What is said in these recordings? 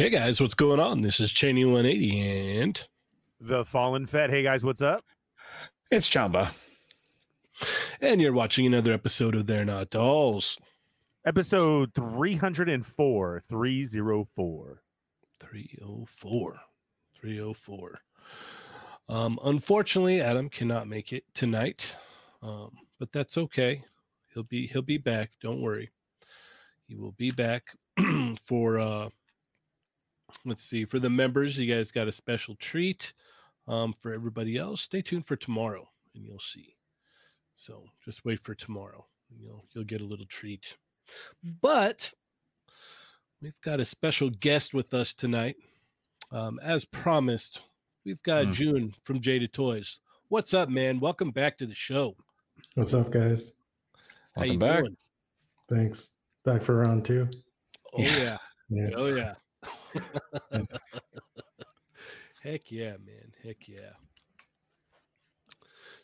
Hey guys, what's going on? This is Cheney 180 and The Fallen Fed. Hey guys, what's up? It's Chamba. and you're watching another episode of They're Not Dolls. Episode 304. 304. 304. 304. Um, unfortunately, Adam cannot make it tonight. Um, but that's okay. He'll be he'll be back. Don't worry. He will be back for uh let's see for the members you guys got a special treat um for everybody else stay tuned for tomorrow and you'll see so just wait for tomorrow you'll you'll get a little treat but we've got a special guest with us tonight um as promised we've got Mm. june from jada toys what's up man welcome back to the show What's up, guys? How Welcome you back. doing? Thanks. Back for round two. oh yeah Yeah. Oh yeah. Heck yeah, man. Heck yeah.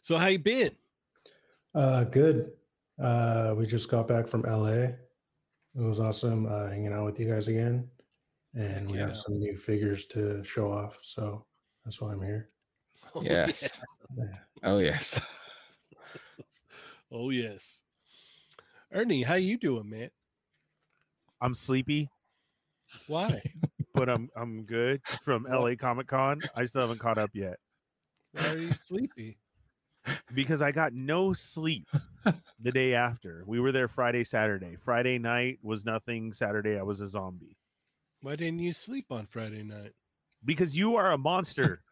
So how you been? Uh, good. Uh, we just got back from LA. It was awesome uh, hanging out with you guys again, and we Yeah. have some new figures to show off. So that's why I'm here. Oh, Yes. Yeah. Oh yes. Oh yes. Ernie, how you doing, man? I'm sleepy, Why? but I'm I'm good from LA Comic Con. I still haven't caught up yet Why are you sleepy? because I got no sleep the day after. We were there Friday, Saturday. Friday night was nothing. Saturday I was a zombie. Why didn't you sleep on Friday night? Because you are a monster.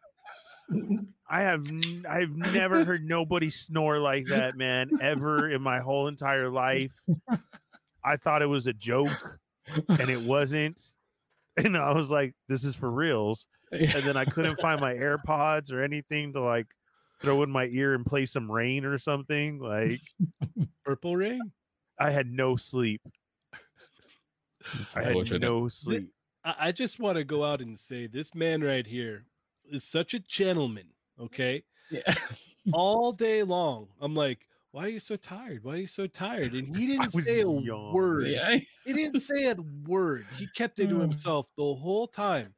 I have n- I've never heard nobody snore like that, man, ever in my whole entire life. I thought it was a joke and it wasn't. And I was like, this is for reals. And then I couldn't find my AirPods or anything to like throw in my ear and play some rain or something. Like Purple rain? I had no sleep. I had Unfortunate. no sleep. I, I just want to go out and say this man right here is such a gentleman. Okay. Yeah. all day long. I'm like, why are you so tired? Why are you so tired? And he didn't was say a young. word. Yeah. He didn't say a word. He kept it to Mm. himself the whole time.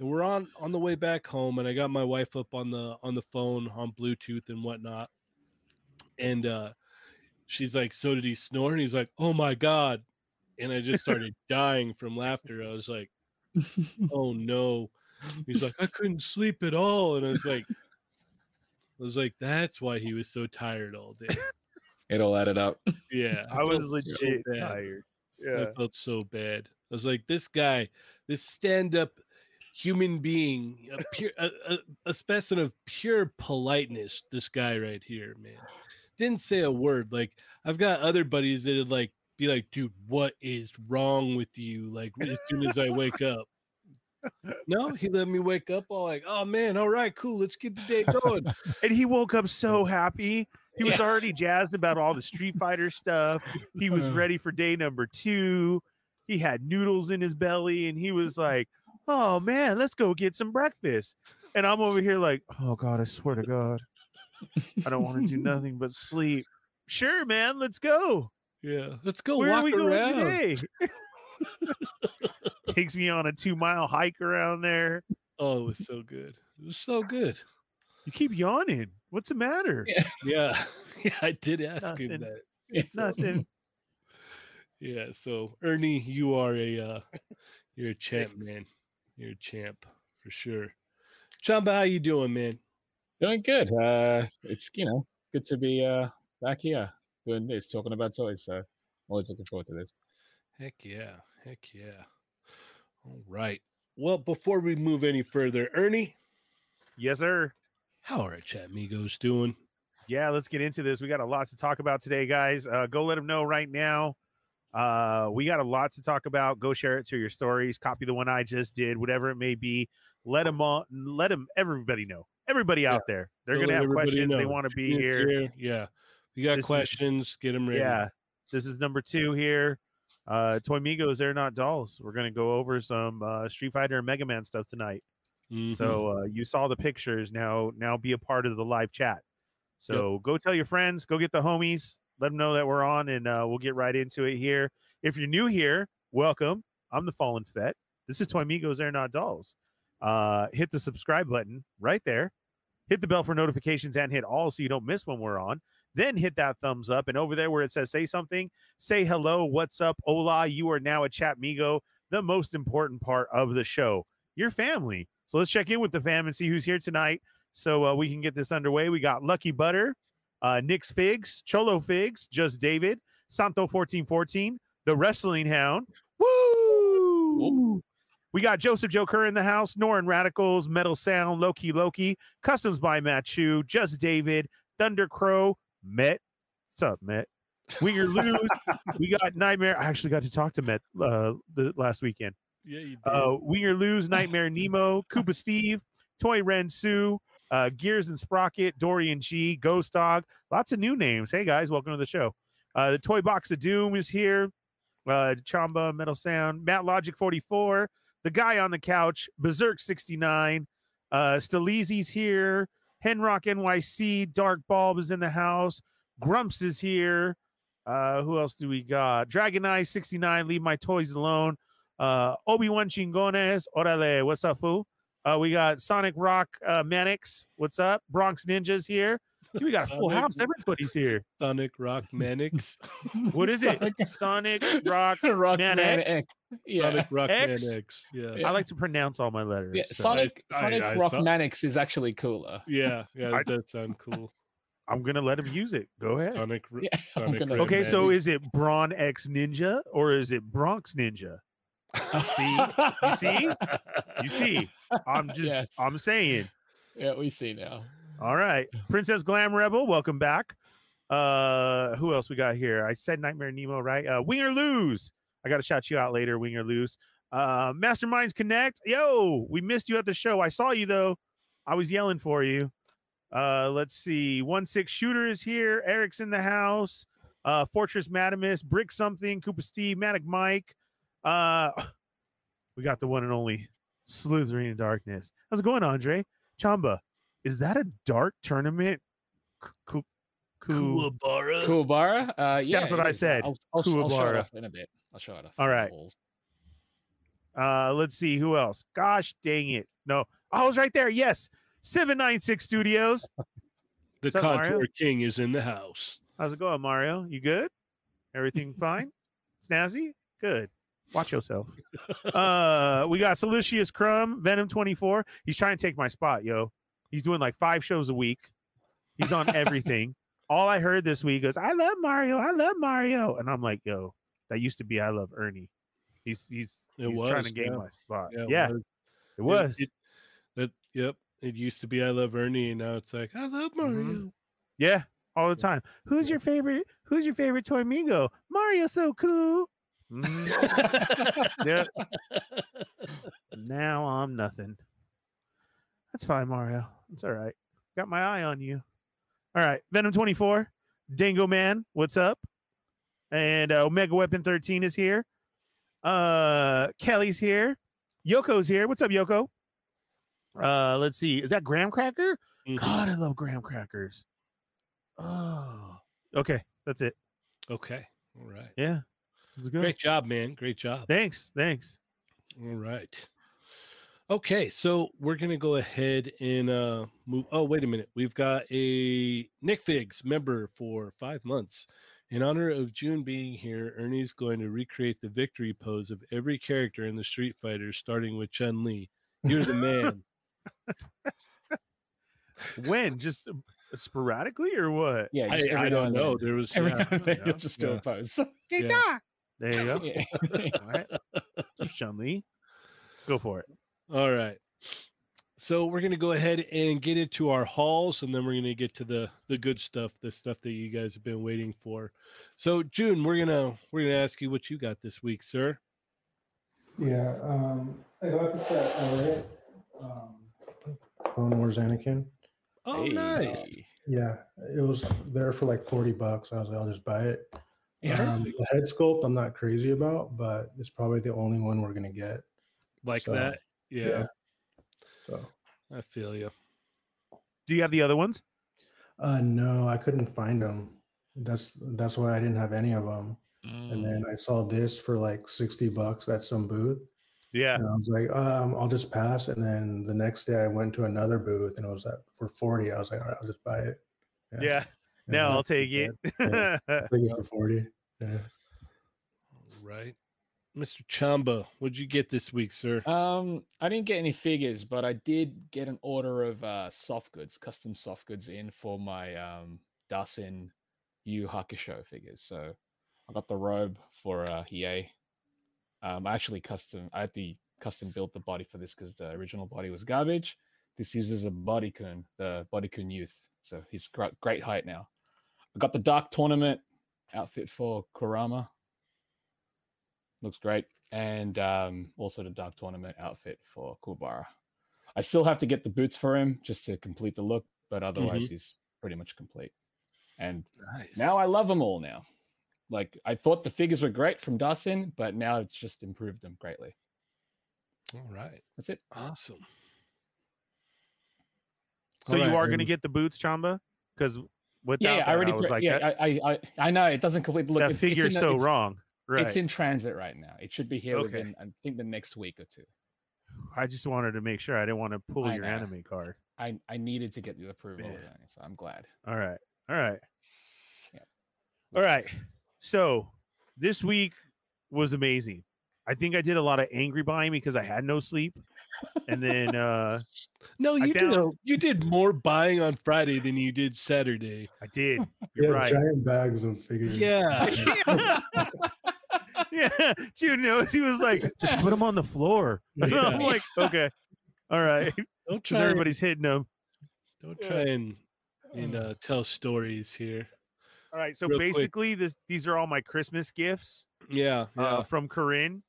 And we're on on the way back home, and I got my wife up on the on the phone on Bluetooth and whatnot. And uh she's like, So did he snore? And he's like, Oh my god. And I just started dying from laughter. I was like, Oh no. He's like, I couldn't sleep at all. And I was like, I was like, that's why he was so tired all day. It all added up. Yeah. I was felt so legit bad. tired. I Yeah. felt so bad. I was like, this guy, this stand-up human being, a, pure, a, a, a specimen of pure politeness. This guy right here, man, didn't say a word. Like I've got other buddies that'd like be like, dude, what is wrong with you? Like as soon as I wake up. No, he let me wake up all like, oh man, all right, cool, let's get the day going. And he woke up so happy. He was already jazzed about all the Street Fighter stuff. He was Uh. ready for day number two. He had noodles in his belly, and he was like, "Oh man, let's go get some breakfast." And I'm over here like, "Oh God, I swear to God, I don't want to do nothing but sleep." Sure, man, let's go. Yeah, let's go Where walk are we going today? Takes me on a two mile hike around there. Oh, it was so good. It was so good. You keep yawning. What's the matter? Yeah. Yeah, yeah, I did ask him that. It's Nothing. Yeah, so Ernie, you are a uh you're a champ, Thanks. man. You're a champ for sure. Chamba, how you doing, man? Doing good. Uh it's you know, good to be uh back here doing this, talking about toys. So always looking forward to this. Heck yeah, heck yeah. All right. Well, before we move any further, Ernie, Yes, sir. How are chat amigos doing? yeah let's get into this. We got a lot to talk about today guys. Uh, go let them know right now. Uh, we got a lot to talk about. Go share it to your stories. Copy the one i just did whatever it may be. Let them all let them everybody know. Everybody out there they're Go gonna have questions. They want to be Tune's here. Yeah. you got This is- questions. Get them ready. yeah. This is number two here. Uh toy migos they're not dolls. We're gonna go over some uh street fighter and mega man stuff tonight Mhm. So uh, you saw the pictures. Now, now be a part of the live chat. So go tell your friends. Go get the homies. Let them know that we're on, and uh, we'll get right into it here. If you're new here, welcome. I'm the Fallen Fet. This is Toy Migos, They're Not Dolls. Uh, hit the subscribe button right there. Hit the bell for notifications and hit all so you don't miss when we're on. Then hit that thumbs up. And over there where it says say something, say hello, what's up, hola. You are now a chat migo, the most important part of the show, your family. So let's check in with the fam and see who's here tonight so uh, we can get this underway. We got Lucky Butter, uh, Nick's Figs, Cholo Figs, Just David, Santo 1414, The Wrestling Hound. Woo! We got Joseph Joe Kerr in the house, Norin Radicals, Metal Sound, Loki Loki, Customs by Matt Chu, Just David, Thunder Crow, Met. What's up, Met? Winger Lose. we got Nightmare. I actually got to talk to Met uh, the last weekend. Yeah, you did. Uh, Winger Lose, Nightmare Nemo, Koopa Steve, Toy Ren Sue, uh, Gears and Sprocket, Dorian G, Ghost Dog. Lots of new names. Hey guys, welcome to the show. Uh, the Toy Box of Doom is here. Uh, Chamba, Metal Sound, Matt Logic 44, the guy on the couch, Berserk 69, uh, Staleezy's here, Henrock NYC, Dark Bulb is in the house, Grumps is here. Uh, who else do we got? Dragon Eye 69, Leave My Toys Alone. Uh, Obi-Wan Chingones, Orale, what's up, fool? Uh, we got Sonic Rock uh, Manix, what's up? Bronx Ninjas here. Dude, we got a full house. Everybody's here. Sonic Rock Manix. What is it? Sonic- Sonic Rock. Rock Man Man X. X. Yeah. Sonic Rock X? Manix. Yeah. Yeah. I like to pronounce all my letters. yeah, so Sonic I- Sonic I Rock saw- Manix is actually cooler. Yeah. Yeah. I- That does sound cool. I'm gonna let him use it. Go ahead. Sonic. Yeah, Sonic Okay, so is it Braun X Ninja or is it Bronx Ninja? See? You see? You see? I'm just Yes. I'm saying. Yeah, we see now. All right. Princess Glam Rebel, welcome back. Uh who else we got here? I said Nightmare Nemo, right? Uh Win or Lose. I gotta shout you out later, Win or Lose. Uh Masterminds Connect. Yo, we missed you at the show. I saw you though. I was yelling for you. Uh let's see. One six shooter is here. Eric's in the house. Uh Fortress Madamus, Brick something, Koopa Steve, Matic Mike. Uh we got the one and only Slithering in Darkness. How's it going, Andre? Chamba, is that a dark tournament? Ku- ku- ku- Kuwabara. Kuwabara? Uh, yeah, That's what I said. I'll, I'll, I'll show it off in a bit. I'll show it off. All on the right. walls. Uh, let's see who else. Gosh dang it! No, I was right there. Yes, seven nine six Studios. The What's up, Mario? King is in the house. How's it going, Mario? You good? Everything fine? Snazzy? Good. Watch yourself. Uh, we got Salicious Crumb, Venom 24. He's trying to take my spot, yo. He's doing like five shows a week. He's on everything. All I heard this week is, I love Mario. I love Mario. And I'm like, yo, that used to be I love Ernie. He's he's It he's trying to gain yeah. my spot. Yeah. Yeah, it was. it was. It, that yep. It used to be I love Ernie, and now it's like I love Mm-hmm. Mario. Yeah, all the time. Who's Yeah. your favorite? Who's your favorite toy Migo? Mario's so cool. Mhm. yeah. Now I'm nothing. That's fine, Mario. It's all right. Got my eye on you. All right, Venom 24, Dango Man, what's up? And uh, Omega Weapon 13 is here. Uh, Kelly's here. Yoko's here. What's up, Yoko? Uh, let's see. Is that graham cracker? Mhm. God, I love graham crackers. Oh, okay. That's it. Okay. All right. Yeah, it's good. Great job, man. Great job. Thanks. Thanks. All right. Okay, so we're gonna go ahead and uh move. Oh, wait a minute. We've got a Nick Figs member for five months. In honor of June being here, Ernie's going to recreate the victory pose of every character in the Street Fighter, starting with Chun Li. You're the man. When? Just uh, sporadically or what? Yeah, I, I don't know. There was Every yeah, now and yeah, you'll just do yeah. a pose. Yeah. There you go. Yeah. All right. Just Chun Li. Go for it. All right. So we're gonna go ahead and get into our hauls, and then we're gonna get to the the good stuff, the stuff that you guys have been waiting for. So June, we're gonna we're gonna ask you what you got this week, sir. Yeah, um, I got this at LA. Um, Clone Wars Anakin. Oh, Hey. nice. Yeah, it was there for like 40 bucks. I was like, I'll just buy it. Yeah. Um, the head sculpt, I'm not crazy about, but it's probably the only one we're going to get. Like So, that. Yeah, yeah. So, I feel you. Do you have the other ones? uh, no, I couldn't find them. That's that's why I didn't have any of them. Mm. And then I saw this for like 60 bucks at some booth. Yeah. And I was like, um, I'll just pass. And then the next day I went to another booth and it was at for 40. I was like, all right, I'll just buy it. Yeah. No, I'll take it. I think it for 40. Yeah. All right. Mr. Chamba, what'd you get this week, sir? Um, I didn't get any figures, but I did get an order of uh soft goods, custom soft goods in for my um Dasin Yu Hakusho figures. So I got the robe for uh Hiei. Um, I actually custom I had to custom built the body for this because the original body was garbage. This uses a bodycoon, the bodycoon youth. So he's great, great height now. I got the dark tournament outfit for Kurama. Looks great. And um, also the dark tournament outfit for Kuwabara. I still have to get the boots for him just to complete the look, but otherwise he's pretty much complete. And Nice. now I love them all now. Like I thought the figures were great from Dasin, but now it's just improved them greatly. All right. That's it. Awesome. so All you are going to get the boots, Chamba? Because without Yeah, yeah, I already. was like, yeah, that, I, I, I, I know it doesn't completely look. that it's- figure's so it's- wrong. Right. It's in transit right now. It should be here Okay. within, I think, the next week or two. I just wanted to make sure I didn't want to pull I your know. anime card. I, I needed to get the approval, Yeah. it, so I'm glad. All right. All right. Yeah. All right. So this week was amazing. I think I did a lot of angry buying because I had no sleep. And then uh No, I you did you did more buying on Friday than you did Saturday. I did. Yeah, You're right. giant bags of figures. Yeah. yeah. Jude knows he was like, just put them on the floor. And I'm like, okay. All right. Don't Because try. and- everybody's hitting them. Don't try and and uh, tell stories here. All right. So Real quick. basically this these are all my Christmas gifts Yeah. Yeah. uh, from Corinne.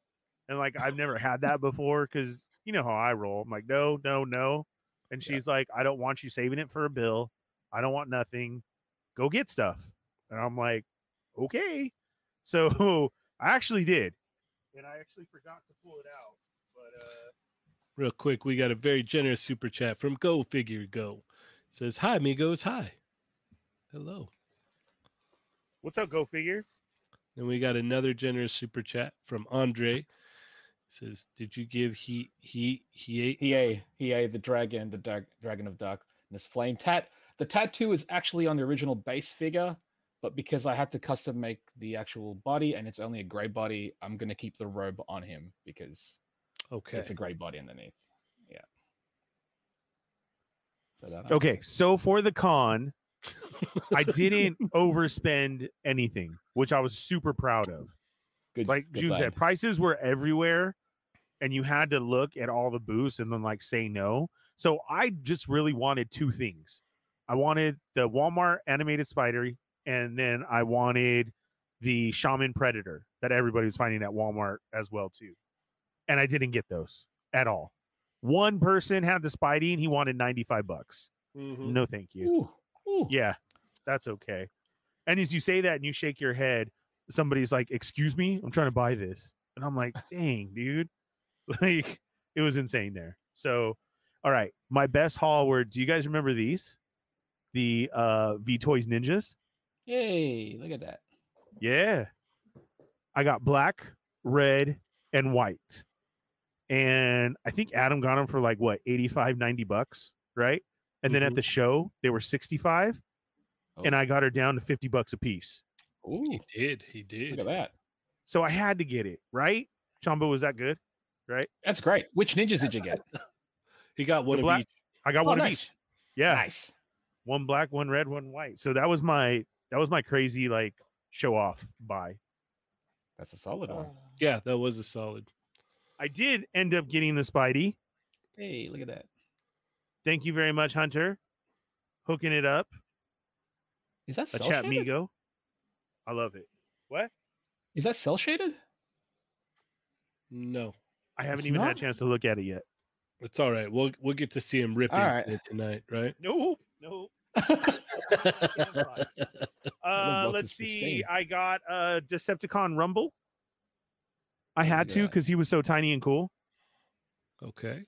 And like I've never had that before because you know how I roll. I'm like, no, no, no. And she's like, I don't want you saving it for a bill. I don't want nothing. Go get stuff. And I'm like, okay. So I actually did. And I actually forgot to pull it out. But uh Real quick, we got a very generous super chat from Go Figure Go. It says, Hi, amigos. Hi. Hello. what's up, go figure? And we got another generous super chat from Andre. It says, Did you give he he he ate? Hiei, Hiei, the dragon, the dark, dragon of darkness, flame tat. The tattoo is actually on the original base figure, but because I had to custom make the actual body and it's only a gray body, I'm gonna keep the robe on him because Okay. it's a gray body underneath. Yeah. So that Okay, so for the con, I didn't overspend anything, which I was super proud of. good. like good Jude said, prices were everywhere, and you had to look at all the booths and then like say no. So I just really wanted two things. I wanted the Walmart animated spider, and then I wanted the Shaman Predator that everybody was finding at Walmart as well too. And I didn't get those at all. One person had the Spidey and he wanted 95 bucks. Mhm. No, thank you. Ooh, ooh. Yeah, that's okay. And as you say that and you shake your head, somebody's like, "Excuse me, I'm trying to buy this," and I'm like, "Dang, dude!" Like it was insane there. So, all right, my best haul were. Do you guys remember these? The uh V Toys Ninjas. Yay! Look at that. Yeah, I got black, red, and white, and I think Adam got them for like what 85, 90 bucks, right? And then at Mhm. the show they were 65 and Oh. I got her down to 50 bucks a piece. Oh, He did. He did. look at that. So I had to get it, right? Chamba, was that good? That's great. Which ninjas did you get? He got one The of black- each. I got Oh, one of nice. each. Yeah. Nice. One black, one red, one white. So that was my that was my crazy like show off buy. That's a solid one. Oh. Yeah, that was a solid. I did end up getting the Spidey. Hey, look at that. Thank you very much, Hunter. Hooking it up. Is that A cell chat shaded? Migo. I love it. What? Is that cell shaded? No, I haven't It's even had a chance to look at it yet. it's all right. We'll we'll get to see him ripping right. it tonight, right? No, no. Uh, let's see. sustained. I got uh Decepticon Rumble. I had to because he was so tiny and cool. okay.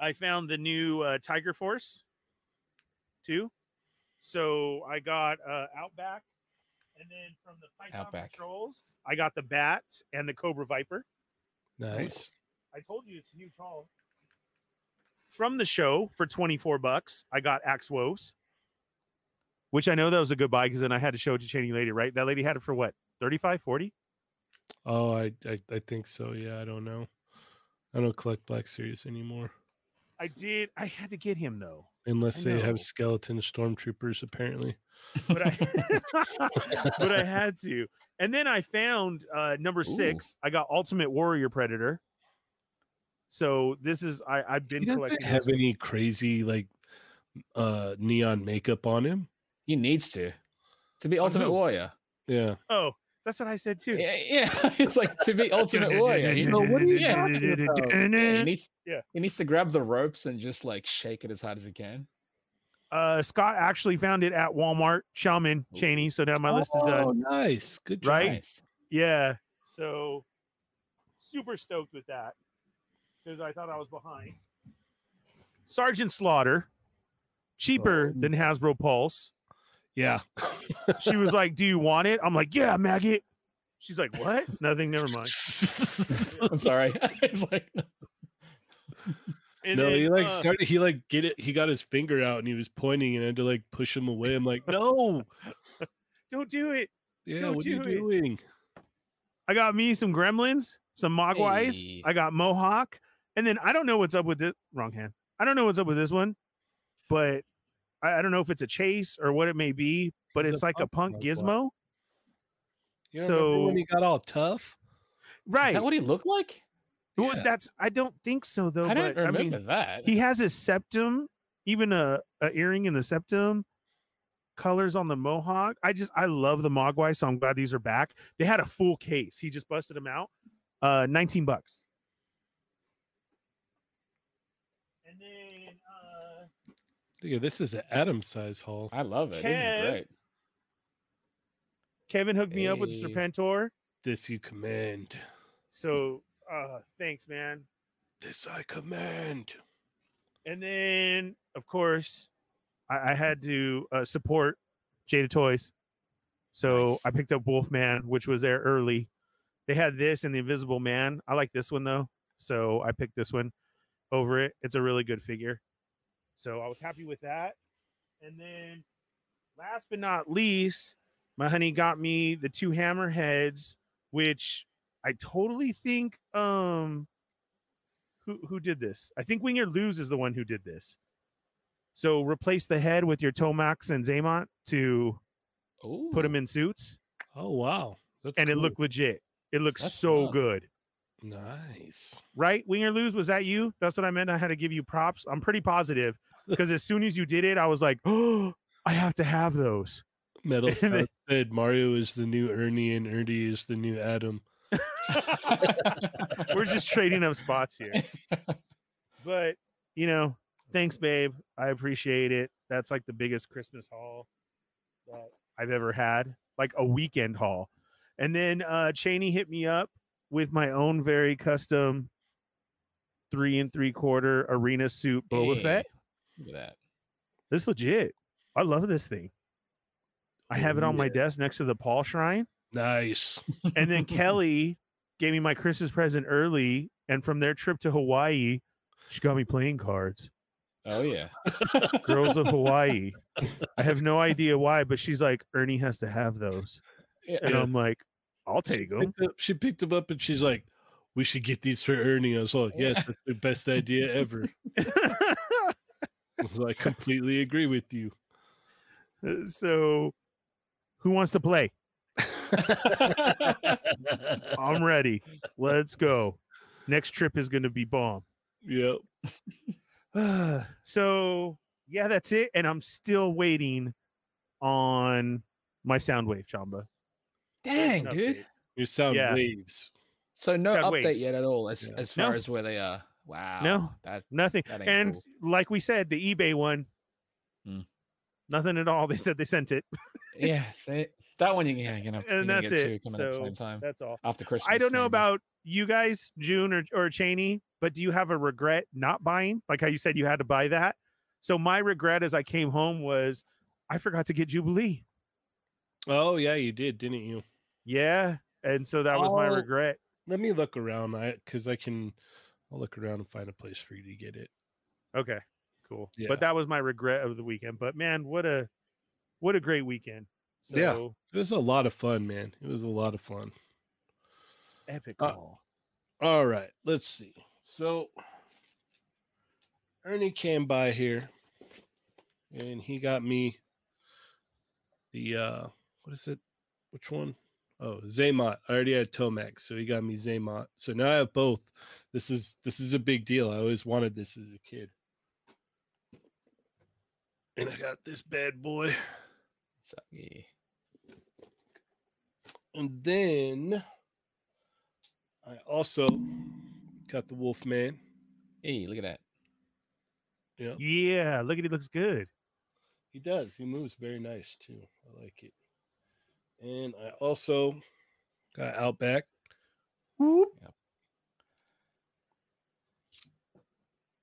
I found the new uh, Tiger Force too. So I got uh, Outback, and then from the Python Outback. Patrols, I got the Bat and the Cobra Viper. Nice. I told you it's a huge haul. From the show for 24 bucks, I got Axe Woves, which I know that was a good buy because then I had to show it to Cheney lady, right? That lady had it for what, 35, 40? Oh, I, I I think so. Yeah, I don't know. I don't collect Black Series anymore I did. I had to get him though. unless I they know. have skeleton stormtroopers. Apparently, but I but I had to. And then I found uh number Ooh. six. I got Ultimate Warrior Predator. So this is I I've been he doesn't collecting. have this. any crazy like uh neon makeup on him. He needs to to be Ultimate who? Warrior. Yeah, Oh, that's what I said too. Yeah, yeah. it's like to be Ultimate Warrior. You know what are you talking about? Yeah, he needs, Yeah. he needs to grab the ropes and just like shake it as hard as he can. Uh, Scott actually found it at Walmart. Shaman Cheney. So now my list is Oh, done. nice, good job. Right? Nice. Yeah. So super stoked with that because I thought I was behind. Sergeant Slaughter, cheaper Oh. than Hasbro Pulse. Yeah, She was like, "Do you want it?" I'm like, "Yeah, maggot." She's like, "What? Nothing. Never mind." I'm sorry. it's like And no, then, he like uh, started. He like get it. He got his finger out and he was pointing and I had to like push him away. I'm like, no, don't do it. yeah, Don't what are you it. doing? I got me some Gremlins, some Mogwais. Hey. I got Mohawk, and then I don't know what's up with this. Wrong hand. I don't know what's up with this one, but I, I don't know if it's a chase or what it may be. But He's a it's like a punk punk gizmo, You don't when he got all tough. is right? that what he looked like? Well, Yeah. that's I don't think so though. I don't but I remember mean, that. he has his septum, even a, a earring in the septum. Colors on the mohawk. I just I love the Mogwai, so I'm glad these are back. They had a full case. He just busted them out. Uh, 19 bucks. And then uh Yeah, this is an Adam size haul. I love it. This is great. Kevin hooked me up with Serpentor. This you command. So uh thanks, man. This I command. And then, of course, I, I had to uh, support Jada Toys. So Nice. I picked up Wolfman, which was there early. They had this and the Invisible Man. I like this one though. So I picked this one over it. It's a really good figure. So I was happy with that. And then last but not least, my honey got me the two hammerheads, which I totally think um who who did this? I think Winger Lose is the one who did this. So replace the head with your Tomax and Xamot to put them in suits, Oh wow, That's and it looked legit. It looks That's so good, nice. right? Win or Lose was that you? That's what I meant. I had to give you props. I'm pretty positive because as soon as you did it, I was like, oh, I have to have those. Metal then- said Mario is the new Ernie and Ernie is the new Adam. We're just trading up spots here. But you know, thanks, babe. I appreciate it. That's like the biggest Christmas haul that I've ever had, like a weekend haul. And then uh Cheney hit me up with my own very custom three and three quarter arena suit Boba Hey, Fett. Look at that. This legit. I love this thing. I have it on my desk next to the Paul Shrine. Nice. And then Kelly gave me my Christmas present early. And from their trip to Hawaii, she got me playing cards. Oh yeah. Girls of Hawaii. I have no idea why, but she's like, Ernie has to have those. Yeah. And Yeah. I'm like, I'll take them. Up- she picked them up and she's like, "We should get these for Ernie." I was like, "Yes, that's the best idea ever." I was like, completely agree with you. Uh, so, who wants to play? I'm ready. Let's go. Next trip is going to be bomb. yep. so yeah, that's it. And I'm still waiting on my sound wave, Chamba. Dang, dude. update. Your sound Yeah. waves. So no Sound update waves. yet at all as Yeah. as far No. as where they are. Wow. No. That Nothing. That And cool. like we said, the eBay one, Hmm. nothing at all. They said they sent it. yeah, see, that one you can, yeah, you know, And that's get it. two coming at the So, same time That's all. after Christmas. I don't know maybe. about you guys, June or, or Cheney, but do you have a regret not buying? Like how you said you had to buy that. So my regret as I came home was I forgot to get Jubilee. Oh yeah, you did, didn't you? Yeah. And so that was my Oh. regret. Let me look around. I because I can I'll look around and find a place for you to get it. Okay, cool. Yeah. But that was my regret of the weekend. But man, what a what a great weekend. So, Yeah. It was a lot of fun, man. It was a lot of fun. Epic Uh. All right, let's see. So Ernie came by here and he got me the uh what is it? Which one? Oh, Xamot. I already had Tomax, so he got me Xamot. So now I have both. This is this is a big deal. I always wanted this as a kid. And I got this bad boy. Sucky. And then I also got the Wolfman. Hey, look at that. Yeah. Yeah, look at it looks good. He does. He moves very nice too. I like it. And I also got Outback. Whoop.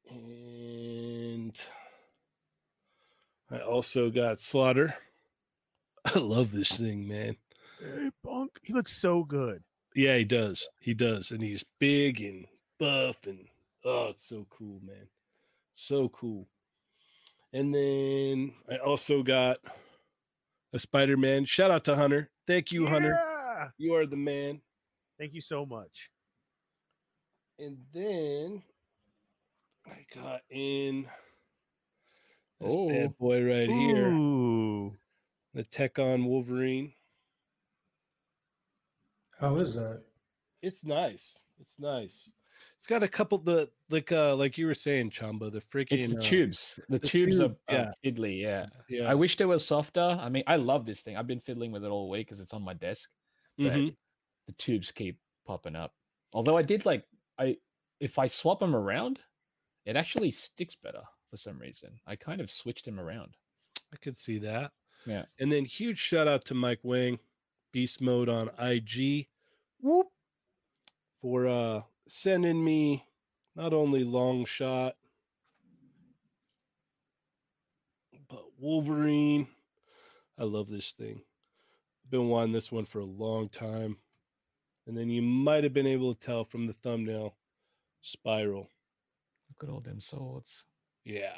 And I also got Slaughter. I love this thing, man. Hey, Bunk. He looks so good. Yeah, he does. He does. And he's big and buff and oh, it's so cool, man. So cool. And then I also got a Spider-Man. Shout out to Hunter. Thank you, Hunter. You are the man. Thank you so much. And then I got in this Oh. bad boy right here, the Tech on Wolverine. How is that? It's nice. It's nice. It's got a couple the like uh like you were saying, Chamba, the freaking It's the uh, tubes. The, the tubes are tube, yeah. yeah. fiddly. Yeah. Yeah. I wish they were softer. I mean, I love this thing. I've been fiddling with it all week because it's on my desk. But mhm. the tubes keep popping up. Although I did like I if I swap them around, it actually sticks better for some reason. I kind of switched him around. I could see that. Yeah. And then huge shout out to Mike wing Beast Mode on IG. Whoop. For uh sending me not only Longshot but Wolverine. I love this thing. Been wanting this one for a long time. And then you might have been able to tell from the thumbnail Spiral. Look at all them swords. Yeah.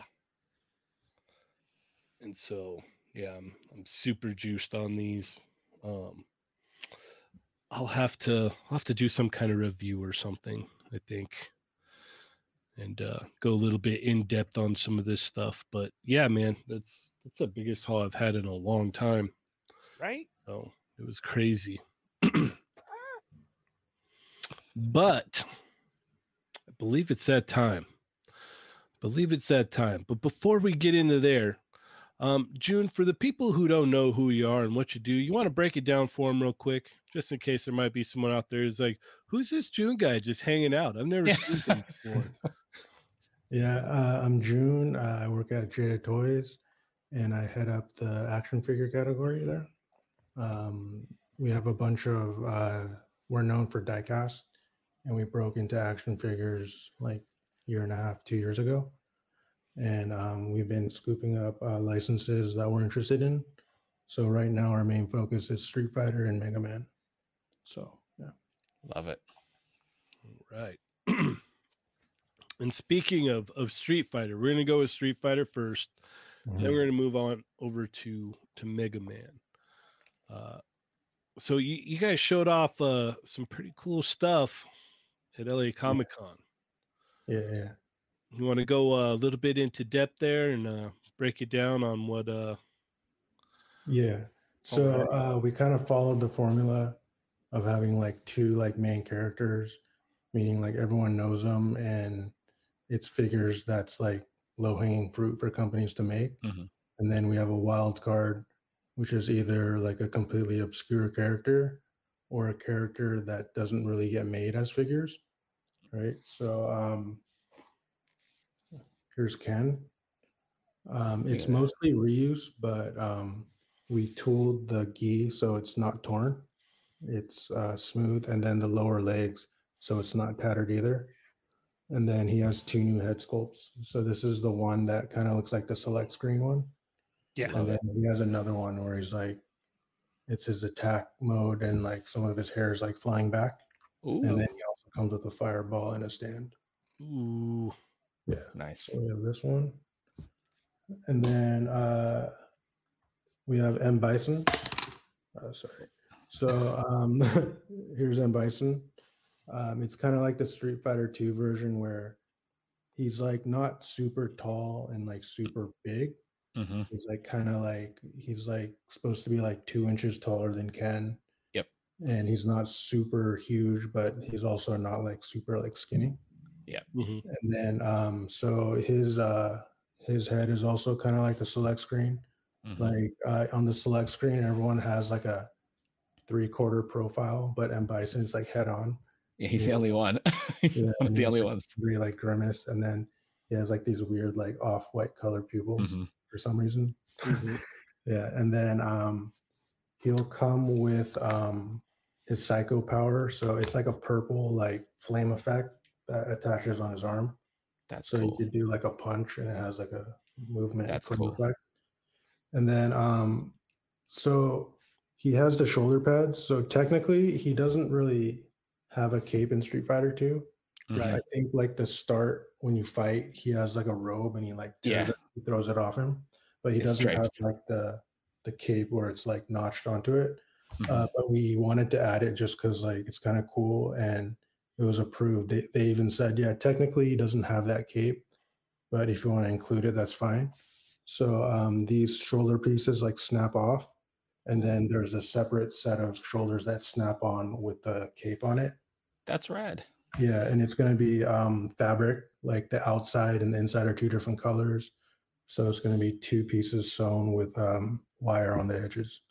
And so, yeah, I'm I'm super juiced on these. Um I'll have to I'll have to do some kind of review or something, I think. And uh go a little bit in depth on some of this stuff. But yeah, man, that's that's the biggest haul I've had in a long time. Right? So it was crazy. but I believe it's that time. believe it's that time. But before we get into there, um, June, for the people who don't know who you are and what you do, you want to break it down for them real quick, just in case there might be someone out there who's like, "Who's this June guy just hanging out?" I've never Yeah. seen him before. Yeah, uh, I'm June. Uh, I work at Jada Toys, and I head up the action figure category there. Um, we have a bunch of. Uh, we're known for diecast, and we broke into action figures like year and a half, two years ago, and um, we've been scooping up uh, licenses that we're interested in. So right now, our main focus is Street Fighter and Mega Man. So yeah. Love it. Right. and speaking of of Street Fighter, we're gonna go with Street Fighter first. Then we're gonna move on over to to Mega Man. Uh, so you, you guys showed off uh, some pretty cool stuff at LA Comic Con. Yeah, yeah. You want to go uh, a little bit into depth there and uh, break it down on what? Uh, Yeah. So uh, we kind of followed the formula of having like two like main characters, meaning like everyone knows them and it's figures that's like low hanging fruit for companies to make. Mhm. And then we have a wild card, which is either like a completely obscure character or a character that doesn't really get made as figures. Right. So um here's Ken. Um, it's Yeah. mostly reuse, but um, we tooled the gi so it's not torn. It's uh, smooth, and then the lower legs so it's not tattered either. And then he has two new head sculpts. So this is the one that kind of looks like the select screen one, yeah, and then he has another one where he's like, it's his attack mode, and like some of his hair is like flying back. Ooh. And then he also comes with a fireball and a stand. Ooh. Yeah. Nice. So we have this one. And then uh we have M Bison. Oh, sorry. So um here's M Bison. Um it's kind of like the Street Fighter 2 version where he's like not super tall and like super big. hmm He's like kind of like he's like supposed to be like two inches taller than Ken. Yep. And he's not super huge, but he's also not like super like skinny. Mhm. And then um so his uh his head is also kind of like the select screen. Mhm. Like uh, on the select screen, everyone has like a three quarter profile, but M Bison is like head on. Yeah, he's the only one. he's Yeah, one of the only like ones. Three like grimace, and then he has like these weird like off white color pupils Mhm. for some reason. Mhm. Yeah, and then um he'll come with um his psycho power. So it's like a purple like flame effect that attaches on his arm. That's So cool. you could do like a punch and it has like a movement That's cool. effect. And then um so he has the shoulder pads. So technically he doesn't really have a cape in Street Fighter 2. Right. I think like the start when you fight, he has like a robe and he like Yeah. it, he throws it off him. But he It's doesn't have like the the cape where it's like notched onto it. Mhm. Uh, but we wanted to add it just because like it's kind of cool and it was approved. They, they even said, yeah, technically he doesn't have that cape, but if you want to include it, that's fine. So um, these shoulder pieces like snap off, and then there's a separate set of shoulders that snap on with the cape on it. That's rad. Yeah, and it's going to be um, fabric, like the outside and the inside are two different colors. So it's going to be two pieces sewn with um, wire on the edges.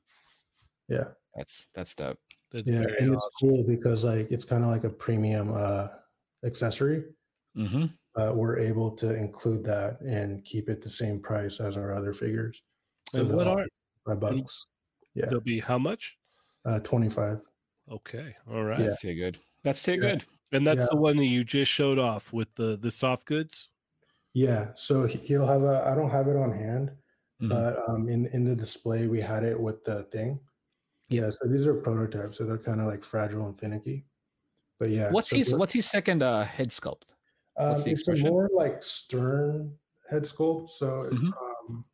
Yeah. That's that's dope. That's yeah very and it's cool because like it's kind of like a premium uh accessory hmm uh, we're able to include that and keep it the same price as our other figures And what are be five bucks yeah they'll be how much? uh 25 Okay. All right. Yeah. That's too good. That's too Yeah. good. And that's Yeah. the one that you just showed off with the the soft goods. yeah so he- he'll have a i don't have it on hand Mhm. but um in in the display we had it with the thing yeah so these are prototypes so they're kind of like fragile and finicky but yeah what's so his What's his second uh, head sculpt? Um, it's a more like stern head sculpt. So Mhm. um,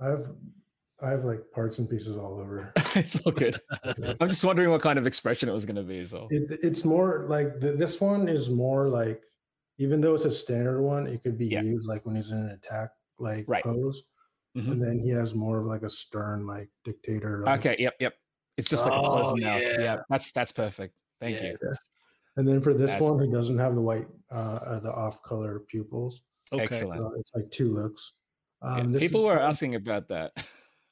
I have I have like parts and pieces all over. it's all good. I'm just wondering what kind of expression it was going to be. So It, it's more like the, this one is more like even though it's a standard one, it could be Yeah. used like when he's in an attack like Right. pose, Mhm. and then he has more of like a stern like dictator. Like, okay, yep, yep. It's just like a closed Oh, mouth. yeah. Yeah, that's that's perfect. Thank you. Yes. And then for this That's one, great. he doesn't have the white, uh, uh, the off-color pupils. Okay. Excellent. So it's like two looks. Um, this People were kinda- asking about that.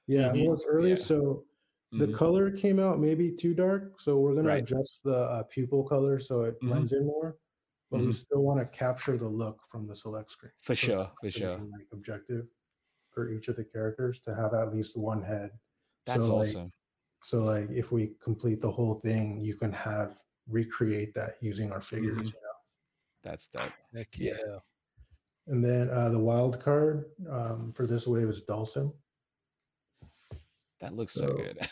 Yeah, Mhm. well, it's early, Yeah. so the Mhm. color came out maybe too dark. So we're gonna Right. adjust the uh, pupil color so it Mhm. blends in more. But we Mhm. still want to capture the look from the select screen. For So sure, for sure. Like objective for each of the characters to have at least one head. That's so, like, awesome. So like if we complete the whole thing, you can have recreate that using our figures. Mhm. you know? That's dope. Heck Yeah. yeah. And then uh, the wild card um, for this wave is Dhalsim. That looks so, So, good.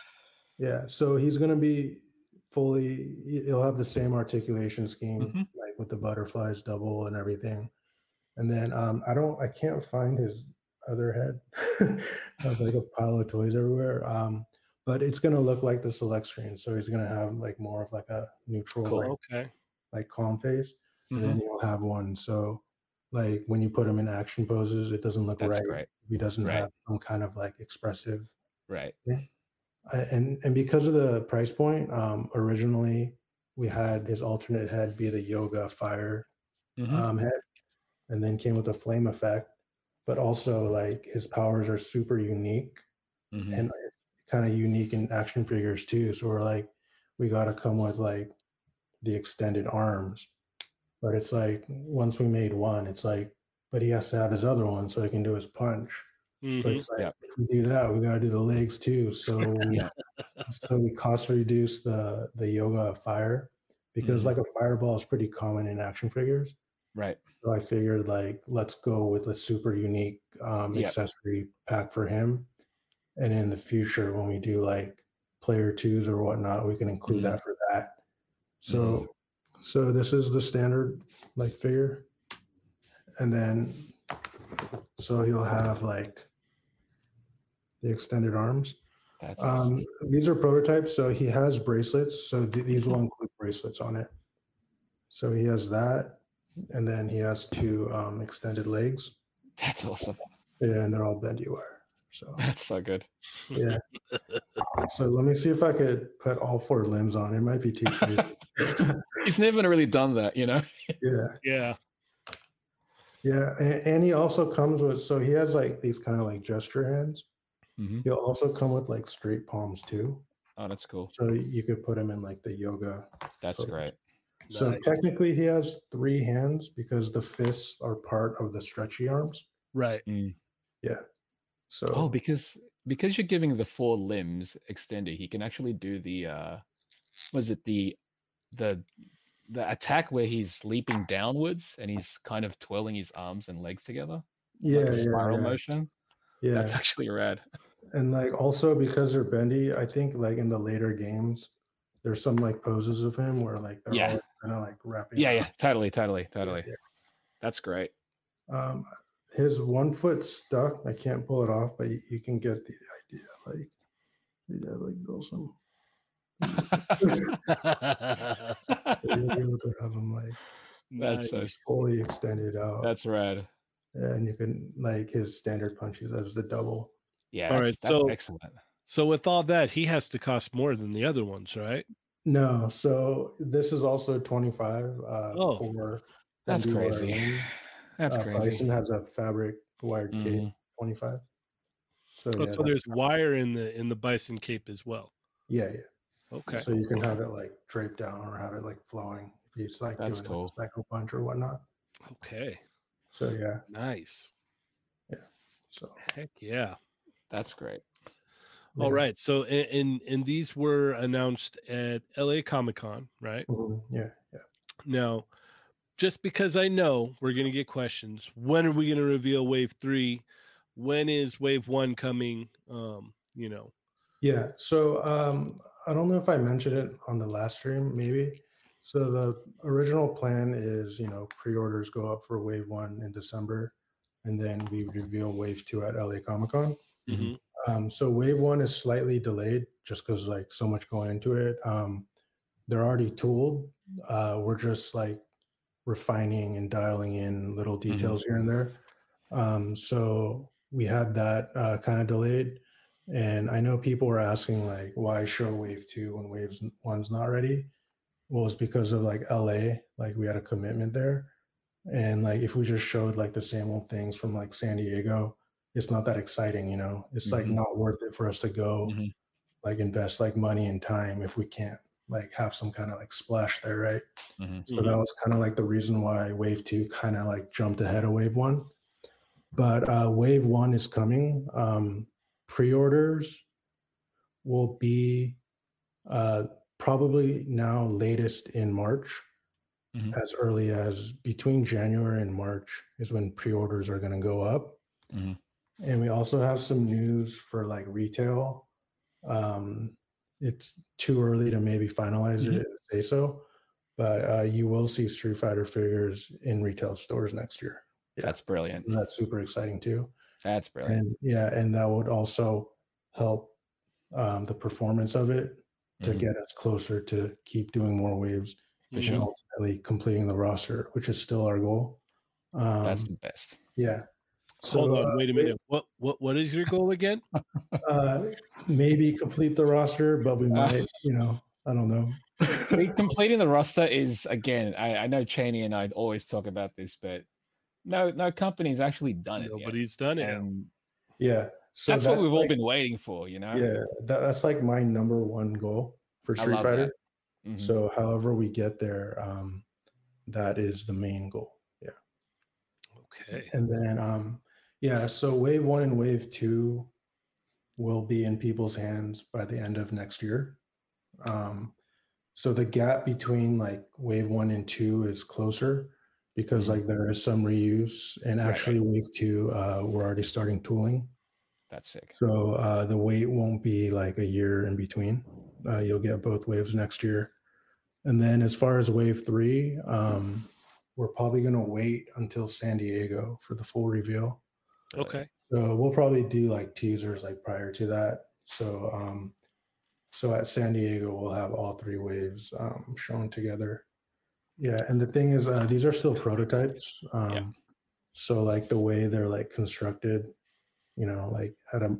Yeah, so he's gonna be fully. he- He'll have the same articulation scheme, Mhm. like with the butterflies double and everything. And then um, I don't, I can't find his other head. Have like a pile of toys everywhere. Um, but it's gonna look like the select screen, so he's gonna have like more of like a neutral, Cool. like, Okay. like calm face, and Mhm. then he'll have one. So like when you put him in action poses, it doesn't look That's right. if He doesn't Right. have some kind of like expressive Right. And and because of the price point, um, originally we had his alternate head be the yoga fire Mhm. um, head, and then came with a flame effect. But also, like his powers are super unique Mhm. and it's kind of unique in action figures too. So we're like, we got to come with like the extended arms. But it's like once we made one, it's like, but he has to have his other one so he can do his punch. But Mhm. it's like Yep. if we do that, we got to do the legs too. So we Yeah. so we cost reduce the the yoga fire because Mhm. like a fireball is pretty common in action figures. Right. So I figured like let's go with a super unique um, Yep. accessory pack for him, and in the future when we do like player twos or whatnot, we can include Mhm. that for that. So So this is the standard like figure. And then so he'll have like the extended arms. That's awesome. Um, these are prototypes, so he has bracelets. So th- these will include bracelets on it. So he has that, and then he has two um, extended legs. That's awesome. Yeah, and they're all bendy wire. So That's so good. yeah. so let me see if I could put all four limbs on. It might be too. crazy. He's never really done that, you know. yeah, Yeah. yeah, and, and he also comes with. So he has like these kind of like gesture hands. Mhm. He'll also come with like straight palms too. Oh, that's cool. So you could put him in like the yoga That's So- great. So Nice. technically, he has three hands because the fists are part of the stretchy arms. Right. Yeah. So Oh, because because you're giving the four limbs extended, he can actually do the uh was it the the the attack where he's leaping downwards and he's kind of twirling his arms and legs together, yeah, like a yeah, spiral yeah, motion. yeah. That's actually rad. and like also because they're bendy, I think like in the later games, there's some like poses of him where like they're Yeah. all kind of like wrapping. Yeah, around. yeah, totally, totally, totally. yeah. That's great. Um, his one foot stuck. I can't pull it off, but you, you can get the idea. Like, yeah, like build some. So you'll be able to have him like That's so fully extended out. that's rad. and you can like his standard punches as the double. Yeah, All that's, right, that's so- excellent. So with all that, he has to cost more than the other ones, right? No, so this is also 25 uh, Oh, for That's bendy wire crazy. ring. That's uh, crazy. Bison has a fabric wired cape, Mhm. 25. So Oh, yeah, so that's- there's wire in the in the bison cape as well. yeah, yeah. Okay. So you can have it like draped down or have it like flowing if it's like That's doing cool. a psycho punch or whatnot. Okay. So yeah, Nice. Yeah. So Heck yeah. That's great. All yeah. right. So and and, these were announced at LA Comic Con, right? Mhm, yeah, yeah. Now, just because I know we're going to get questions, when are we going to reveal Wave Three? When is Wave One coming? Um, you know. Yeah. So um, I don't know if I mentioned it on the last stream, maybe. So the original plan is, you know, pre-orders go up for Wave One in December, and then we reveal Wave Two at LA Comic Con. Mhm. Um, so Wave One is slightly delayed just because like so much going into it. Um, they're already tooled. Uh, we're just like refining and dialing in little details here and there. Um, so we had that uh, kind of delayed. And I know people were asking like, why show Wave Two when Wave One's not ready? Well, it's because of like LA, like we had a commitment there, and like if we just showed like the same old things from like San Diego, it's not that exciting, you know. It's like Mhm. not worth it for us to go Mhm. like invest like money and time if we can't like have some kind of like splash there, right? Mhm. So that was kind of like the reason why Wave Two kind of like jumped ahead of Wave One. But uh, Wave One is coming. Um, pre-orders will be uh, probably now latest in March. Mhm. As early as between January and March is when pre-orders are going to go up. Mhm. And we also have some news for like retail. Um, it's too early to maybe finalize Mhm. it and say so, but uh, you will see Street Fighter figures in retail stores next year. Yeah. That's brilliant. And that's super exciting too. That's brilliant. And yeah, and that would also help um, the performance of it to Mhm. get us closer to keep doing more waves For and sure. ultimately completing the roster, which is still our goal. Um, That's the best. yeah. Hold So, on, uh, wait a Wave- minute. What what what is your goal again? uh, maybe complete the roster, but we might, you know, I don't know. See, completing the roster is again. I, I know Cheney and I always talk about this, but no, no company's actually done it. yet. Nobody's done it. And yeah. So that's, what we've all been waiting for, you know. Yeah, that, that's like my number one goal for Street Fighter. that. Mhm. So, however we get there, um, that is the main goal. Yeah. Okay. And then, um, yeah, so wave one and wave two will be in people's hands by the end of next year. Um, so the gap between like wave one and two is closer because Mhm. like there is some reuse and Right, right. actually wave two, uh, we're already starting tooling. That's sick. So uh, the wait won't be like a year in between. Uh, you'll get both waves next year. And then as far as wave three, um, we're probably going to wait until San Diego for the full reveal. Okay. So we'll probably do like teasers like prior to that. So um, so at San Diego we'll have all three waves um, shown together. Yeah, and the thing is, uh, these are still prototypes. Um, So like the way they're like constructed, you know, like at a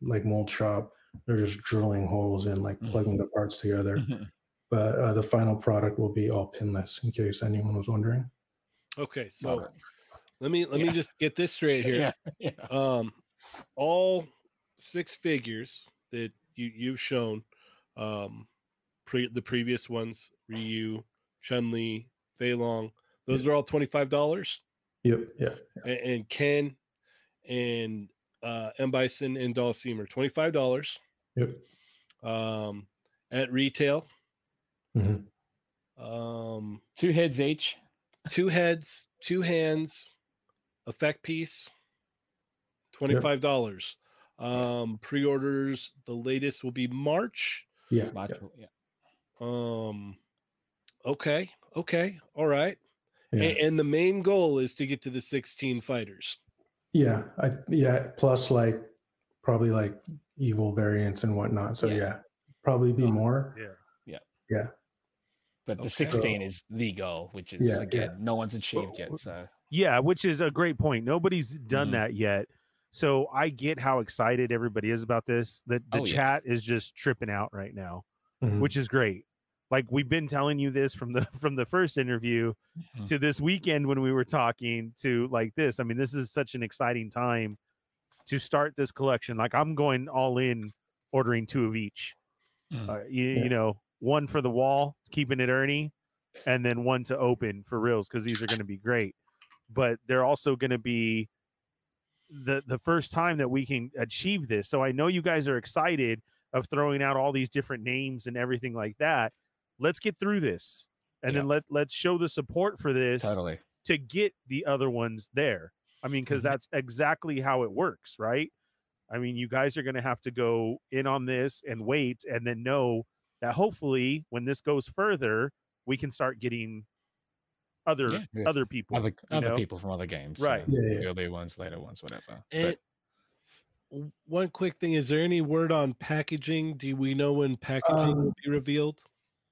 like mold shop, they're just drilling holes and like Mhm. plugging the parts together. Mhm. But uh, the final product will be all pinless, in case anyone was wondering. Okay. So it. Let me let Yeah. me just get this straight here. Yeah, yeah. Um, all six figures that you you've shown, um, pre the previous ones, Ryu, Chun Li, Fei Long, those are all twenty five dollars. Yep. Yeah. and, and Ken and uh, M Bison and Dhalsim are twenty five dollars Yep. um, at retail. Mm-hmm. Um, Two heads each. two heads, two hands, effect piece, twenty five dollars. Um, pre orders. The latest will be March. Yeah. March- yeah. yeah. Um, okay, okay, all right. yeah. A- and the main goal is to get to the sixteen fighters. Yeah, I yeah, plus like probably like evil variants and whatnot. So Yeah. yeah, probably be Oh, more. Yeah. Yeah. Yeah. But the Okay. 16 is the goal, which is Yeah, yeah. again, no one's achieved yet. So Yeah, which is a great point. Nobody's done Mhm. that yet. So I get how excited everybody is about this. The the Oh, yeah. chat is just tripping out right now, Mhm. which is great. Like we've been telling you this from the from the first interview Mhm. to this weekend when we were talking to like this. I mean, this is such an exciting time to start this collection. Like I'm going all in ordering two of each. Mhm. Uh, you, Yeah. you know, one for the wall, keeping it Ernie, and then one to open for reals because these are going to be great. But they're also going to be the the first time that we can achieve this. So I know you guys are excited of throwing out all these different names and everything like that. Let's get through this, and then let let's show the support for this totally. to get the other ones there. I mean, because Mhm. that's exactly how it works, right? I mean, you guys are going to have to go in on this and wait, and then know that hopefully, when this goes further, we can start getting other Yeah, yeah. other people. Other you other know? people from other games. Right. so Yeah, yeah. Early ones, later ones, whatever. And one quick thing: is there any word on packaging? Do we know when packaging will Um, be revealed?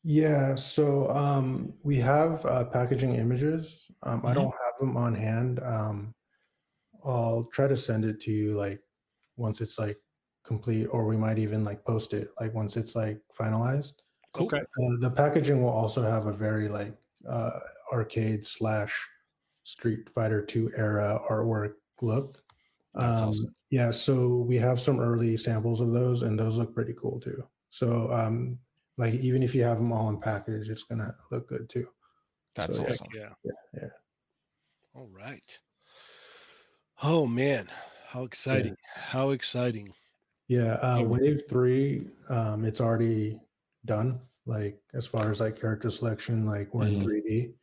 Yeah, so um, we have uh, packaging images. Um, I Mhm. don't have them on hand. Um, I'll try to send it to you like once it's like complete, or we might even like post it like once it's like finalized. cool. Okay. Uh, the packaging will also have a very like uh, arcade slash Street Fighter 2 era artwork look. Um, awesome. Yeah, so we have some early samples of those, and those look pretty cool too. So, um, like even if you have them all in package, it's gonna look good too. That's So, yeah. awesome. Yeah. Yeah, yeah. All right. Oh man, how exciting! How exciting! Yeah, uh, Wave Three, um, it's already done. Like as far as like character selection, like we're Mhm. in 3D.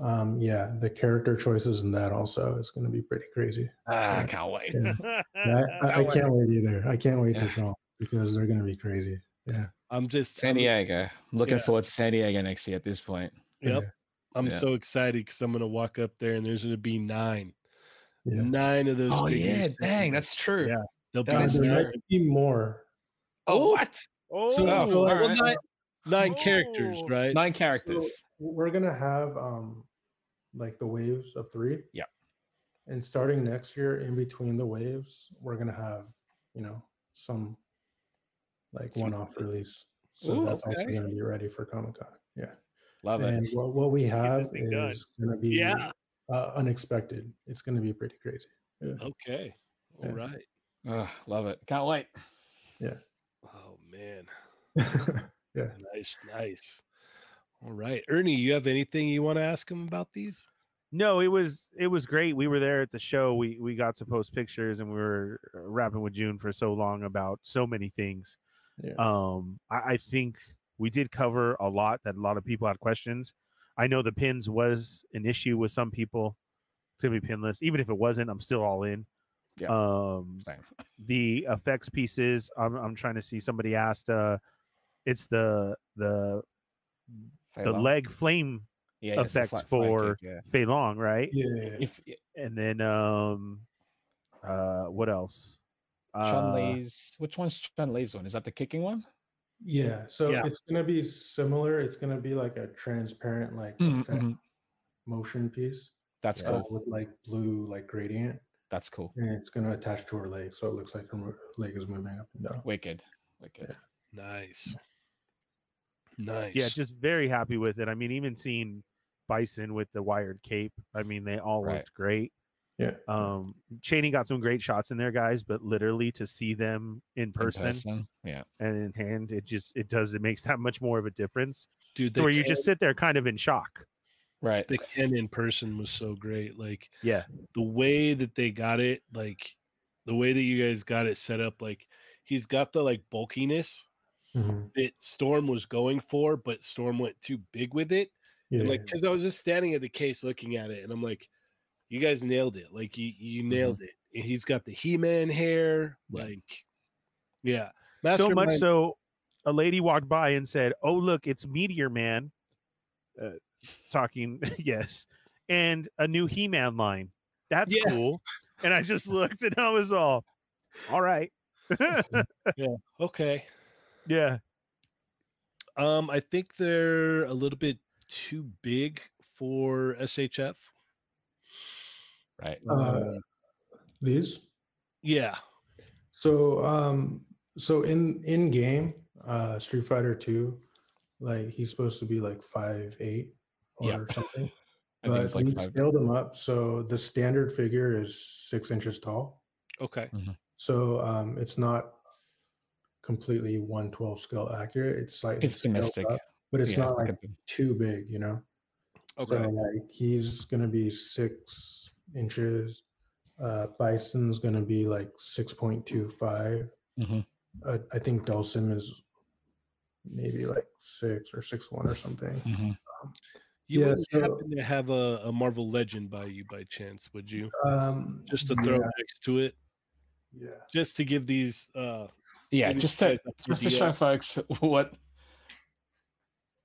Um, yeah, the character choices in that also is going to be pretty crazy. Ah, I can't wait. Yeah. Yeah, I, I, I can't wait either. I can't wait to Yeah. because they're going to be crazy. Yeah. I'm just San Diego. I'm looking Yeah. forward to San Diego next year at this point. Yep. Yeah. I'm Yeah. so excited because I'm gonna walk up there and there's gonna be nine, Yeah. nine of those. Oh yeah, sitting dang, that's true. Yeah. They'll that be there might be more. Oh, what? oh, So- Oh, so, like, all Well, right. Nine, nine characters, Oh. right? Nine characters. So we're gonna have um like the waves of three. Yeah. And starting next year, in between the waves, we're gonna have you know some like one-off release. So Ooh, that's also gonna be ready for Comic Con. Yeah. Love and it. what, what we Let's have this thing done. is gonna be Yeah. uh, unexpected. It's gonna be pretty crazy. Yeah. Okay. All Yeah. right. Ugh, love it. Can't wait. Yeah. Oh man. yeah. Nice, nice. All right. Ernie, you have anything you want to ask him about these? No, it was it was great. We were there at the show. We we got to post pictures, and we were uh, rapping with June for so long about so many things. Yeah. Um, I, I think we did cover a lot that a lot of people had questions. I know the pins was an issue with some people. It's gonna be pinless. Even if it wasn't, I'm still all in. Yeah. Um, Same. the effects pieces. I'm I'm trying to see. Somebody asked. Uh, it's the the the Long. leg flame yeah, yeah, it's flat for kick, yeah. Fei Long, right? Yeah. If And then um uh what else? Chun Uh, which one's Chun Li's one? Is that the kicking one? Yeah. So Yeah. it's gonna be similar. It's gonna be like a transparent like effect mhm. motion piece That's uh, cool. with like blue like gradient, That's cool. and it's gonna attach to her leg, so it looks like her leg is moving up and down. Wicked. Wicked. Nice. Nice. yeah, just very happy with it. I mean, even seeing Bison with the wired cape, I mean, they all Right. looked great. Yeah. Um, Cheney got some great shots in there, guys, but literally to see them in In person, Yeah. and in hand, it just it does it makes that much more of a difference. dude. So The, where you just sit there kind of in shock. Right. the Ken in person was so great. Like Yeah, the way that they got it, like the way that you guys got it set up, like he's got the like bulkiness Mhm. that Storm was going for, but Storm went too big with it. Yeah. And like, because I was just standing at the case looking at it, and I'm like, you guys nailed it. Like you, you nailed it. And he's got the He-Man hair, like, yeah. so much so, a lady walked by and said, "Oh look, it's Meteor Man." Uh, talking, yes, and a new He-Man line. That's Yeah. cool. And I just looked, and I was all, "All right." Yeah. Okay. Yeah. Um, I think they're a little bit too big for SHF. Right. Uh, these. Yeah. So um so in in game, uh Street Fighter 2, like he's supposed to be like five eight or Yeah. something. But like we five. scaled him up. So the standard figure is six inches tall. Okay. So um it's not completely 112 scale accurate. It's slightly It's scaled domestic. up, but it's Yeah, not like a too big, you know. Okay. So like he's gonna be six inches. Uh Bison's gonna be like six point two five. Mhm. Uh, I think Dhalsim is maybe like six or six one or something. Mhm. You Yeah, wouldn't so- happen to have a, a Marvel Legend by you by chance, would you? Um, Just to throw yeah, next to it, yeah. just to give these. uh Yeah, just to just to show folks what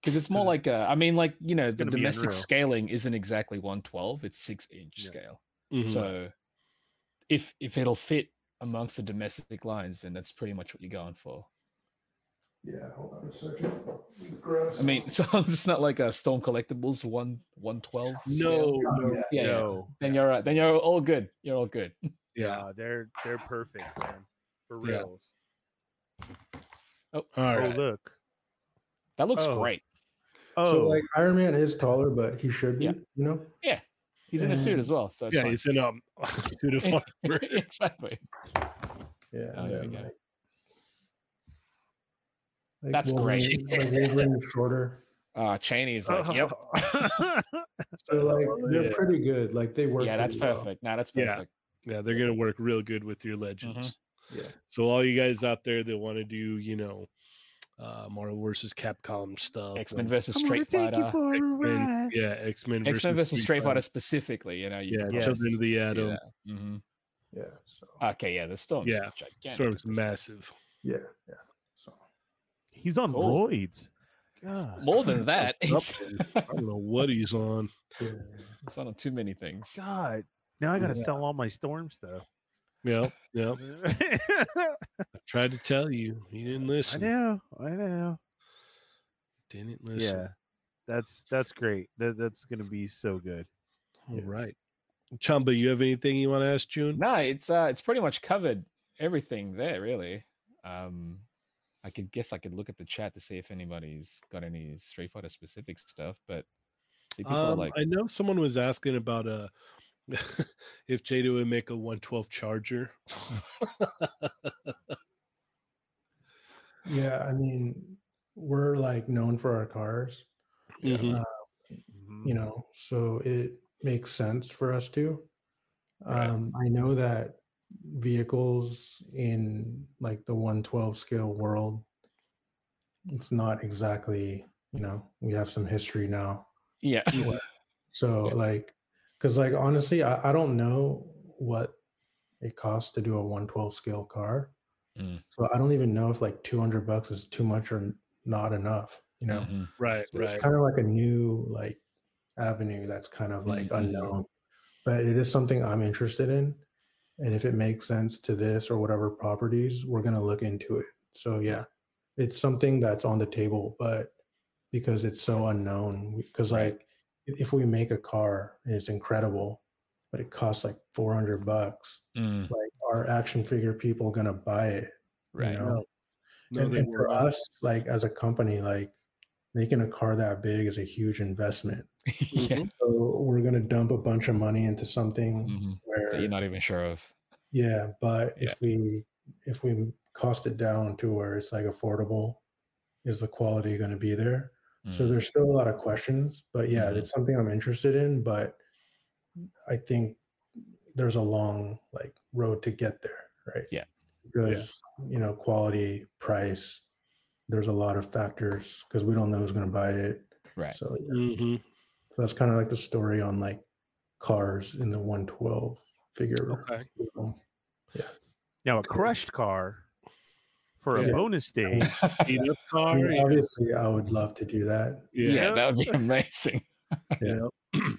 because it's more like a, I mean, like you know, the domestic scaling isn't exactly 112; it's six inch Yeah. scale. mhm. So if if it'll fit amongst the domestic lines, then that's pretty much what you're going for. Yeah, hold on a second. Grab I mean, some- so it's not like a Storm Collectibles one one twelve. no, no, yeah. yeah, yeah. No. Then you're right. Then you're all good. You're all good. yeah. Yeah, they're they're perfect, man. For Yeah. Reals. All Oh, look. That looks Oh. great. Oh, So like Iron Man is taller, but he should be, Yeah. you know. Yeah. He's in a suit as well, so yeah, fine. he's in um, a suit of armor. exactly. Yeah. Oh, and there we then, go. like- like That's great. Wolverine- Like Wolverine is shorter. Uh Cheney's like, yep. So like they're yeah. pretty good. Like they work. Yeah, that's pretty well. perfect. Nah, that's Yeah. perfect. Yeah, they're gonna work real good with your legends. Yeah. So all you guys out there that want to do, you know, uh Marvel versus Capcom stuff, X Men and versus I'm Street Fighter. for a X-Men, yeah, X Men X Men versus Street Fighter specifically, you know, you Yeah, could Yes. Children of the Atom. Yeah. mhm. Yeah. So Okay, yeah, the storm. Yeah, gigantic Storm's at this point. massive. yeah, yeah. So He's on Cool. roids. God. More than that. I don't know what he's on. yeah. he's on too many things. God. Now I gotta Yeah. sell all my storm stuff. Yeah, Yep. I I tried to tell you. You didn't listen. I know. I know. Didn't listen. Yeah. That's that's great. That that's gonna be so good. All Yeah. right. Chamba, you have anything you want to ask June? No, it's uh it's pretty much covered everything there, really. Um I could guess I could look at the chat to see if anybody's got any Street Fighter specific stuff, but see people are Um, like I know someone was asking about uh if Jada would make a 112 charger. Yeah, I mean, we're like known for our cars, Mhm. uh, Mhm. you know, so it makes sense for us to. Right. Um, I know that vehicles in like the 112 scale world, it's not exactly, you know, we have some history now. Yeah. So Yeah. like, because like honestly, I, I don't know what it costs to do a 112 scale car. Mm. So I don't even know if like 200 bucks is too much or not enough. you know. Mhm. Right, So right. It's kind of like a new like avenue that's kind of like Mhm. unknown, but it is something I'm interested in. And if it makes sense to this or whatever properties, we're gonna look into it. So yeah, it's something that's on the table, but because it's so unknown, because like i- if we make a car and it's incredible, but it costs like 400 bucks, Mm, like are action figure people gonna buy it? you right. know? No, and, and for us, like as a company, like making a car that big is a huge investment. yeah. So we're gonna dump a bunch of money into something mhm, where, That you're not even sure of. yeah. But Yeah. if we if we cost it down to where it's like affordable, is the quality going to be there? So Mm, there's still a lot of questions. But yeah, Mhm. it's something I'm interested in. But I think there's a long like road to get there, right? Yeah. Because you know quality, price. There's a lot of factors because we don't know who's going to buy it. right. So yeah. Mhm. So that's kind of like the story on like cars in the 112 figure. Okay. wheel. Now a crushed car for a Yeah. bonus stage. Beat up I mean, obviously, I would love to do that. yeah. Yeah. that would be amazing. Yeah.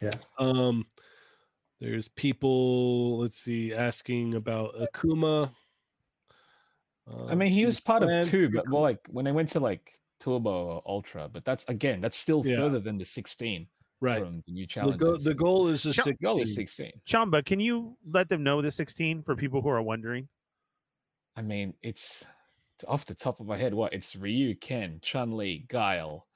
Yeah. Um, there's people. Let's see, asking about Akuma. I mean, he Um, was part of planned two, but more like when I went to like Turbo or Ultra, but that's again, that's still Yeah. further than the 16 right. from the new The, go- the goal is a Shut- the goal 16. is 16. Chamba, can you let them know the 16 for people who are wondering? I mean, it's off the top of my head. What it's Ryu, Ken, Chun Li, Guile,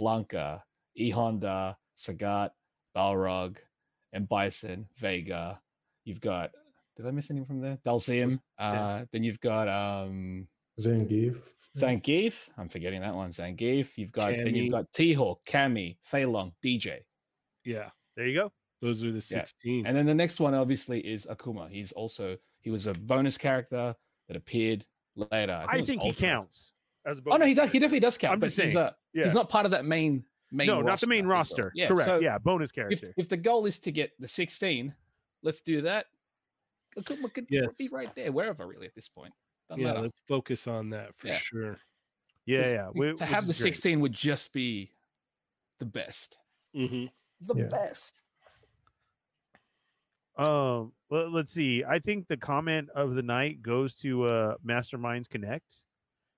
Blanka, E Honda, Sagat, Balrog, and Bison, Vega. You've got. Did I miss anyone from there? Dhalsim. Uh, then you've got um Zangief. Zangief. I'm forgetting that one. Zangief. You've got then you've got T-Hawk, Cammy, Fei Long, Dee Jay. Yeah, There you go. those are the Yeah. 16. And then the next one obviously is Akuma. He's also he was a bonus character that appeared later. I, it was think he counts. As a Oh no, bonus he does. He definitely does count. I'm but just he's, saying, uh, Yeah. he's not part of that main main. no, not the main roster. Yeah, Correct. so yeah, bonus character. if the goal is to get the 16, let's do that. Akuma could Yes. be right there, wherever really at this point. Doesn't yeah, matter. let's focus on that for Yeah. sure. yeah, 'Cause yeah. if- whi- to have the is great. 16 would just be the best. hmm The Yeah. best. Um, well, let's see. I think the comment of the night goes to uh Masterminds Connect.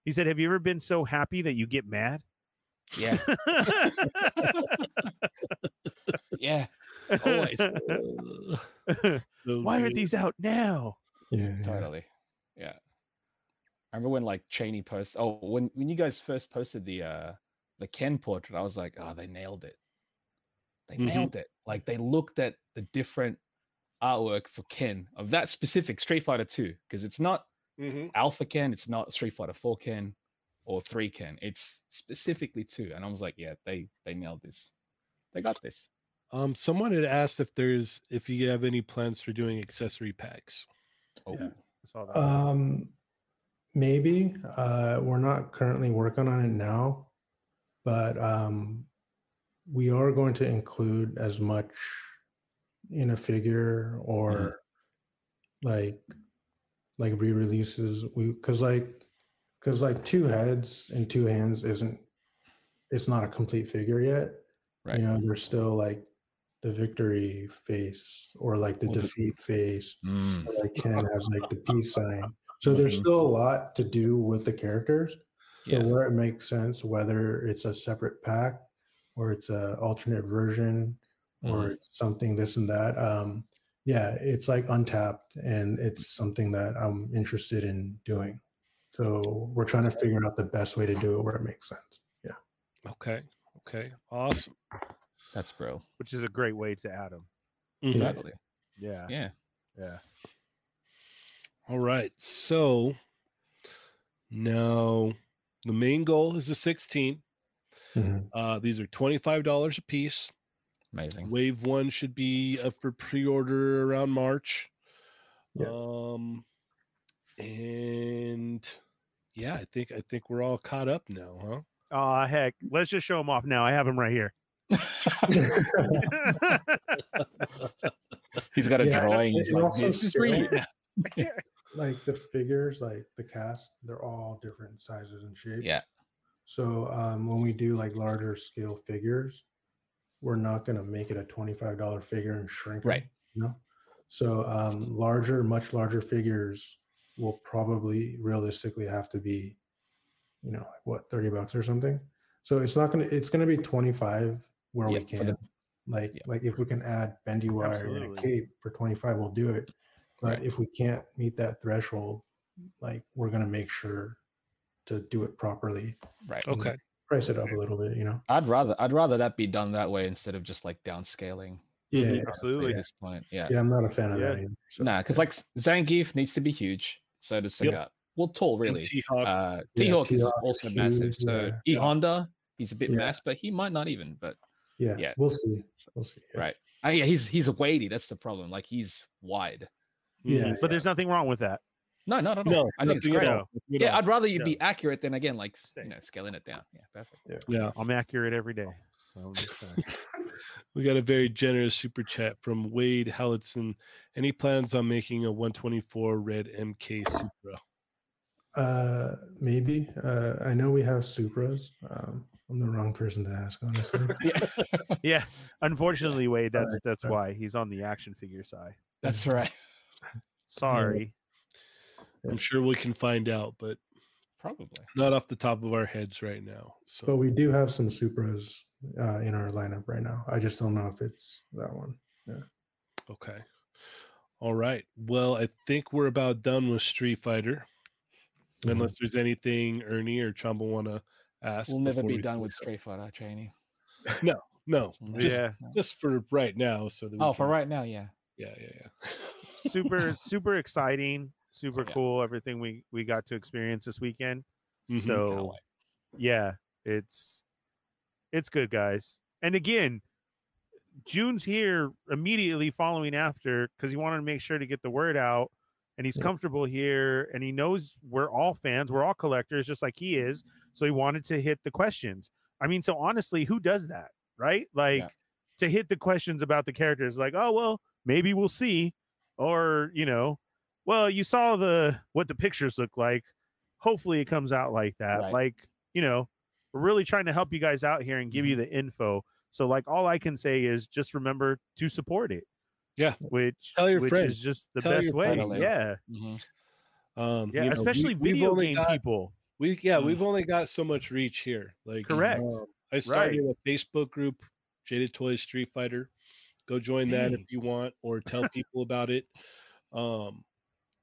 He said, "Have you ever been so happy that you get mad?" Yeah. yeah. Always. Why aren't these out now? Yeah. yeah. Totally. Yeah. I remember when like Cheney post oh when when you guys first posted the uh the Ken portrait, I was like, oh, they nailed it. They Mhm. nailed it. Like they looked at the different artwork for Ken of that specific Street Fighter 2, because it's not Mhm. Alpha Ken, it's not Street Fighter 4 Ken or 3 Ken. It's specifically two. And I was like, yeah, they they nailed this. They got this. Um, someone had asked if there's if you have any plans for doing accessory packs. Oh, Yeah. I saw that. Um, maybe. Uh, we're not currently working on it now, but um, we are going to include as much in a figure or like like re-releases. We because like because like two heads and two hands isn't it's not a complete figure yet. right. You know, there's still like the victory face or like the Well, the- defeat face Mm, like Ken has like the peace sign. So there's Mhm. still a lot to do with the characters. So yeah. where it makes sense, whether it's a separate pack or it's a alternate version or Mhm. it's something this and that. Um, yeah, it's like untapped and it's something that I'm interested in doing. So we're trying to figure out the best way to do it where it makes sense. Yeah. Okay. Okay. Awesome. That's bro. which is a great way to add them. Mhm. Yeah. Yeah, Yeah. yeah. All right. So now the main goal is the 16. Mhm. Uh, these are $25 a piece. Amazing. Wave one should be up for pre-order around March. Yeah. Um, and yeah, I think I think we're all caught up now, huh? Oh heck, let's just show them off now. I have them right here. He's got a Yeah, drawing. it- He's it like, also this is like the figures, like the cast, they're all different sizes and shapes. Yeah. So um, when we do like larger scale figures, we're not going to make it a $25 figure and shrink it. Right. You know? So um, larger, much larger figures will probably realistically have to be, you know, like what, 30 bucks or something. So it's not going to, it's going to be 25 where we Yeah, for can. the- like, yeah. like if we can add bendy wire and a cape for 25, we'll do it. But Right. if we can't meet that threshold, like we're going to make sure to do it properly Right. and Okay. Price it up a little bit, you know? I'd rather I'd rather that be done that way instead of just like downscaling. Yeah, yeah, Absolutely. At this point, yeah. yeah. I'm not a fan of that either. So, Nah, because like Zangief needs to be huge. So does Yep. Sagat. Well, tall really. T-Hawk. Uh, Yeah, T Hawk is T-Hawk is also massive. So yeah. E Honda, he's a bit Yeah. mass, but he might not even. But yeah, yeah. we'll see. We'll see. yeah. right. Oh yeah, he's he's a weighty. That's the problem. Like he's wide. Yeah, But there's nothing wrong with that. No, not at all. No, I think it's nothing at great. all. Nothing at Yeah, all. I'd rather you Yeah. be accurate than again, like s- you know, scaling it down. Yeah, perfect. yeah. I'm accurate every day. So I'm. We got a very generous super chat from Wade Hallitson. Any plans on making a 124 red MK Supra? Uh, maybe. Uh, I know we have Supras. Um, I'm the wrong person to ask, honestly. Yeah, yeah. Unfortunately, Wade, that's Sorry, that's sorry. why he's on the action figure side. that's right. Sorry. I'm sure we can find out, but Probably. not off the top of our heads right now. but So we do have some Supras uh, in our lineup right now. I just don't know if it's that one. Yeah. Okay. All right. Well, I think we're about done with Street Fighter. Mhm. Unless there's anything Ernie or Chumba want to ask. We'll never be we done with finish up. Street Fighter, Cheney. No, just Yeah. just for right now. So that we Oh, for right now, yeah. Yeah, yeah, yeah. super super exciting, super Yeah. cool. Everything we we got to experience this weekend. Mhm. So yeah, it's it's good, guys. And again, June's here immediately following after because he wanted to make sure to get the word out, and he's Yeah. comfortable here, and he knows we're all fans, we're all collectors, just like he is. So he wanted to hit the questions. I mean, so honestly, who does that, right? Like to hit the questions about the characters, like, oh well, maybe we'll see, or you know, well, you saw the what the pictures look like. Hopefully, it comes out like that. Right. Like, you know, we're really trying to help you guys out here and give you Mm-hmm. the info. So, like, all I can say is just remember to support it. Yeah. which Tell your which friends. is just the Tell best way. Yeah, Mhm. Um, yeah, you know, we- especially video game got- people. We yeah, Mm. we've only got so much reach here. Like Correct. um, I started a Facebook group, Jada Toys Street Fighter. Go join that if you want, or tell people about it. Um,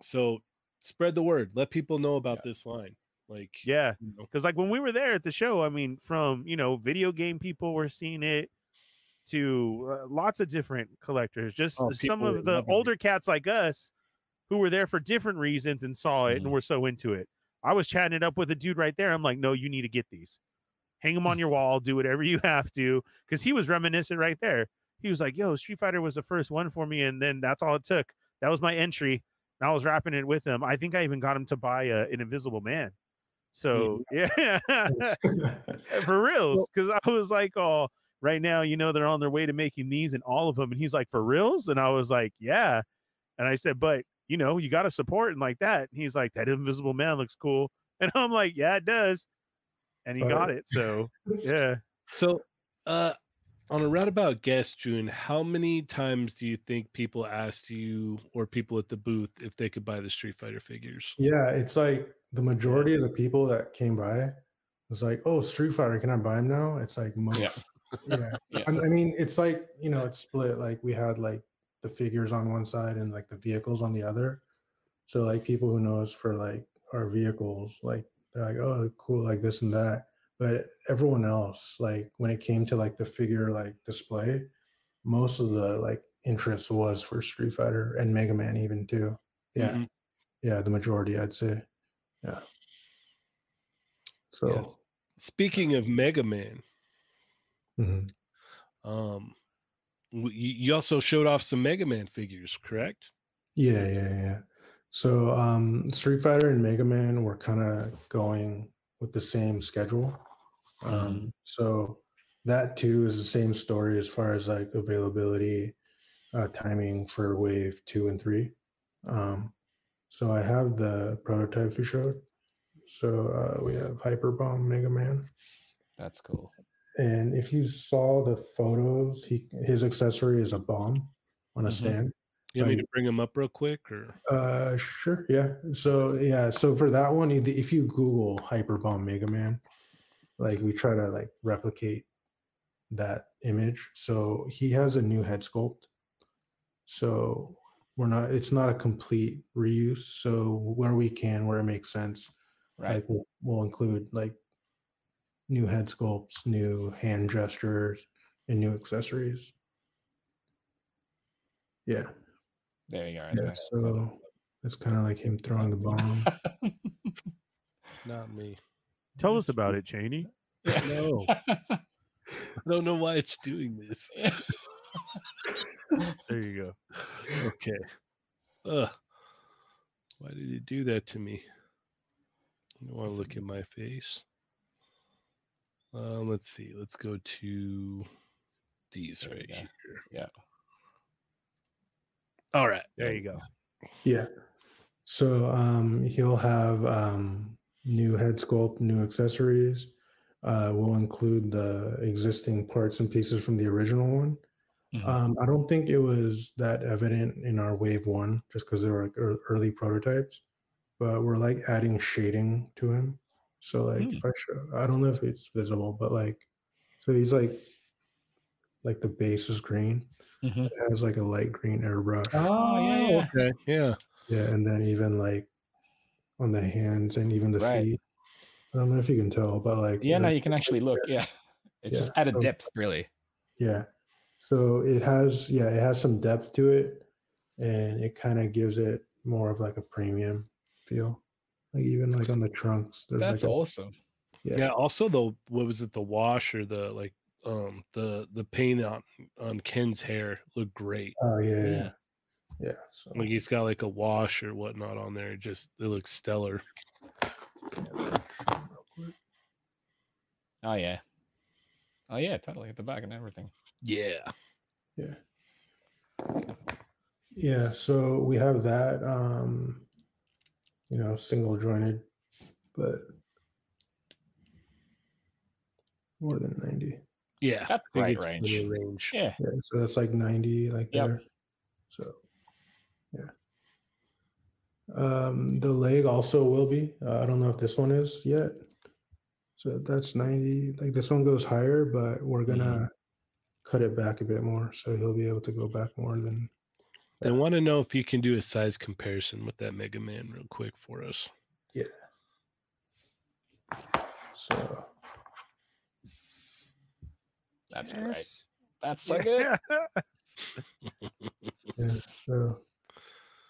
so spread the word. Let people know about this line. Like Yeah, you know, because like when we were there at the show, I mean, from you know, video game people were seeing it to uh, lots of different collectors. Just Oh, some of the loving it. older cats like us who were there for different reasons and saw it Mhm. and were so into it. I was chatting it up with a dude right there. I'm like, no, you need to get these. Hang them on your wall. Do whatever you have to. Because he was reminiscent right there. He was like, yo, Street Fighter was the first one for me. And then that's all it took. That was my entry. And I was wrapping it with him. I think I even got him to buy uh, an Invisible Man. So, yeah. for reals because i was like oh right now you know they're on their way to making these and all of them and he's like for reals? And i was like yeah. And i said but you know you got to support and like that. And he's like that invisible man looks cool. And i'm like yeah it does. And he Uh, got it so yeah. So uh on a roundabout guess, June, how many times do you think people asked you or people at the booth if they could buy the Street Fighter figures? Yeah, it's like the majority of the people that came by was like, "Oh, Street Fighter, can I buy them now?" It's like most, Yeah. yeah. Yeah. I, I mean, it's like you know, it's split. Like we had like the figures on one side and like the vehicles on the other. So like people who know us for like our vehicles, like they're like, "Oh, cool," like this and that. But everyone else, like when it came to like the figure like display, most of the like interest was for Street Fighter and Mega Man even too. Yeah, Mhm. yeah, the majority I'd say. Yeah. So Yes. Speaking of Mega Man, mhm. um, you also showed off some Mega Man figures, correct? yeah, yeah, yeah. So um Street Fighter and Mega Man were kind of going with the same schedule. Um so that too is the same story as far as like availability, uh timing for wave two and three. Um so I have the prototype we showed. So uh, we have Hyper Bomb Mega Man. That's cool. And if you saw the photos, he his accessory is a bomb on a Mhm. stand. You want me to bring him up real quick or Uh, sure, yeah. So yeah, so for that one, if if you Google Hyper Bomb Mega Man, like we try to like replicate that image. So he has a new head sculpt. So we're not. It's not a complete reuse. So where we can, where it makes sense, Right. like we'll, we'll include like new head sculpts, new hand gestures, and new accessories. Yeah, There you go. right yeah. there. So it's kind of like him throwing the bomb. not me? Tell us about it, Cheney. No, I don't know why it's doing this. There you go. Okay. Ugh. Why did it do that to me? I don't want to look at my face. Um, let's see. Let's go to these right go. here. Yeah. All right. There you go. Yeah. So um, he'll have um, new head sculpt, new accessories. Uh, we'll include the existing parts and pieces from the original one. Mhm. Um, I don't think it was that evident in our wave one, just because they were like early prototypes. But we're like adding shading to him. So like, Hmm. if I show, I don't know if it's visible, but like, so he's like, like the base is green. Mhm. It has like a light green airbrush. Oh, yeah, yeah. Okay. Yeah. Yeah, and then even like on the hands and even the Right. feet. I don't know if you can tell, but like Yeah, no, you can actually look. Yeah. It's Yeah, just added so- depth, really. Yeah. So it has yeah, it has some depth to it and it kind of gives it more of like a premium feel. Like even like on the trunks, there's That's like a, awesome. yeah. yeah. Also, the what was it? The wash or the like um the the paint on on Ken's hair looked great. Oh yeah, yeah. Yeah. Yeah. So Like he's got like a wash or whatnot on there. It just it looks stellar. yeah, let me show you real quick. Oh, yeah. Oh, yeah, totally. At the back and everything. Yeah. Yeah. Yeah, so we have that um you know, single jointed, but more than 90. Yeah. That's I think great it's range. range. Yeah. Yeah, so that's like 90 like Yep. there. So yeah. Um the leg also will be. Uh, I don't know if this one is yet. So that's 90. Like this one goes higher, but we're gonna Mm-hmm. cut it back a bit more so he'll be able to go back more than They want to know if you can do a size comparison with that Mega Man real quick for us. yeah. So That's great. That's so good. yeah, so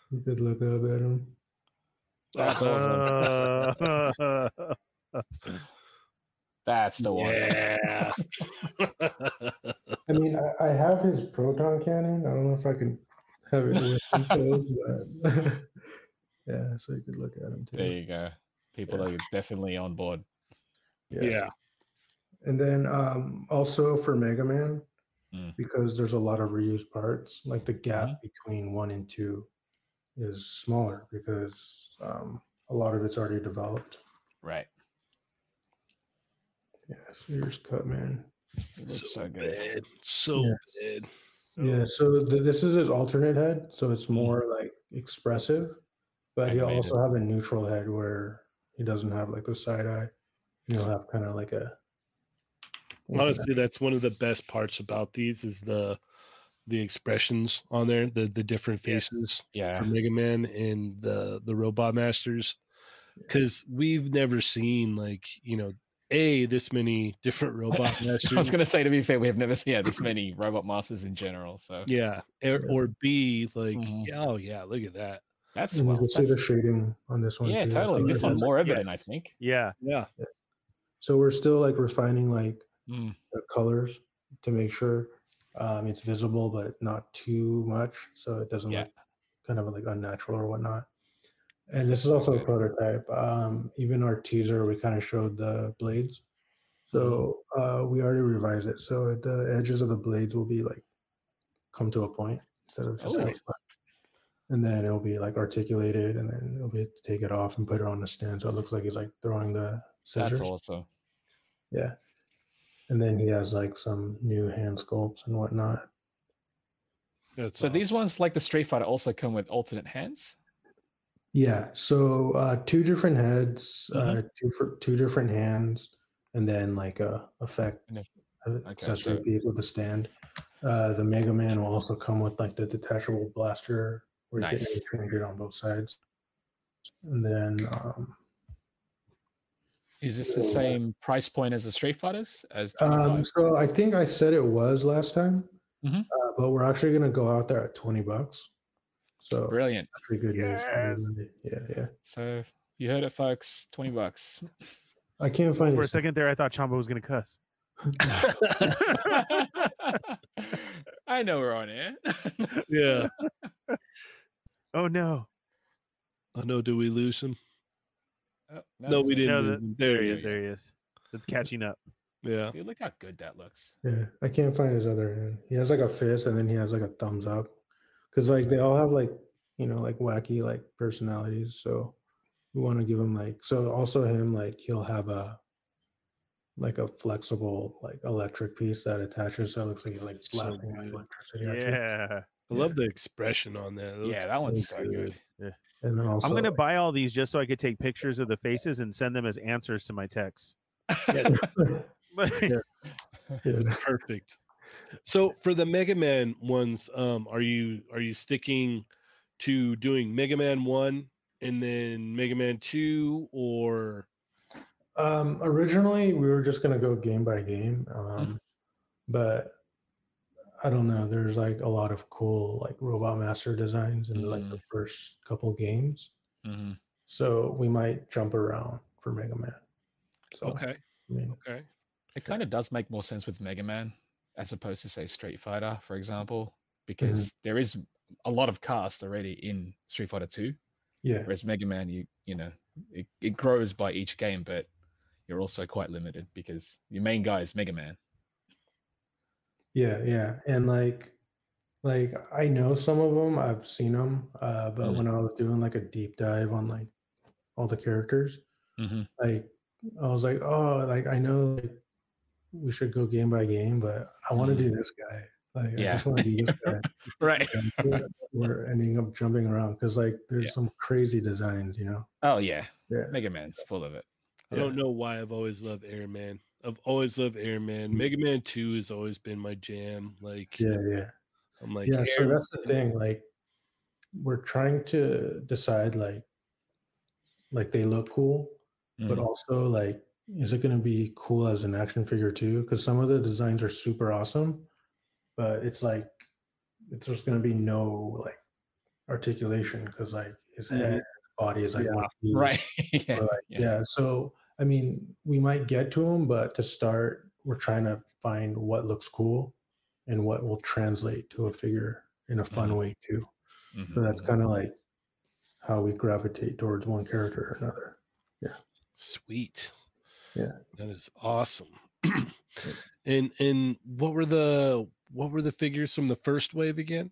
you could look up at him. That's awesome. That's the one. Yeah. I mean, I, I have his proton cannon. I don't know if I can have it with photos, but yeah, so you could look at him too. There you go. People Yeah. are definitely on board. yeah. And then um, also for Mega Man, Mm. because there's a lot of reused parts, like the gap Mhm. between one and two is smaller because um, a lot of it's already developed. Right. Yeah, so here's Cutman. It looks so, good. bad. So Yeah. bad. Yeah, so th- this is his alternate head, so it's more like expressive, but he'll also have a neutral head where he doesn't have like the side eye. and He'll have kind of like a like an Honestly, that's one of the best parts about these is the the expressions on there, the the different Yes. faces Yeah. for Mega Man and the the Robot Masters, because we've never seen like you know a this many different Robot masters. I was going to say, to be fair, we have never seen yeah, this many robot masters in general. So Yeah, or, or B like Mhm. oh yeah, look at that. that's and well, you can see the shading on this one yeah, too. totally. This one's more evident, I yes. think. yeah. Yeah, So we're still like refining like Mm. the colors to make sure um, it's visible, but not too much, so it doesn't Yeah. look kind of like unnatural or whatnot. And this is also a prototype. Um, even our teaser, we kind of showed the blades. So uh, we already revised it. So the edges of the blades will be like come to a point instead of just Oh. like flat. and then it'll be like articulated, and then it'll be to take it off and put it on the stand, so it looks like he's like throwing the scissors. That's awesome. Yeah, and then he has like some new hand sculpts and whatnot. That's So awesome. these ones, like the Street Fighter, also come with alternate hands. Yeah, so uh, two different heads, uh, two for two different hands, and then like a effect And if- uh, okay, accessory so- piece with a stand. Uh, the Mega Man will also come with like the detachable blaster where you can change it on both sides. And then um, Is this the same price point as the Street Fighters? As um, so I think I said it was last time, Mhm. uh, but we're actually gonna go out there at twenty bucks. So brilliant. actually good news. Yes. everybody. Yeah, yeah. So you heard it, folks. Twenty bucks. I can't find For a second there, I thought Chamba was gonna cuss. I know we're on air. yeah. Oh no! I know. Do we lose him? Oh, No, we didn't. No, lose the- There There he he is. is. There he is. It's catching up. Yeah. Dude, look how good that looks. Yeah, I can't find his other hand. He has like a fist, and then he has like a thumbs up, because like they all have like you know like wacky like personalities. So we want to give him like so also him like he'll have a like a flexible like electric piece that attaches, so it looks like he's like So blasting like good. electricity. at you. Yeah. I love the expression on that. It Yeah, that one's really so good. And then also I'm gonna buy all these just so I could take pictures of the faces and send them as answers to my texts. Yeah. yeah. Perfect. So for the Mega Man ones, um, are you are you sticking to doing Mega Man one and then Mega Man two, or Um, originally, we were just gonna go game by game, Mm-hmm. um, but I don't know. There's like a lot of cool like Robot Master designs in like Mm-hmm. the first couple games, Mhm. so we might jump around for Mega Man. So okay, I mean, okay, It kind of does make more sense with Mega Man as opposed to say Street Fighter, for example, because there is a lot of cast already in Street Fighter 2. yeah, Whereas Mega Man, you you know, it, it grows by each game, but you're also quite limited because your main guy is Mega Man. Yeah, yeah, and like, like I know some of them. I've seen them, uh, but Mhm. when I was doing like a deep dive on like all the characters, Mm-hmm. like I was like, oh, like I know like we should go game by game, but I want to Mhm. do this guy. Like I Yeah. just want to be this guy. Right. And we're- we're ending up jumping around because like there's Yeah. some crazy designs, you know. Oh yeah, Yeah. Mega Man's full of it. I don't know why I've always loved Airman. I've always loved Airman. Mm. Mega Man two has always been my jam. Like, Yeah, yeah. I'm like, yeah, so that's the thing. Like we're trying to decide like like they look cool, but Mhm. also like is it going to be cool as an action figure too? Because some of the designs are super awesome, but it's like it's just going to be no like articulation because like his head, his body is like Yeah. one piece. Right. yeah. Like, yeah. yeah. So I mean, we might get to them, but to start, we're trying to find what looks cool and what will translate to a figure in a fun Mhm. way too. Mhm. So that's kind of like how we gravitate towards one character or another. Yeah. Sweet. Yeah. that is awesome. and and what were the what were the figures from the first wave again?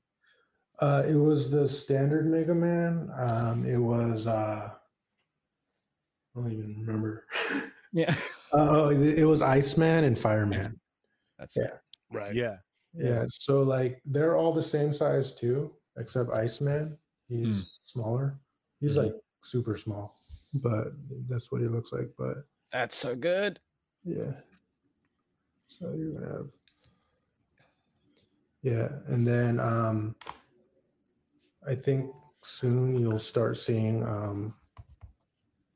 Uh, it was the standard Mega Man. Um, it was uh, I don't even remember. Yeah. Oh, it it was Iceman and Fireman. That's Yeah. Right. Yeah. Yeah, so like they're all the same size too, except Iceman. He's smaller. He's Mhm. like super small, but that's what he looks like. But That's so good. yeah, so you're gonna have yeah, and then um, I think soon you'll start seeing um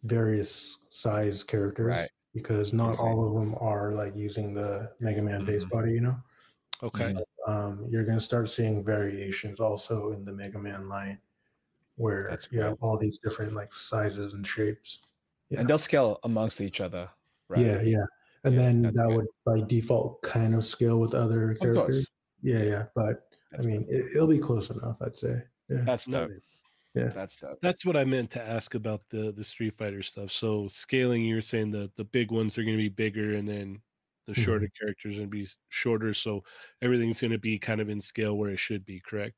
various size characters Right. because not Exactly. all of them are like using the Mega Man base Mhm. body, you know. Okay. Mhm. um, you're going to start seeing variations also in the Mega Man line, where That's you have all these different like sizes and shapes. Yeah. And they'll scale amongst each other. Right. Yeah, yeah, and Yeah, then that good. would by default kind of scale with other Of characters. course. Yeah, yeah, but That's I mean, it, it'll be close enough, I'd say. Yeah, That's dope. Nice. Yeah. That's dope. That's what I meant to ask about the the Street Fighter stuff. So scaling, you're saying the the big ones are going to be bigger, and then the Mhm. shorter characters are going to be shorter. So everything's going to be kind of in scale where it should be. Correct?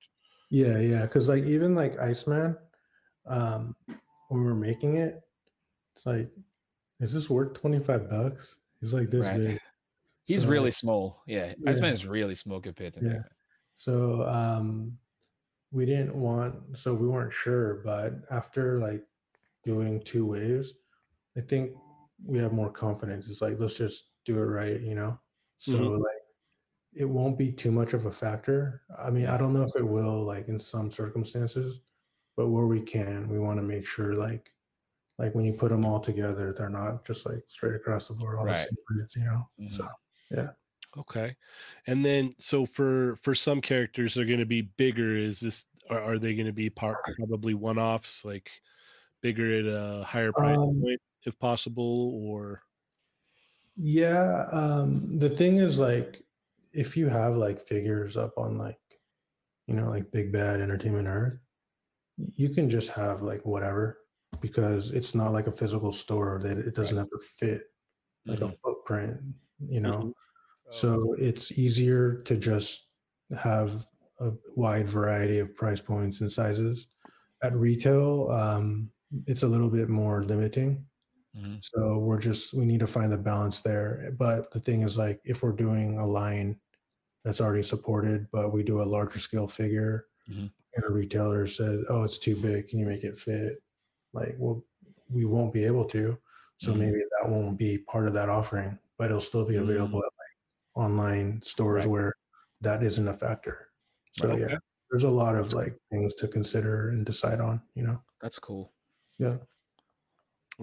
Yeah, yeah. Because like even like Iceman, um, when we were making it, it's like, is this worth twenty five bucks? He's like this Right. big. He's So, really small. Yeah, Yeah. Iceman is really small compared to Yeah. Mega So um we didn't want so we weren't sure, but after like doing two waves, I think we have more confidence. It's like let's just do it right, you know? So Mhm. like it won't be too much of a factor. I mean, I don't know if it will like in some circumstances, but where we can, we want to make sure like like when you put them all together, they're not just like straight across the board all the same units, you know? Mhm. So Okay. And then so for for some characters they're going to be bigger is this are, are they going to be part probably one-offs like bigger at a higher price Um, point if possible or Yeah, um, the thing is like if you have like figures up on like you know like Big Bad Entertainment Earth, you can just have like whatever because it's not like a physical store that it doesn't Right. have to fit like Mhm. a footprint, you know. So it's easier to just have a wide variety of price points and sizes. At retail, um, it's a little bit more limiting. Mhm. So we're just we need to find the balance there. But the thing is like if we're doing a line that's already supported, but we do a larger scale figure Mhm. and a retailer said, Oh, it's too big, can you make it fit? Like, well, we won't be able to. So Mhm. maybe that won't be part of that offering, but it'll still be available at like online stores Right. where that isn't a factor. So Right, yeah, there's a lot of like things to consider and decide on, you know. That's cool. Yeah.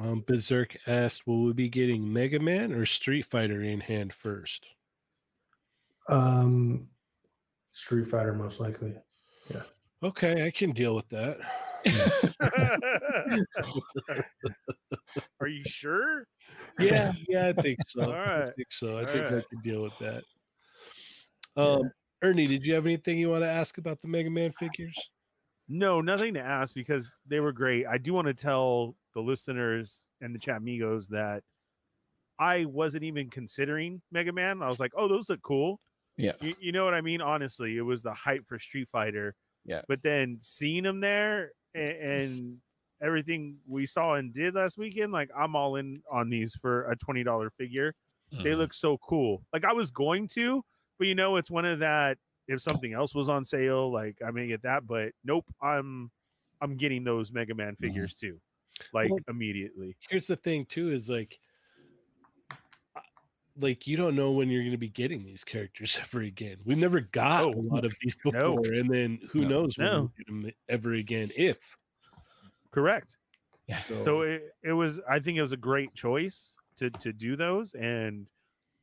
um, Berserk asked will we be getting Mega Man or Street Fighter in hand first? Um Street Fighter most likely. Yeah. Okay, I can deal with that. Are you sure? Yeah, yeah, I think so. All I think so. I All think I can deal with that. Um, Ernie, did you have anything you want to ask about the Mega Man figures? No, nothing to ask because they were great. I do want to tell the listeners and the chat amigos that I wasn't even considering Mega Man. I was like, oh, those look cool. Yeah. You, you know what I mean? Honestly, it was the hype for Street Fighter. Yeah. But then seeing them there and, and everything we saw and did last weekend, like I'm all in on these for a twenty dollar figure. They Mhm. look so cool. Like I was going to, but you know, it's one of that. If something else was on sale, like I may get that, but nope. I'm I'm getting those Mega Man figures too, like Well- immediately. Here's the thing, too, is like, like you don't know when you're going to be getting these characters ever again. We've never got Oh, a lot of these before, no. and then who No. knows when No. we'll get them ever again if. Correct. Yeah. So, So it, it was. I think it was a great choice to to do those, and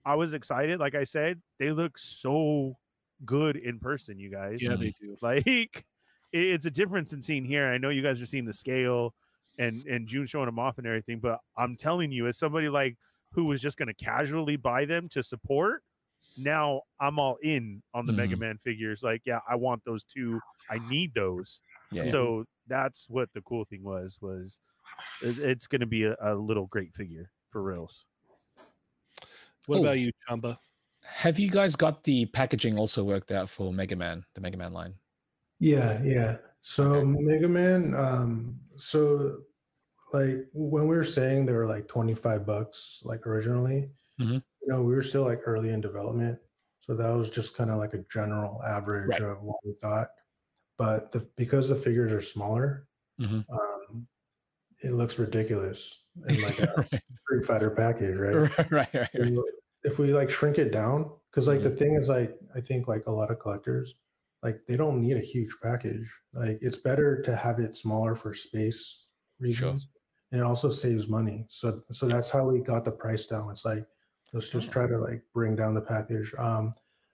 I was excited. Like I said, they look so good in person. You guys, yeah, they do. like it's a difference in seeing here. I know you guys are seeing the scale and and June showing them off and everything, but I'm telling you, as somebody like who was just going to casually buy them to support, now I'm all in on the Mega Mhm. Man figures. Like, yeah, I want those two. I need those. Yeah. So that's what the cool thing was. Was it- it's going to be a, a little great figure for reals. What Oh. about you, Chamba? Have you guys got the packaging also worked out for Mega Man, the Mega Man line? Yeah, yeah. So Okay. Mega Man, um, so like when we were saying they were like 25 bucks, like originally, Mhm. you know, we were still like early in development. So that was just kind of like a general average Right. of what we thought. But the, because the figures are smaller, Mhm. um, it looks ridiculous in like a right, Street Fighter package, right? right, right, right. So if we like shrink it down because like Mm-hmm. the thing is like i think like a lot of collectors like they don't need a huge package like it's better to have it smaller for space reasons and it also saves money so so that's how we got the price down it's like let's just try to like bring down the package um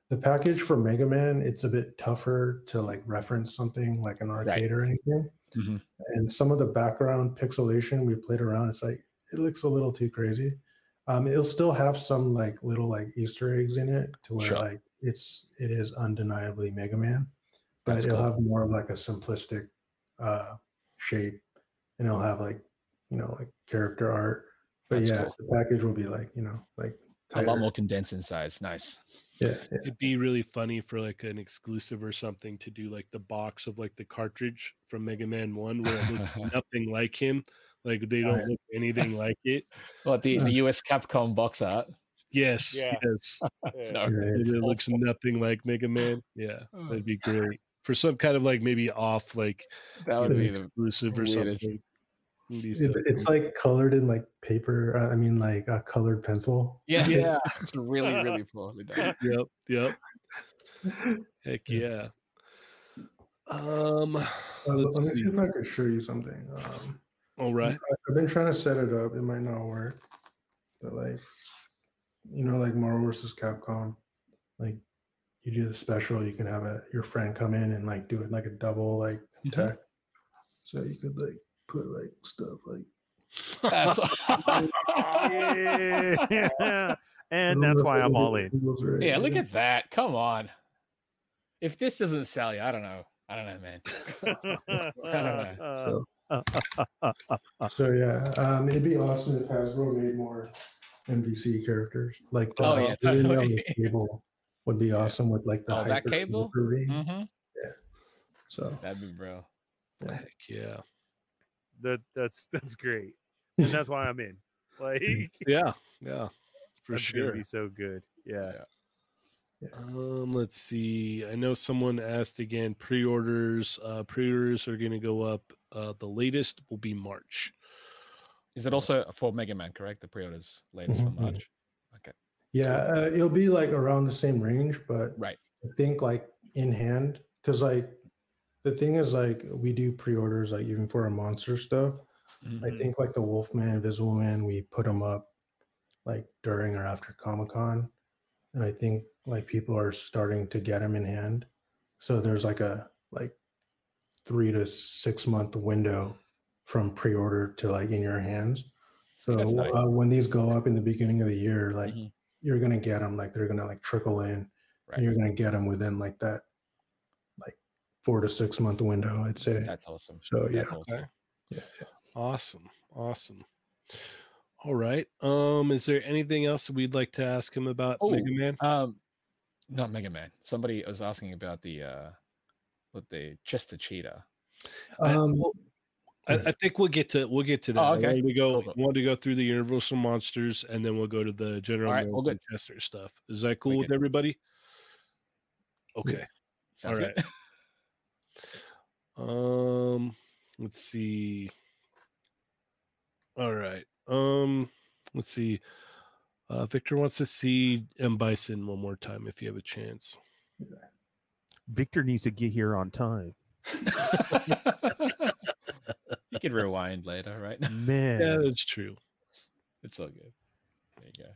the package for mega man it's a bit tougher to like reference something like an arcade or anything Mhm. and some of the background pixelation we played around it's like it looks a little too crazy um it'll still have some like little like easter eggs in it to where Sure. like it's it is undeniably mega man but That's it'll cool. have more of like a simplistic uh shape and it'll have like you know like character art but That's yeah cool. the package will be like you know like A lot more condensed in size. Nice. Yeah, yeah. It'd be really funny for like an exclusive or something to do like the box of like the cartridge from Mega Man One, where it looks nothing like him. Like they Oh, don't look anything like it. What the, the uh. US Capcom box art? Yes, Yeah. yes. No, Yeah, It, it's it looks nothing like Mega Man. Yeah, Oh. that'd be great for some kind of like maybe off like that would know, be the exclusive or something. It'd be It- so it's like colored in like paper. Uh, I mean, like a colored pencil. yeah, Yeah. yeah. It's really, really poorly done. yep, yep. Heck yeah. Um, Uh, let's me see see. if I could show you something. Um, all right. I- I've been trying to set it up. It might not work, but like, you know, like Marvel versus Capcom, like you do the special, you can have a your friend come in and like do it like a double like Mhm. attack. So you could like put like stuff like. That's yeah. And that's why I I'm all in. right, yeah, look at that. Come on. If this doesn't sell you, I don't know. I don't know, man. Uh, So yeah, um, it'd be awesome if Hasbro made more MVC characters. Like the Oh, yeah, Alien totally. the cable would be awesome with like the Oh, that cable? hyper ring. hmm So That'd be bro. Heck yeah. That that's that's great, and that's why I'm in. Like, Yeah, yeah. For that's sure. be so good. Yeah. Um, let's see. I know someone asked again. Pre-orders. Uh, pre-orders are going to go up. Uh, the latest will be March. Is it also for Mega Man, correct? The pre-orders latest for Mhm, mhm. March. Okay. yeah, uh, it'll be like around the same range, but Right. I think like in hand, because like the thing is like we do pre-orders like even for our monster stuff. I Mhm. Mhm. think like the Wolfman, Invisible Man, we put them up like during or after Comic Con, and I think like people are starting to get them in hand. So there's like a like three to six month window from pre-order to like in your hands. So nice. uh, when these go up in the beginning of the year, like Mhm. you're gonna get them, like they're gonna like trickle in, Right. and you're gonna get them within like that, four to six month window, I'd say. That's awesome. So yeah, That's awesome. Okay. yeah, yeah. Awesome. Awesome. All right. Um, is there anything else we'd like to ask him about Oh, Mega Man? Um, not Mega Man. Somebody was asking about the uh, what the Chester Cheetah. I- Um, well, I. I think we'll get to we'll get to that. Oh, I okay. wanted to go Cool, cool. wanted to go through the Universal monsters and then we'll go to the General All right, Mills well, and Chester stuff. Is that cool We with can- everybody? Okay. Sounds All right. good. Um, let's see. All right. Um, let's see. Uh, Victor wants to see M Bison one more time if you have a chance. Victor needs to get here on time. you can rewind later, right? Man. Yeah, that's true. It's all good. There you go.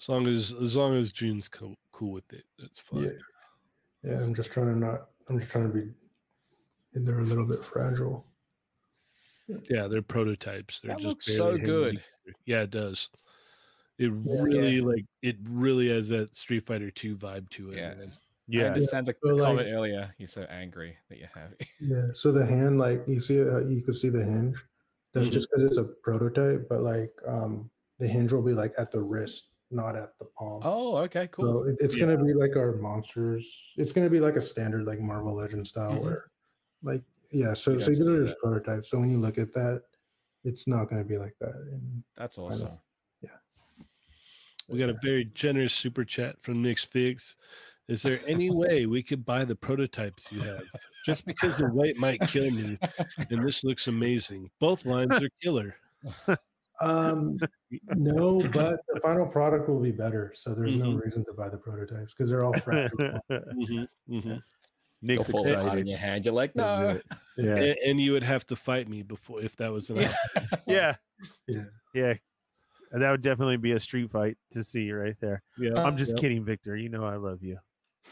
As long as as long as June's cool, cool with it, that's fine. Yeah. Yeah, I'm just trying to not. I'm just trying to be. And they're a little bit fragile. Yeah, they're prototypes. They're That just looks so good. together. Yeah, it does. It Yeah. really like it really has that Street Fighter 2 vibe to it. Yeah. man. I yeah. understand the, so, the like- comment earlier. You're so angry that you're happy. Yeah. So the hand, like you see, uh, you can see the hinge. That's Mhm. just because it's a prototype, but like um the hinge will be like at the wrist, not at the palm. Oh, okay, cool. So it, it's Yeah. gonna be like our monsters. It's gonna be like a standard like Marvel Legend style Mhm. where, like yeah. So so these are just prototypes. So when you look at that, it's not gonna be like that. And That's know. Yeah. We got a very generous super chat from Nick's Figs. Is there any way we could buy the prototypes you have? Just because the white might kill me, and this looks amazing. Both lines are killer. Um, no, but the final product will be better. So there's no Mhm. reason to buy the prototypes because they're all fragile. Mhm, Go Nick's fall apart in your hand. You're like, no. yeah. And, and you would have to fight me before if that was an Yeah. Yeah. Yeah. Yeah. And That would definitely be a street fight to see right there. Yeah, I'm just Yep. kidding, Victor. You know I love you.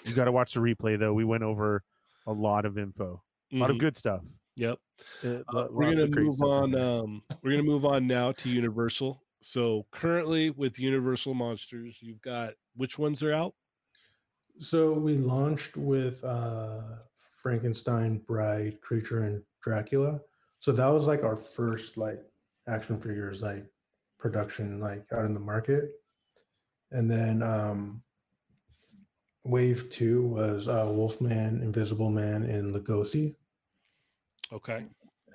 You got to watch the replay though. We went over a lot of info, a lot of Mhm, good stuff. Yep. Uh, Uh, we're gonna move on. Um, we're gonna move on now to Universal. So currently with Universal Monsters, you've got which ones are out? So we launched with uh, Frankenstein, Bride, Creature, and Dracula. So that was like our first like action figures like production like out in the market. and then um, wave two was uh, Wolfman, Invisible Man, and Lugosi, Okay.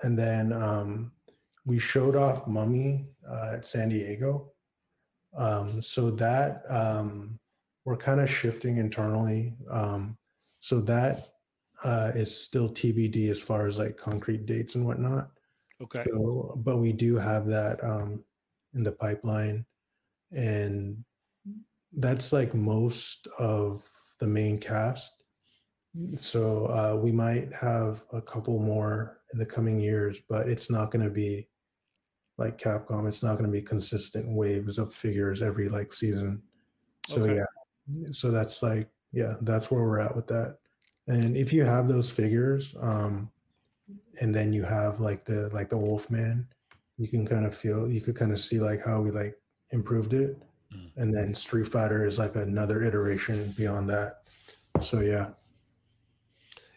and then um, we showed off Mummy uh, at San Diego. Um, so that um, we're kind of shifting internally. Um, so that uh, is still TBD as far as like concrete dates and whatnot. Okay. So, but we do have that um, in the pipeline, and that's like most of the main cast. So uh, we might have a couple more in the coming years, but it's not going to be like Capcom. It's not going to be consistent waves of figures every like season. So Okay. yeah, so that's like yeah, that's where we're at with that. And if you have those figures, um, and then you have like the like the Wolfman, you can kind of feel you could kind of see like how we like improved it, Mm. and then Street Fighter is like another iteration beyond that. So yeah,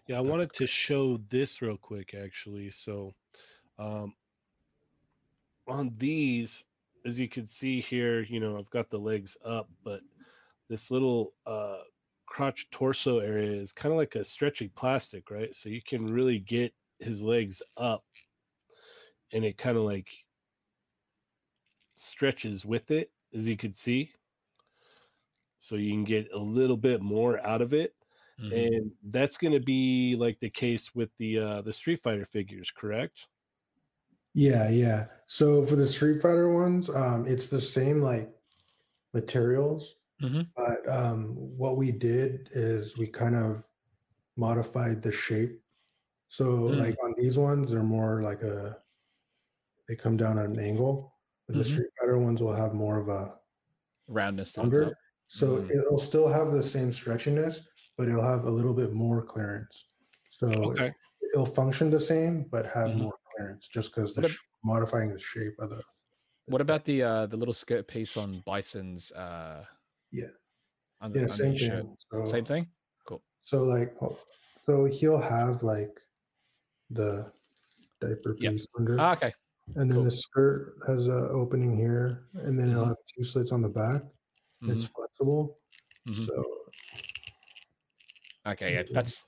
Yeah, I That's wanted to show this real quick actually. So um on these, as you can see here, you know, I've got the legs up, but this little uh crotch torso area is kind of like a stretchy plastic, right? So you can really get his legs up and it kind of like stretches with it, as you can see. So you can get a little bit more out of it Mhm. and that's going to be like the case with the uh the street fighter figures correct yeah, yeah. So for the Street Fighter ones, um, it's the same like materials, Mhm. but um, what we did is we kind of modified the shape. So Mm. like on these ones, they're more like a they come down at an angle. But the Mhm. Street Fighter ones will have more of a roundness to under. top. So Mm. it'll still have the same stretchiness, but it'll have a little bit more clearance. So okay it'll function the same, but have Mhm. more clearance just because the What ab- sh- modifying the shape of the. What about the uh the little skirt piece on Bison's uh Yeah. under, Yeah, under same his thing. So Same thing? Cool. So like, so he'll have like the diaper Yep. piece under, Ah, okay. and then cool. the skirt has a opening here, and then it'll Mhm. have two slits on the back. and It's flexible, Mhm. so Okay, yeah, that's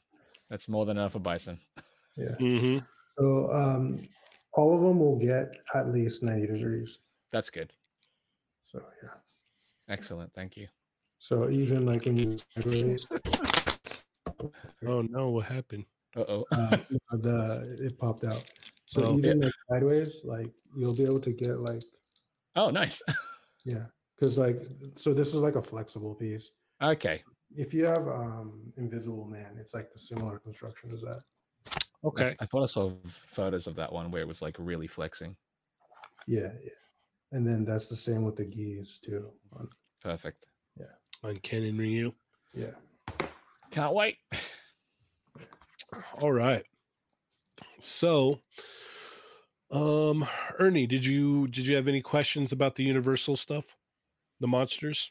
that's more than enough for Bison. yeah. hmm So um, all of them will get at least ninety degrees. That's good. So yeah. Excellent. Thank you. So even like when you sideways, oh no what happened Uh oh. uh, the it popped out. So Oh. even like sideways, like you'll be able to get like Oh, nice. yeah, because like so this is like a flexible piece. okay. If you have um Invisible Man, it's like the similar construction as that. okay That's- I thought I saw photos of that one where it was like really flexing. Yeah, yeah. And then that's the same with the gis too. Perfect. Yeah. on ken and ryu Yeah. Can't wait. all right so um ernie did you did you have any questions about the universal stuff the monsters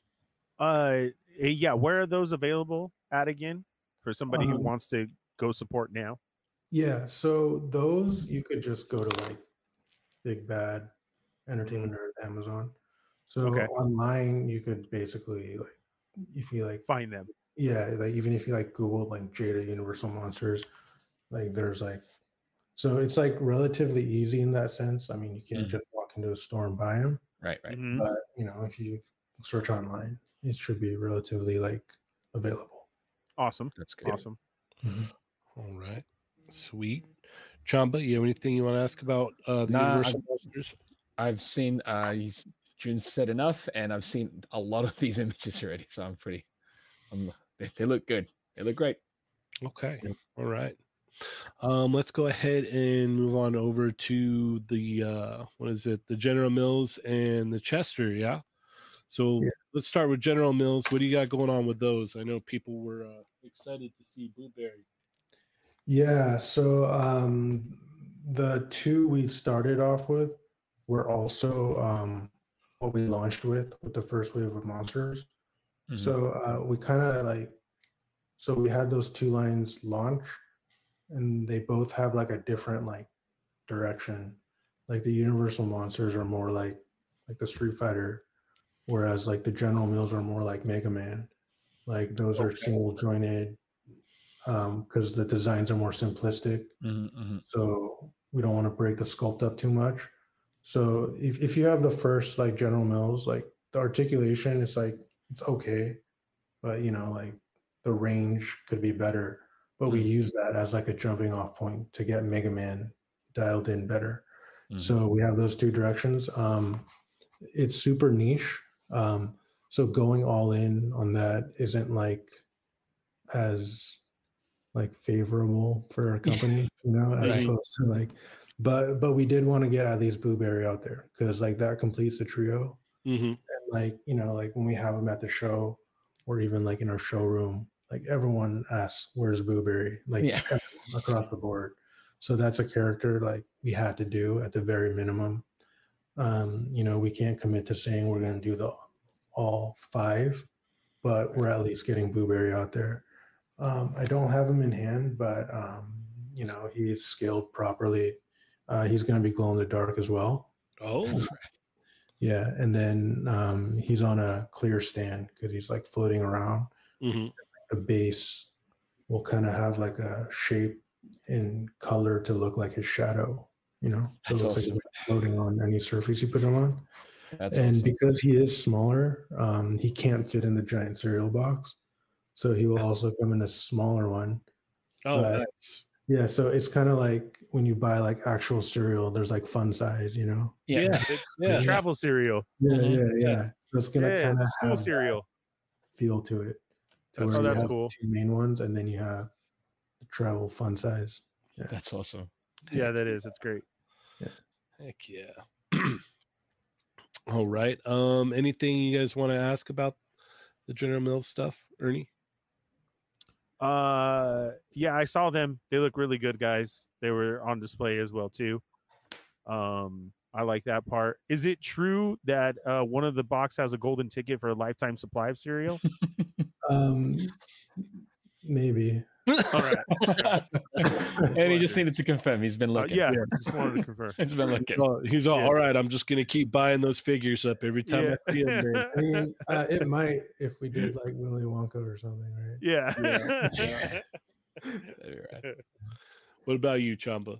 Uh, eh, yeah. Where are those available at again for somebody who Um, wants to go support now? Yeah. So those you could just go to like Big Bad Entertainment or Amazon. So Okay. online you could basically like if you like Find them. yeah, like even if you like Google like Jada Universal Monsters, like there's like so it's like relatively easy in that sense. I mean, you can't Mm. just walk into a store and buy them, Right, right. Mhm. but you know, if you search online, it should be relatively like available. Awesome. That's good. Awesome. all right sweet chamba you have anything you want to ask about uh the Nah, universal monsters I've seen uh he's June said enough and I've seen a lot of these images already, so I'm pretty um they, they look good. They look great. Okay. Yep. All right. Um, let's go ahead and move on over to the uh what is it? The General Mills and the Chester, yeah. So Yeah. let's start with General Mills. What do you got going on with those? I know people were uh, excited to see Boo Berry. Yeah, so um, the two we started off with were also um, what we launched with with the first wave of monsters. Mhm. So uh, we kind of like, so we had those two lines launch, and they both have like a different like direction. Like the Universal monsters are more like like the Street Fighter whereas like the General Mills are more like Mega Man. Like those are single jointed because the designs are more simplistic. Mhm, mhm. So we don't want to break the sculpt up too much. So if, if you have the first like General Mills, like the articulation is like it's okay, but you know, like the range could be better. But we use that as like a jumping off point to get Mega Man dialed in better. Mhm. So we have those two directions. Um, it's super niche. Um, so going all in on that isn't like as like favorable for our company, you know, as Right. opposed to like, but but we did want to get at least Boo Berry out there because like that completes the trio. Mm-hmm. And like you know, like when we have them at the show or even like in our showroom, like everyone asks, "Where's Boo Berry?" Like Yeah. across the board. So that's a character like we had to do at the very minimum. Um, you know, we can't commit to saying we're going to do the all five, but we're at least getting Boo Berry out there. Um, I don't have him in hand, but um, you know, he's scaled properly. Uh, he's going to be glow in the dark as well. Oh, Yeah, and then um, he's on a clear stand because he's like floating around. mm-hmm. The base will kind of have like a shape and color to look like his shadow. You know, it That's looks like awesome. he's floating on any surface you put him on. That's and awesome. because he is smaller, um, he can't fit in the giant cereal box. So he will also come in a smaller one. oh, nice. Yeah, so it's kind of like when you buy like actual cereal, there's like fun size, you know? yeah. Yeah, It's yeah. travel cereal. Yeah, Mhm. yeah, yeah. So it's gonna Yeah, kind of school have cereal. feel to it. To That's- oh, that's cool. Two main ones, and then you have the travel fun size. Yeah. That's awesome. Yeah, that is. It's great. Heck yeah. All right. Um, anything you guys want to ask about the General Mills stuff, Ernie? Uh, yeah, I saw them. They look really good, guys. They were on display as well too. Um, I like that part. Is it true that uh, one of the box has a golden ticket for a lifetime supply of cereal? Um, maybe. All right. and he just needed to confirm he's been Uh, looking. yeah, just wanted to confirm. It's been He's looking. all, he's all, Yeah. all right. I'm just gonna keep buying those figures up every time Yeah. I see them. I mean, uh, it might if we did like Willy Wonka or something, right? Yeah. Yeah. That'd right. What about you, Chamba?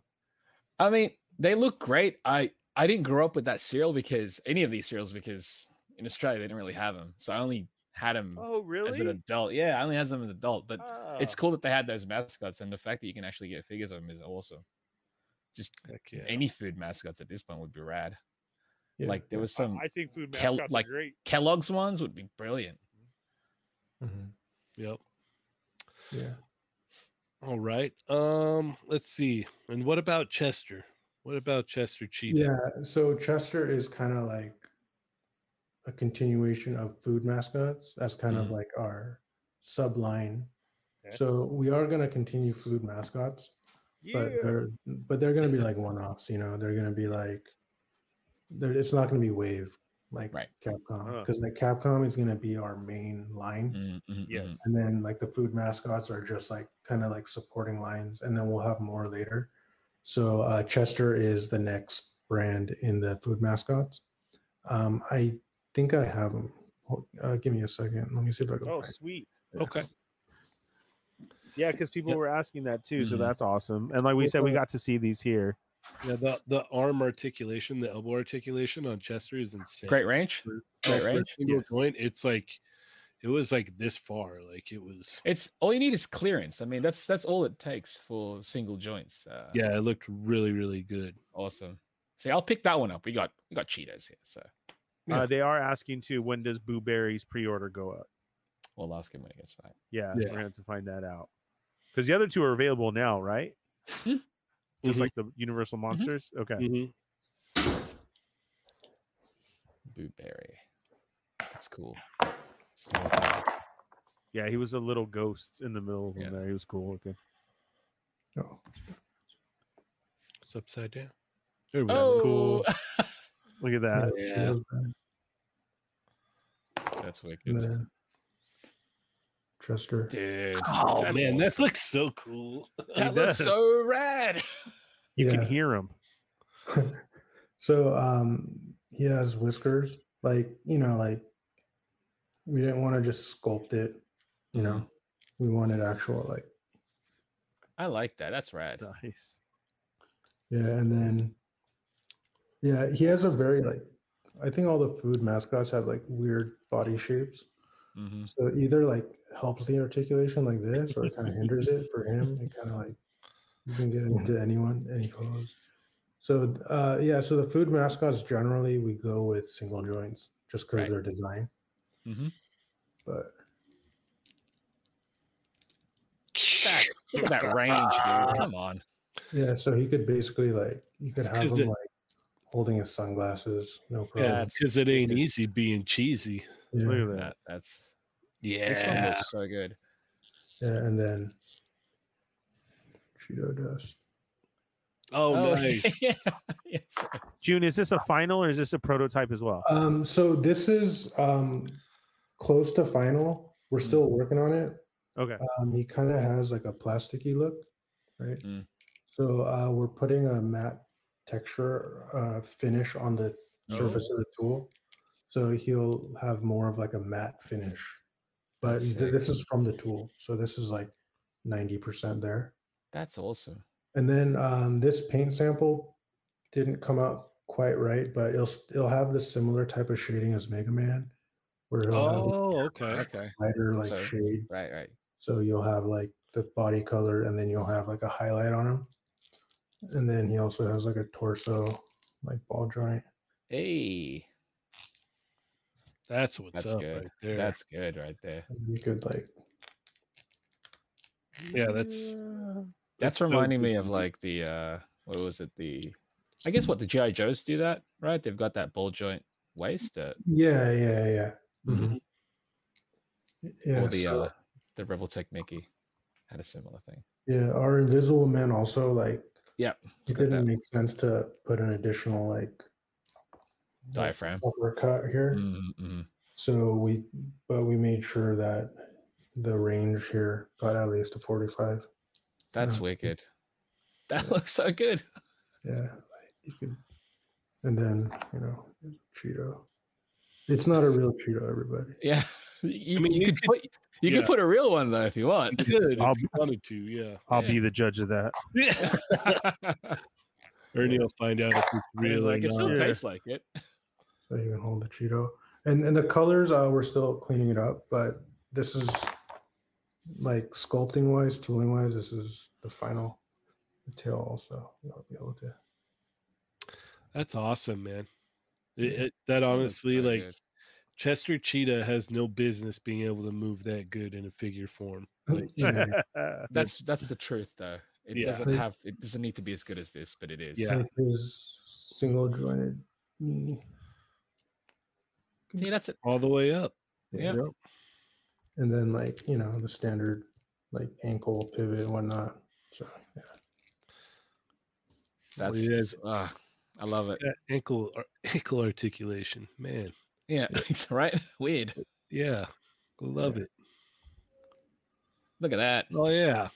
I mean, they look great. I I didn't grow up with that cereal because any of these cereals because in Australia they didn't really have them, so I only had them oh, as an really? adult. Yeah, I only had them as an adult, but it's Ah. cool that they had those mascots, and the fact that you can actually get figures of them is awesome. Just yeah. any food mascots at this point would be rad. Yeah. Like there was some I think food Kel- mascots like- great. Kellogg's ones would be brilliant. Mhm. Yep. Yeah. All right. Um, let's see. And what about Chester? What about Chester Cheetah? Yeah. So Chester is kind of like a continuation of food mascots as kind of Mhm. like our subline. Okay. So we are going to continue food mascots, but they're but they're going to be like one-offs. You know, they're going to be like, they're, it's not going to be Wave like Right. Capcom Uh. because like Capcom is going to be our main line. Mm, mhm, mhm. Yes. and then like the food mascots are just like kind of like supporting lines and then we'll have more later so uh, chester is the next brand in the food mascots um, i think i have them uh, give me a second let me see if i can Oh, find sweet. it. Okay. Yeah, because people Yep. were asking that too. So Mhm. that's awesome. And like we said, we got to see these here. Yeah, the the arm articulation, the elbow articulation on Chester is insane. Great range. For- Great for range. Single Yes. joint, it's like it was like this far. Like it was. It's all you need is clearance. I mean, that's that's all it takes for single joints. Uh, Yeah, it looked really, really good. awesome. See, I'll pick that one up. We got we got Cheetos here, so Yeah. Uh, they are asking too, when does Boo Berry's pre-order go up? we'll ask him when he gets back. Yeah, Yeah. we're gonna have to find that out. Because the other two are available now, right? Hmm. Just like the Universal Monsters. Okay. Mhm. Boo Berry. That's cool. Yeah, he was a little ghost in the middle of them Yeah. there. He was cool. Okay. oh, It's upside down. There we That's cool. Look at that. yeah, yeah. she was bad. That's wicked. And then chester Dude. Oh that's man, that looks so cool. that looks so rad. You Yeah. can hear him. so um he has whiskers like you know like we didn't want to just sculpt it, you know. We wanted actual like I like that. That's rad. Nice. yeah, and then yeah, he has a very like I think all the food mascots have like weird body shapes. hmm So it either like helps the articulation like this or it kind of hinders it for him. It kind of like you can get into anyone, any pose. So uh yeah, so the food mascots generally we go with single joints just because Right. they're design. hmm But That's look at that range, dude. Come on. yeah, so he could basically like you could have him like holding his sunglasses, no problem. Yeah, Yeah, because it ain't easy being cheesy. Yeah, Look at that. That, that's this one Yeah. looks so good. yeah, and then Cheeto dust. Oh, nice. yeah. yeah, that's right. June, is this a final or is this a prototype as well? Um, so this is um close to final. We're still working on it. Okay. Um, he kind of has like a plasticky look, right? Mm. So uh, we're putting a matte texture uh, finish on the surface of the tool, so he'll have more of like a matte finish. But th- this is from the tool, so this is like ninety percent there. That's awesome. And then um, this paint sample didn't come out quite right, but it'll it'll have the similar type of shading as Mega Man, where he'll have Oh, okay. Okay. lighter like So- shade. Right, right. So you'll have like the body color, and then you'll have like a highlight on him. And then he also has like a torso, like ball joint. Hey, That's what's That's up good. right there. that's good right there. and You could like, yeah, that's That's so reminding me of like the uh what was it? The I guess what the GI Joes do that, right? They've got that ball joint waist, uh, yeah, yeah, yeah, Mhm. yeah. or the so- uh the Revoltech Mickey had a similar thing. yeah, our Invisible Men also like Yeah, it didn't that. make sense to put an additional like diaphragm. uppercut here. Mm-hmm. So we, but we made sure that the range here got at least a 45. That's Yeah. wicked. That looks so good. Yeah, like you could, and then you know, Cheeto. It's not a real Cheeto, everybody. Yeah. You, mean, you you could could- put you yeah. could put a real one though if you want. You could I'll you wanted to, yeah. I'll Yeah. be the judge of that. Yeah. Ernie will find out if it's Real real or like it still. Yeah. tastes like it. So you can hold the Cheeto, and and the colors, uh, we're still cleaning it up, but this is like sculpting wise, tooling wise, this is the final detail. Also, you'll be able to. That's awesome, man. It, it, that That honestly, like good. Chester Cheetah has no business being able to move that good in a figure form. Like, yeah, that's that's the truth though. It Yeah. doesn't have it doesn't need to be as good as this, but it is. Yeah. like his single jointed knee. See, that's it. all the way up. Yeah. Yep. and then like you know the standard like ankle pivot and whatnot. So yeah, That's it is. ah, I love it. That ankle ankle articulation, man. Yeah, it's right. Weird. Yeah, love Yeah. it. Look at that. Oh yeah,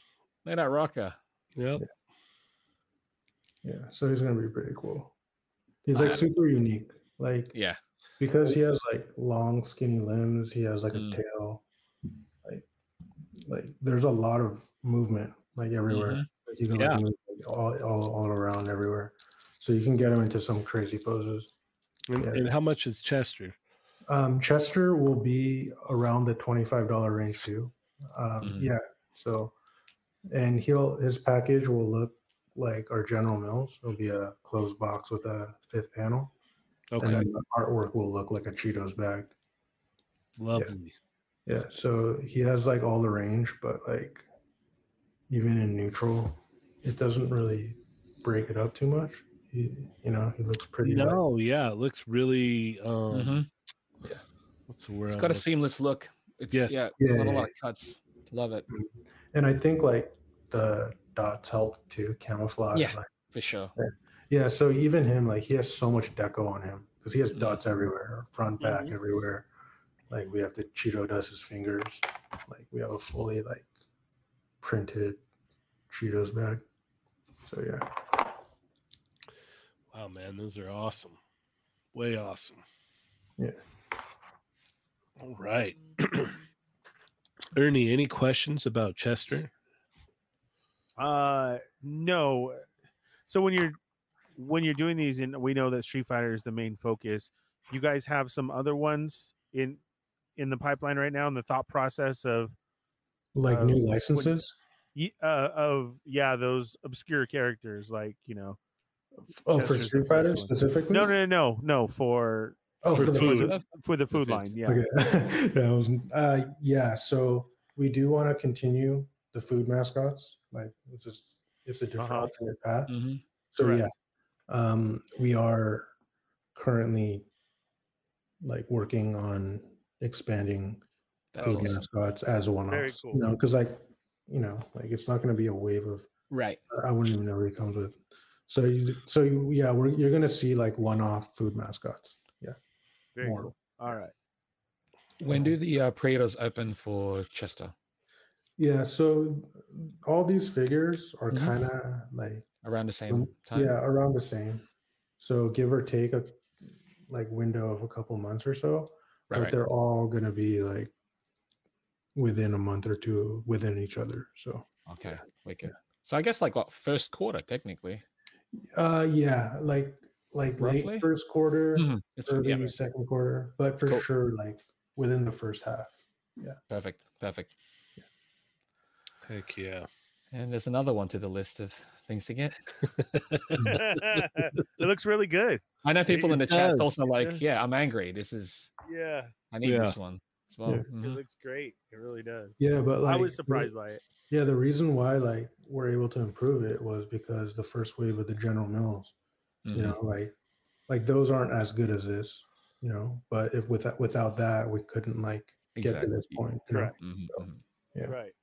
Look at that rocker. yep. yeah. So he's gonna be pretty cool. He's like super unique, like Yeah. because he has like long skinny limbs. He has like Mm. a tail. Like like there's a lot of movement like everywhere. Mhm. Like, you can Yeah. like, move like, all, all all around everywhere. So you can get him into some crazy poses. And, Yeah. and how much is Chester? Um, Chester will be around the twenty-five dollar range too. Um, Mhm. Yeah. So, and he'll his package will look like our General Mills. It'll be a closed box with a fifth panel, Okay, and then the artwork will look like a Cheetos bag. lovely. Yeah. So he has like all the range, but like even in neutral, it doesn't really break it up too much. He, you know, he looks pretty. like- No, yeah, it looks really. Um, Mhm. What's the word? It's I'm got a seamless look. It's Yes. yeah, Yeah, not a lot of cuts. Love it and I think like the dots help to camouflage. Yeah. like, for sure. Yeah, so even him, like he has so much deco on him because he has Mhm. dots everywhere, front, back, everywhere. Like we have the Cheeto dust his fingers. Like we have a fully like printed Cheetos bag. So yeah, Wow, man, those are awesome. Way awesome. Yeah. All right. Ernie, any questions about Chester? Uh, no. So when you're when you're doing these, and we know that Street Fighter is the main focus, you guys have some other ones in in the pipeline right now in the thought process of Like Uh, new licenses? ye- uh, of yeah those obscure characters like you know Oh, for Chester's the Street Fighter specifically? no no no no no for Oh, For for, the food. food. for the food food. line yeah Okay. yeah, was, uh, yeah. So we do want to continue the food mascots. Like it's just it's a different Uh-huh. alternate path. hmm So Correct. yeah, um, we are currently like working on expanding That's food awesome. mascots as one Very offs. cool. You know, because like you know, like it's not going to be a wave of Right. I wouldn't even know what it comes with. So you, so you, yeah, we're you're going to see like one off food mascots. Yeah, very more. cool all right When do the uh, pre-orders open for Chester? yeah. So all these figures are Mhm. kind of like Around the same Um, time? Yeah, around the same. So give or take a like window of a couple months or so, Right. but right. they're all gonna be like within a month or two within each other. So Okay. Wicked. So I guess like what first quarter technically. uh yeah, like like Roughly? late first quarter, Mhm. It's, early yeah, second quarter, but for Cool. sure like within the first half. Yeah. Perfect. Perfect. Heck yeah. And there's another one to the list of things to get. it looks really good I know people in the It chat also like, does. yeah, I'm angry. This is yeah I need Yeah. this one as well. Yeah. it Mhm. looks great it really does Yeah, but like i was surprised by it Yeah, the reason why like we're able to improve it was because the first wave of the General Mills you Mhm. know like like those aren't as good as this you know but if without without that we couldn't like get to this point you know? Correct. Mhm, So, mhm. Yeah. right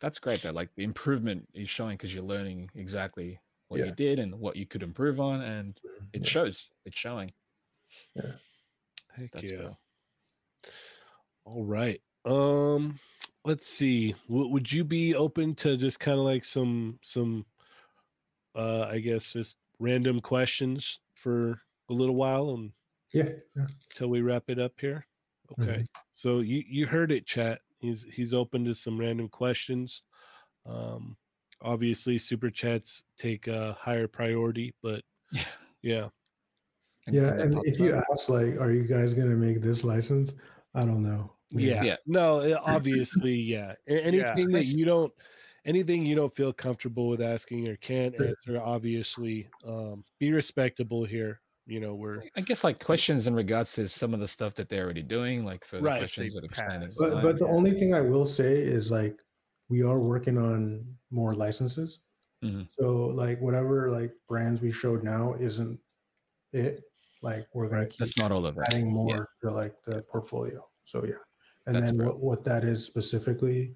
That's great though. Like the improvement is showing because you're learning exactly what you did and what you could improve on, and it Yeah. shows. It's showing. Yeah. Heck That's yeah. real. All right. Um, let's see. W- would you be open to just kind of like some some uh I guess just random questions for a little while and yeah, yeah. until we wrap it up here? Okay. So you you heard it, chat. He's he's open to some random questions. Um obviously super chats take a higher priority, but Yeah. yeah. yeah and if you up. ask like are you guys gonna make this license i don't know Maybe. Yeah. Yeah. No, obviously, yeah. A- Anything that you don't anything you don't feel comfortable with asking or can't Sure. answer, obviously, um, be respectable here. You know, we're I guess like questions in regards to some of the stuff that they're already doing, like further Right. questions Say that expanding. pass. but, but the only thing i will say is like we are working on more licenses Mhm. so like whatever like brands we showed now isn't it like we're gonna Right. keep that's not all of it. adding more to like the portfolio. So yeah. And That's then what, what that is specifically,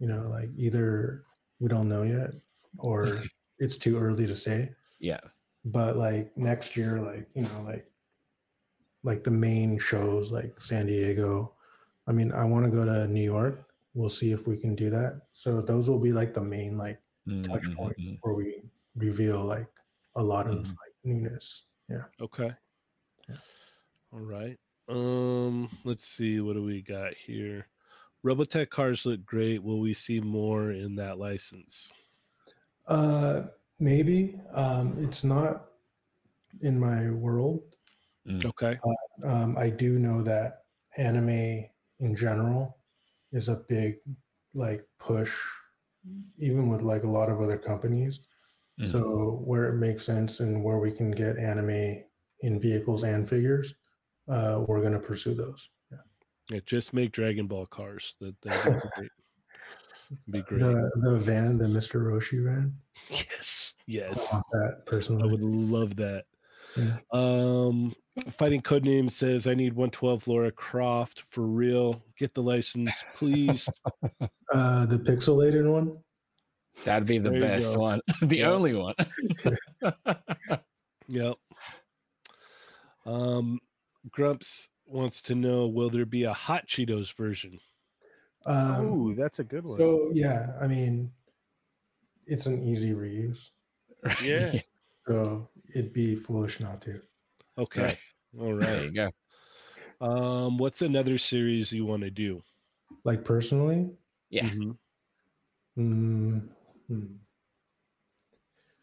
you know, like either we don't know yet or it's too early to say. Yeah. But like next year, like, you know, like like the main shows like San Diego. I mean, I want to go to New York. We'll see if we can do that. So those will be like the main like touch Mhm, points mhm. where we reveal like a lot of Mhm. like newness. Yeah. okay. Yeah. All right. Um, let's see, what do we got here? Robotech cars look great. Will we see more in that license? Uh, maybe. Um, it's not in my world. Okay. Um, I do know that anime in general is a big like push, even with like a lot of other companies. Mhm. So where it makes sense and where we can get anime in vehicles and figures, uh, we're gonna pursue those. Yeah. Yeah, just make Dragon Ball cars. That that'd be great. Be great. The the van, the Mr. Roshi van. Yes. I Yes. want that I would love that. Yeah. Um, Fighting Codename says, I need 112 Laura Croft for real. Get the license, please. Uh, the pixelated one. That'd be the There best one. the Yeah. only one. yep. Um, Grumps wants to know Will there be a Hot Cheetos version? Um, Ooh, that's a good one. So yeah, I mean, it's an easy reuse, Yeah. so it'd be foolish not to. Okay. All right. There you go. Um, what's another series you want to do? Like personally, Yeah. Mhm. mm, hmm.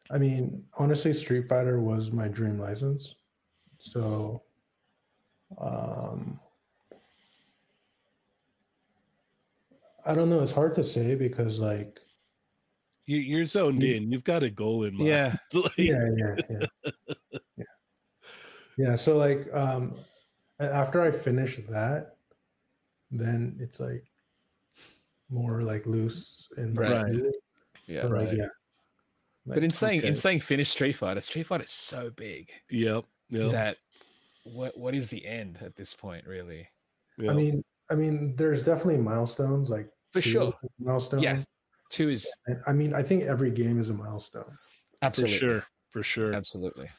I mean, honestly, Street Fighter was my dream license. So, um, I don't know. It's hard to say because, like, You, you're zoned You- in. You've got a goal in mind. Yeah. Like, yeah, yeah, yeah, yeah, yeah. So, like, um, after I finish that, then it's like more like loose and Right. fluid. Yeah. But, like, right. yeah. But in saying okay. in saying finish Street Fighter, Street Fighter is so big Yep. Yep. that what what is the end at this point, really? yep. I mean, I mean, there's definitely milestones, like For sure. milestones. Yeah. Two is I mean, I think every game is a milestone. Absolutely, for sure. For sure. Absolutely.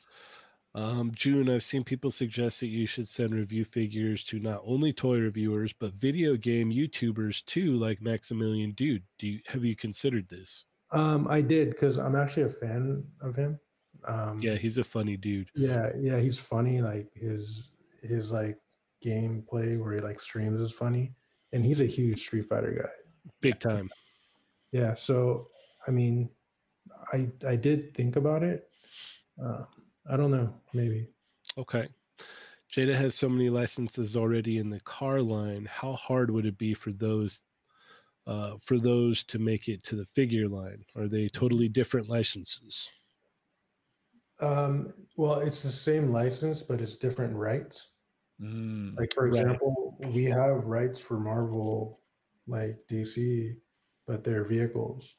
Um, June, I've seen people suggest that you should send review figures to not only toy reviewers but video game YouTubers too, like Maximilian Dood. Do you have you considered this? Um, I did because I'm actually a fan of him. Um, Yeah, he's a funny dude. yeah, yeah, he's funny. Like his his like gameplay where he like streams is funny, and he's a huge Street Fighter guy. Big time. Yeah, so I mean, I I did think about it. Uh, I don't know, maybe. Okay. Jada has so many licenses already in the car line. How hard would it be for those uh, for those to make it to the figure line? Are they totally different licenses? Um, well, it's the same license, but it's different rights. Mm, Like for Right. example, we have rights for Marvel, like DC, but they're vehicles.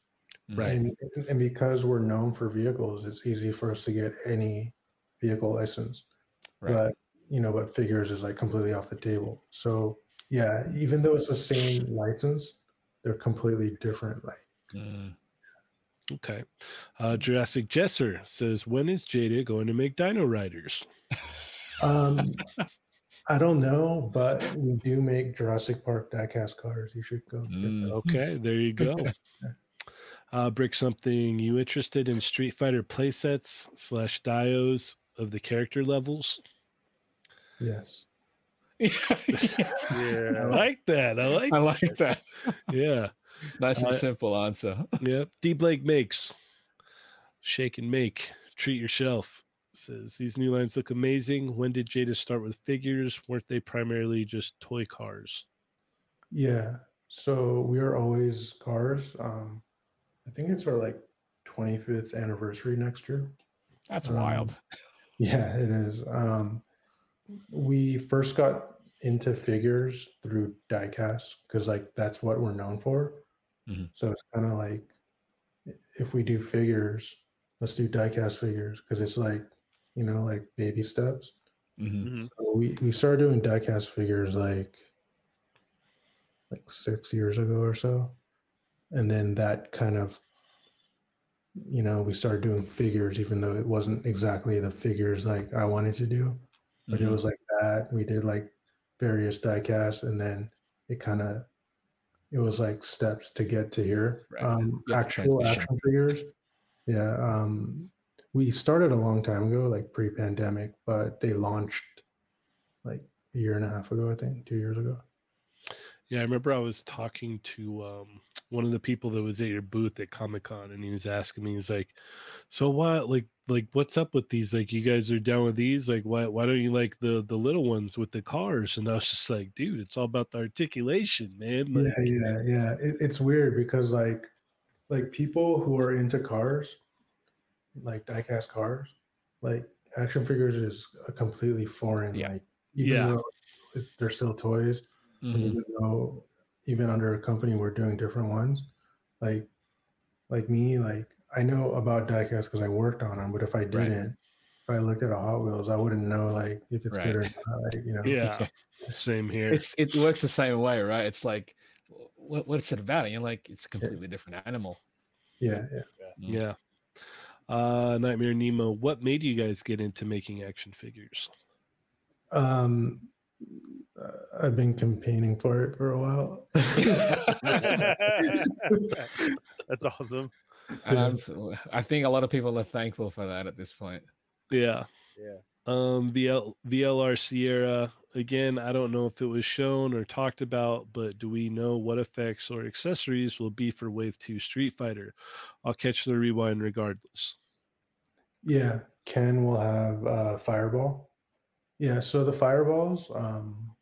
Right. And, and because we're known for vehicles, it's easy for us to get any vehicle license. Right. But you know, but figures is like completely off the table. So yeah, even though it's the same license, they're completely different. Like Mm. Okay. Uh, Jurassic Jesser says, when is Jada going to make Dino Riders? um I don't know, but we do make Jurassic Park diecast cars. You should go get Mm. them. Okay, there you go. Uh, Brick something. You interested in Street Fighter playsets slash dios of the character levels? Yes. Yes. I like that. I like. I like that. Yeah. Nice and Uh, simple answer. Yep. D Blake makes. Shake and make. Treat yourself. Says these new lines look amazing. When did Jada start with figures? Weren't they primarily just toy cars? Yeah. So we are always cars. Um, I think it's our like 25th anniversary next year. That's Um, wild. Yeah, it is. Um, we first got into figures through diecast because like that's what we're known for. Mhm. So it's kind of like if we do figures, let's do diecast figures because it's like you know like baby steps. Mhm. Mhm. So we we started doing diecast figures like like six years ago or so, and then that kind of you know we started doing figures even though it wasn't exactly the figures like I wanted to do, but it Mhm. was like that. We did like various diecasts, and then it kind of it was like steps to get to here. Right. Um, Yeah, actual action figures, yeah. Um, we started a long time ago, like pre-pandemic, but they launched like a year and a half ago, I think, two years ago. Yeah, I remember I was talking to um, one of the people that was at your booth at Comic Con, and he was asking me, he's like, "So what? Like, like what's up with these? Like, you guys are down with these? Like, why why don't you like the the little ones with the cars?" And I was just like, "Dude, it's all about the articulation, man." Like, yeah, yeah, yeah. It, it's weird because like, like people who are into cars, like diecast cars, like action figures is a completely foreign. Yeah. Like, even Yeah. though it's they're still toys, and Mhm. even though even under a company we're doing different ones like like me like i know about diecast because i worked on them but if i didn't if i looked at a hot wheels i wouldn't know like if it's good or not like, you know yeah, same here. It's it works the same way, right? It's like, what what's it about? And you're like, it's a completely different animal. yeah yeah yeah. Uh, Nightmare Nemo, what made you guys get into making action figures? um i've been campaigning for it for a while That's awesome. And I'm, I think a lot of people are thankful for that at this point. Yeah. Yeah. Um, VL, VLR Sierra. Again, I don't know if it was shown or talked about, but do we know what effects or accessories will be for Wave 2 Street Fighter? I'll catch the rewind regardless. Yeah, Ken will have uh, Fireball. Yeah, so the fireballs, um,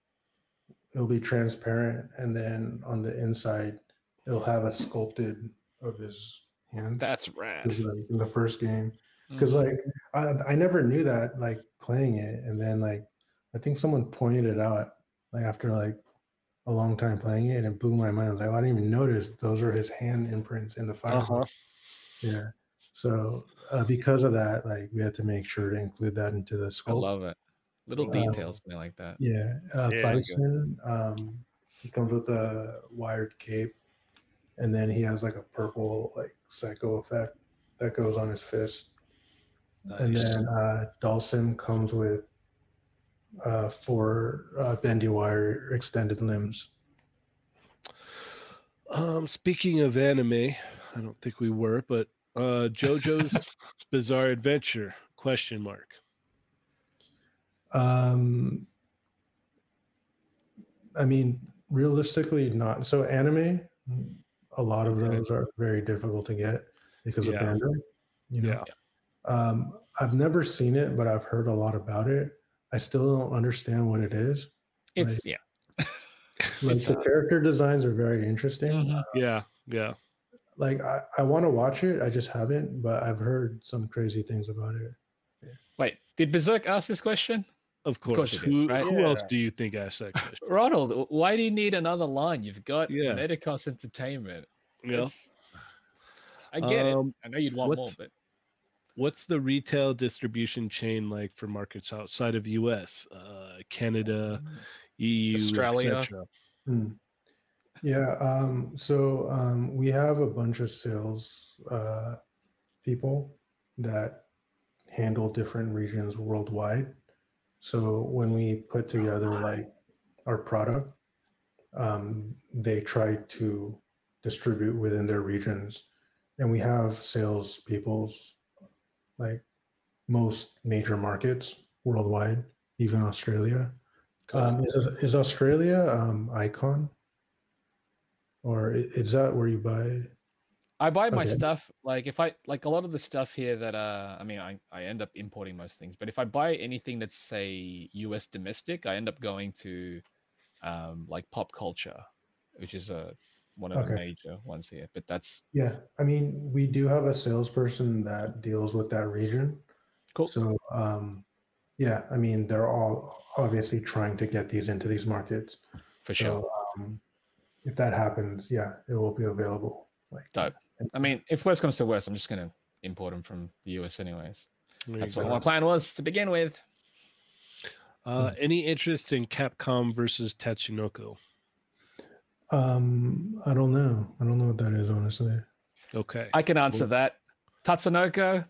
it'll be transparent, and then on the inside, it'll have a sculpted of his hand. That's rad. like in the first game, because Mhm. like I, I never knew that like playing it, and then like I think someone pointed it out like after like a long time playing it, and it blew my mind. Like, "Oh, I didn't even notice those are his hand imprints in the fireball. Uh-huh. Yeah. So uh, because of that, like we had to make sure to include that into the sculpt. I love it. Little details, something like that. Yeah, uh, Yeah. Bison. Um, he comes with a wired cape, and then he has like a purple like psycho effect that goes on his fist. And then uh, Dhalsim comes with uh, four uh, bendy wire extended limbs. Um, speaking of anime, I don't think we were, but uh JoJo's Bizarre Adventure question mark. Um, I mean, realistically, not so. Anime, a lot of those are very difficult to get because Yeah. of Bandai. You know, um, I've never seen it, but I've heard a lot about it. I still don't understand what it is. It's like- yeah. Like It's, the uh, character designs are very interesting. Mhm. Yeah, yeah. Like I, I want to watch it. I just haven't, but I've heard some crazy things about it. Wait, did Berserk ask this question? Of course. course you did, who right? who else do you think asked that question? Ronald, why do you need another line? You've got Yeah. Medicos Entertainment. Yeah. It's- I get it. Um, I know you'd want more, what's- but What's the retail distribution chain like for markets outside of US, uh, Canada, EU, Australia. etc.? Hmm. Yeah. Um, so um, we have a bunch of sales uh, people that handle different regions worldwide. So when we put together like our product, um, they try to distribute within their regions, and we have sales people's like most major markets worldwide, even Australia. Um, is is Australia um, Icon, or is that where you buy? I buy my Okay. stuff like if I like a lot of the stuff here that uh I mean I, I end up importing most things, but if I buy anything that's say US domestic, I end up going to um like Popcultcha, which is a one of the major ones here. But that's Yeah, I mean, we do have a salesperson that deals with that region. Cool. So, um, yeah, I mean, they're all obviously trying to get these into these markets. for sure. So, um, if that happens, yeah, it will be available. Like, Dope. I mean, if worst comes to worst, I'm just gonna import them from the US anyways. There you That's go. what my plan was to begin with. Uh, any interest in Capcom versus Tatsunoko? um, I don't know. I don't know what that is, honestly. Okay. I can answer that. Tatsunoko,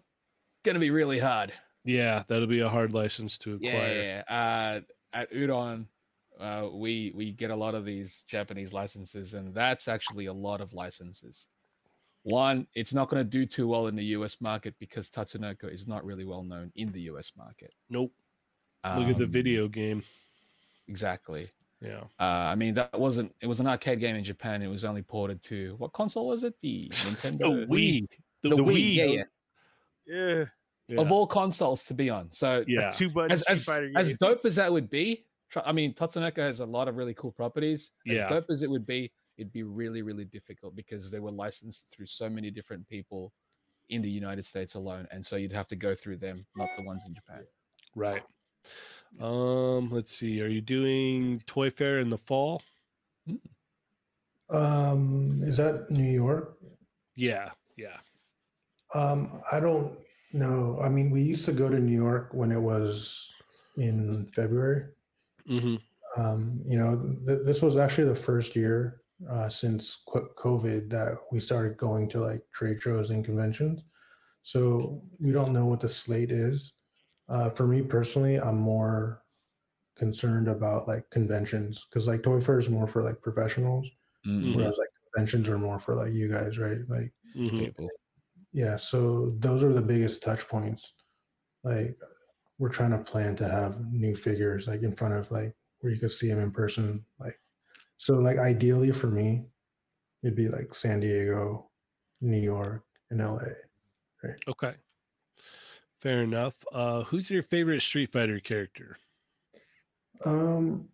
gonna be really hard. Yeah, that'll be a hard license to acquire. yeah, yeah. Uh, at Udon, uh, we we get a lot of these Japanese licenses, and that's actually a lot of licenses. One, it's not going to do too well in the US market because Tatsunoko is not really well known in the US market. Nope. Look at the Um, video game. Exactly. Yeah. Uh, I mean, that wasn't. It was an arcade game in Japan. It was only ported to what console was it? The Nintendo. The Wii. The, The Wii. Wii. Yeah, yeah. Yeah. Yeah. Of all consoles to be on. So yeah. A two button as as, Fighter as game. dope as that would be, tr- I mean, Tatsunoko has a lot of really cool properties. As Yeah. dope as it would be, it'd be really, really difficult because they were licensed through so many different people in the United States alone, and so you'd have to go through them, not the ones in Japan. Right. Um, let's see. Are you doing Toy Fair in the fall? Um, is that New York? Yeah. Yeah. Um, I don't know. I mean, we used to go to New York when it was in February. Mm-hmm. um, you know, th- this was actually the first year uh, since qu- COVID that we started going to like trade shows and conventions. So we don't know what the slate is. Uh, for me personally, I'm more concerned about like conventions because like Toy Fair is more for like professionals, Mhm. whereas like conventions are more for like you guys, right? Like, Mhm. People. yeah. So those are the biggest touch points. Like, we're trying to plan to have new figures like in front of like where you could see them in person. Like, so like ideally for me, it'd be like San Diego, New York, and LA. Right. Okay. Fair enough. Uh, who's your favorite Street Fighter character? Um,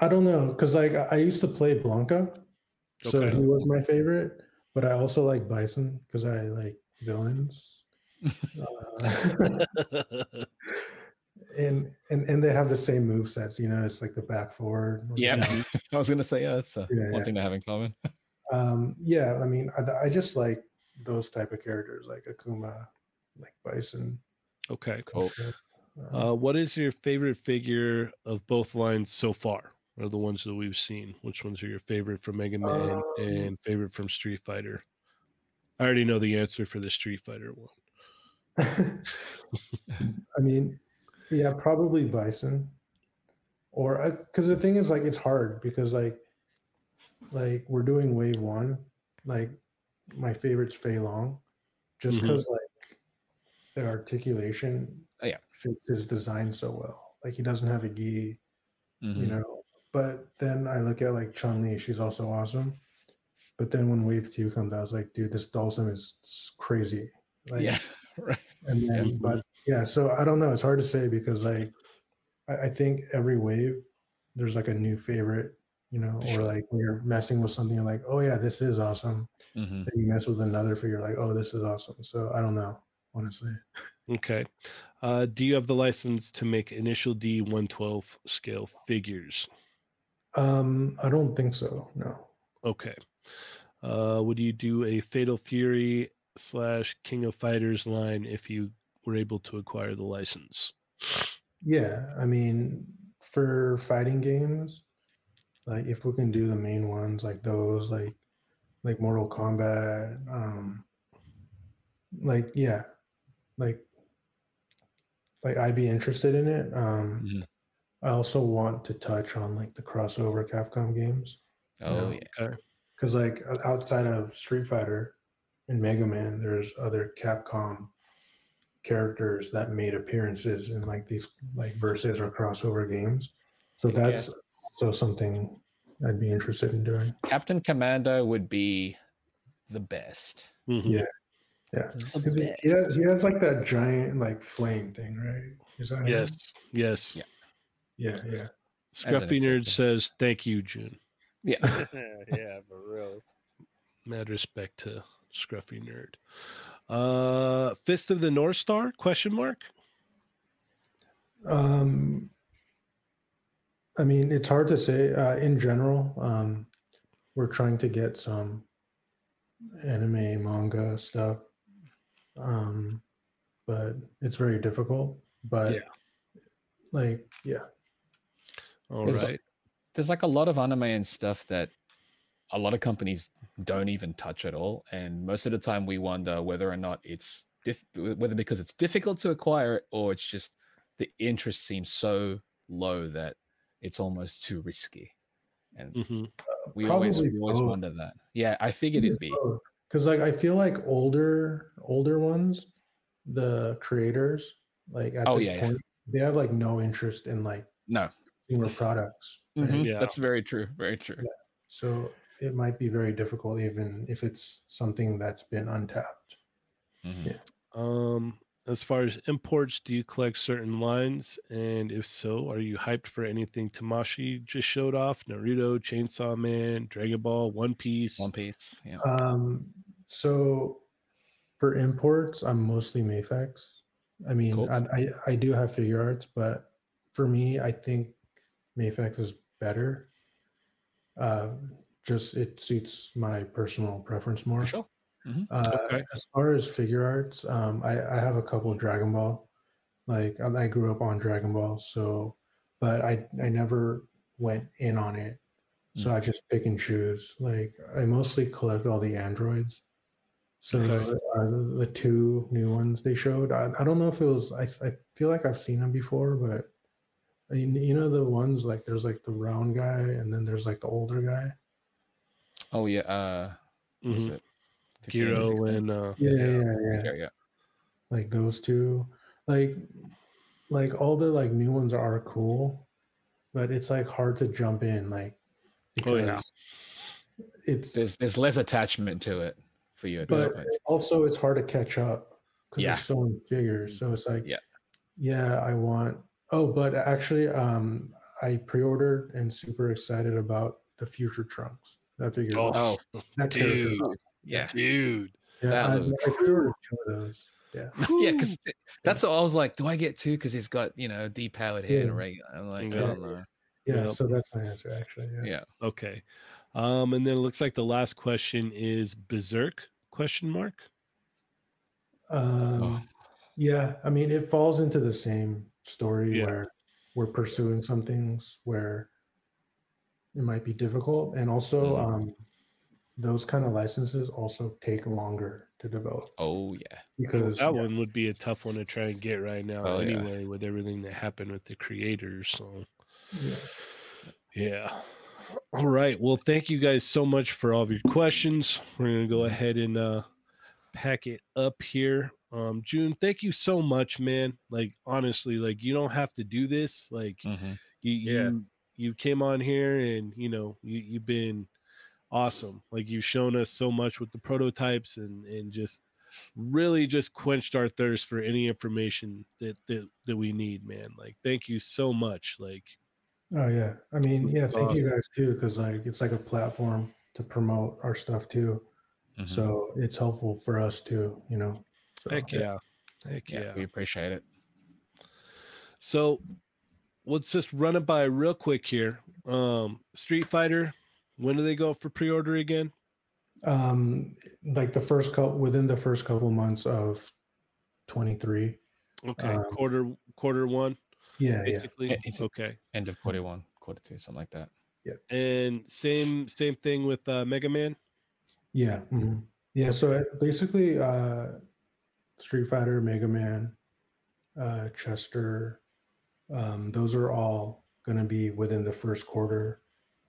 I don't know, cause like I I used to play Blanka, so Okay. he was my favorite. But I also like Bison because I like villains. uh, and and and they have the same move sets. You know, it's like the back forward. or, you Yeah, know, I was gonna say yeah, that's uh, Yeah, one yeah. thing to have in common. um, yeah. I mean, I, I just like those type of characters, like Akuma, like Bison. okay. Cool. um, Uh, what is your favorite figure of both lines so far? Or the ones that we've seen? Which ones are your favorite from Mega Man Um, and favorite from Street Fighter? I already know the answer for the Street Fighter one. I mean, yeah, probably Bison. Or because the thing is, like, it's hard because like, like we're doing wave one. Like, my favorite's Fei Long, just because like the articulation Oh, yeah. fits his design so well. Like he doesn't have a gi, Mhm. you know. But then I look at like Chun Li, she's also awesome. But then when Wave Two comes, I was like, dude, this Dhalsim is crazy. Like, yeah, right. and then Yeah. but yeah so i don't know it's hard to say because like I, I think every wave there's like a new favorite you know or like when you're messing with something you're like oh yeah this is awesome Mhm. then you mess with another figure like oh this is awesome so i don't know honestly Okay. Uh, do you have the license to make initial D 112 scale figures? um i don't think so no Okay. Uh, would you do a Fatal Fury slash King of Fighters line if you were able to acquire the license? yeah i mean for fighting games like if we can do the main ones like those like like mortal kombat um like yeah like like i'd be interested in it um Mhm. i also want to touch on like the crossover capcom games Oh Yeah. yeah. Because like outside of street fighter and mega man there's other capcom characters that made appearances in like these like versus or crossover games so Yeah. that's also something i'd be interested in doing Captain Commando would be the best. Mhm. Yeah. yeah The he, has, he has like that giant like flame thing right is that him? Yes. Yes. Yeah. yeah yeah Scruffy example. Nerd says, Thank you, June. Yeah. yeah, for real. Mad respect to Scruffy Nerd. Uh, Fist of the North Star? Question mark. Um, I mean, it's hard to say. Uh, in general, um, we're trying to get some anime, manga stuff, um, but it's very difficult. But Yeah. like, yeah, All Is- right. There's like a lot of anime and stuff that a lot of companies don't even touch at all, and most of the time we wonder whether or not it's dif- whether because it's difficult to acquire it or it's just the interest seems so low that it's almost too risky. And Mhm. we always we always both. wonder that. Yeah, I figured it'd be. because like I feel like older older ones, the creators, like at Oh, this yeah, yeah. point, they have like no interest in like No, consumer products. right? Mhm, Yeah. that's very true. Very true. Yeah. So it might be very difficult, even if it's something that's been untapped. Mhm. Yeah. Um, as far as imports, do you collect certain lines? And if so, are you hyped for anything Tamashii just showed off? Naruto, Chainsaw Man, Dragon Ball, One Piece. One Piece. Yeah. Um, so for imports, I'm mostly Mafex. I mean, Cool. I, I I do have Figuarts, but for me, I think Mafex is better. Uh, just it suits my personal preference more. Sure. Uh, Okay. As far as Figuarts, um, I, I have a couple of Dragon Ball. Like I, I grew up on Dragon Ball, so but I I never went in on it. So I just pick and choose. Like I mostly collect all the androids. So Okay. the, uh, the two new ones they showed, I, I don't know if it was. I, I feel like I've seen them before, but I mean, you know the ones like there's like the round guy, and then there's like the older guy. Oh yeah. Uh, what was it? 15 or Giro 16? and uh, Yeah, yeah, yeah. Yeah, yeah. like those two. like like all the like new ones are cool, but it's like hard to jump in like Oh, yeah. because it's There's there's less attachment to it for you at this but point. also it's hard to catch up because Yeah. there's so many figures. So it's like Yeah. yeah, I want oh, but actually um I pre-ordered and super excited about the future trunks. That figure. Oh, Oh, that character. dude. yeah. Dude. Yeah, that I, looks I pre-ordered two of those. Yeah. Yeah, because that's what I was like. Do I get two? Because he's got you know depowered head Yeah. and regular. I'm like, Yeah. I don't. Yeah, Yep. so that's my answer actually. Yeah. Yeah. Okay. Um, and then it looks like the last question is Berserk question mark. Um, Oh. yeah, I mean, it falls into the same story Yeah. where we're pursuing some things where it might be difficult, and also Mhm. um, those kind of licenses also take longer to develop Oh yeah. because that yeah, one would be a tough one to try and get right now Oh, yeah. anyway with everything that happened with the creators. So yeah. yeah. All right. Well, thank you guys so much for all of your questions. We're gonna go ahead and uh pack it up here. Um, June, thank you so much, man. Like honestly, like you don't have to do this. Like Mhm. you Yeah. you you came on here and you know you you've been awesome like you've shown us so much with the prototypes and and just really just quenched our thirst for any information that that, that we need man like thank you so much like Oh yeah, I mean, yeah, That's thank you guys too, because like it's like a platform to promote our stuff too. Mhm. So it's helpful for us too, you know. So, heck yeah heck yeah, yeah we appreciate it. so let's just run it by real quick here um street fighter when do they go for pre-order again Um, like the first couple within the first couple months of 23. okay Um, quarter quarter one Yeah, yeah. basically Yeah, it's- okay End of quarter one, quarter two, something like that. Yeah. And same same thing with uh mega man Yeah. mhm. Yeah. So basically, uh, Street Fighter, Mega Man, uh, Chester, um, those are all going to be within the first quarter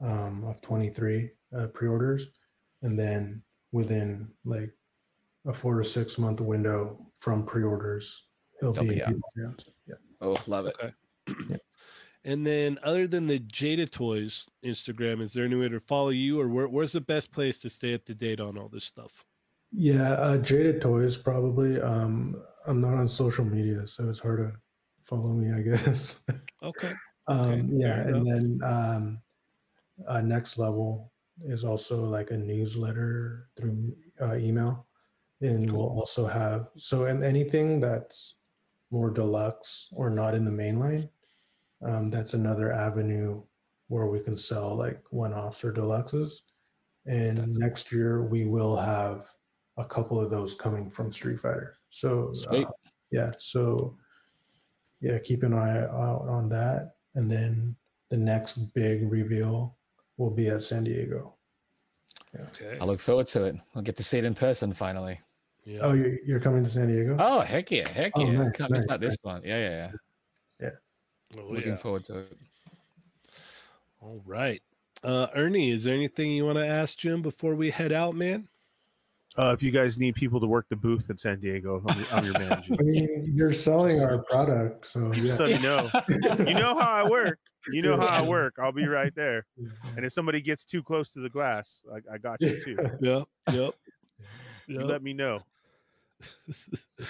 um, of 23 uh, pre orders. And then within like a four to six month window from pre orders, it'll They'll be be in people's hands. Yeah. Oh, love it. Okay. And then, other than the Jada Toys Instagram, is there any way to follow you, or where, where's the best place to stay up to date on all this stuff? Yeah. Uh, Jada Toys, probably. Um, I'm not on social media, so it's hard to follow me, I guess. Okay. Um, yeah, fair and then um, uh, next level is also like a newsletter through uh, email, and we'll also have so and anything that's more deluxe or not in the main line, um, that's another avenue where we can sell like one-offs or deluxes. And next year we will have a couple of those coming from Street Fighter. So uh, yeah, so yeah, keep an eye out on that. And then the next big reveal will be at San Diego. Okay. I look forward to it. I'll get to see it in person finally. Yeah. Oh, you're, you're coming to San Diego? Oh, heck yeah. Heck Oh, yeah. nice, Can't miss nice, this one. Yeah, yeah, yeah. Oh, Looking yeah. forward to it. All right. Uh, Ernie, is there anything you want to ask Jim before we head out, man? Uh, if you guys need people to work the booth in San Diego, I'm, your- I'm your manager. I mean, you're selling our product, so Just yeah. let me know. You know how I work. You know how I work. I'll be right there. And if somebody gets too close to the glass, I, I got you too. Yep. Yep. You yep. let me know.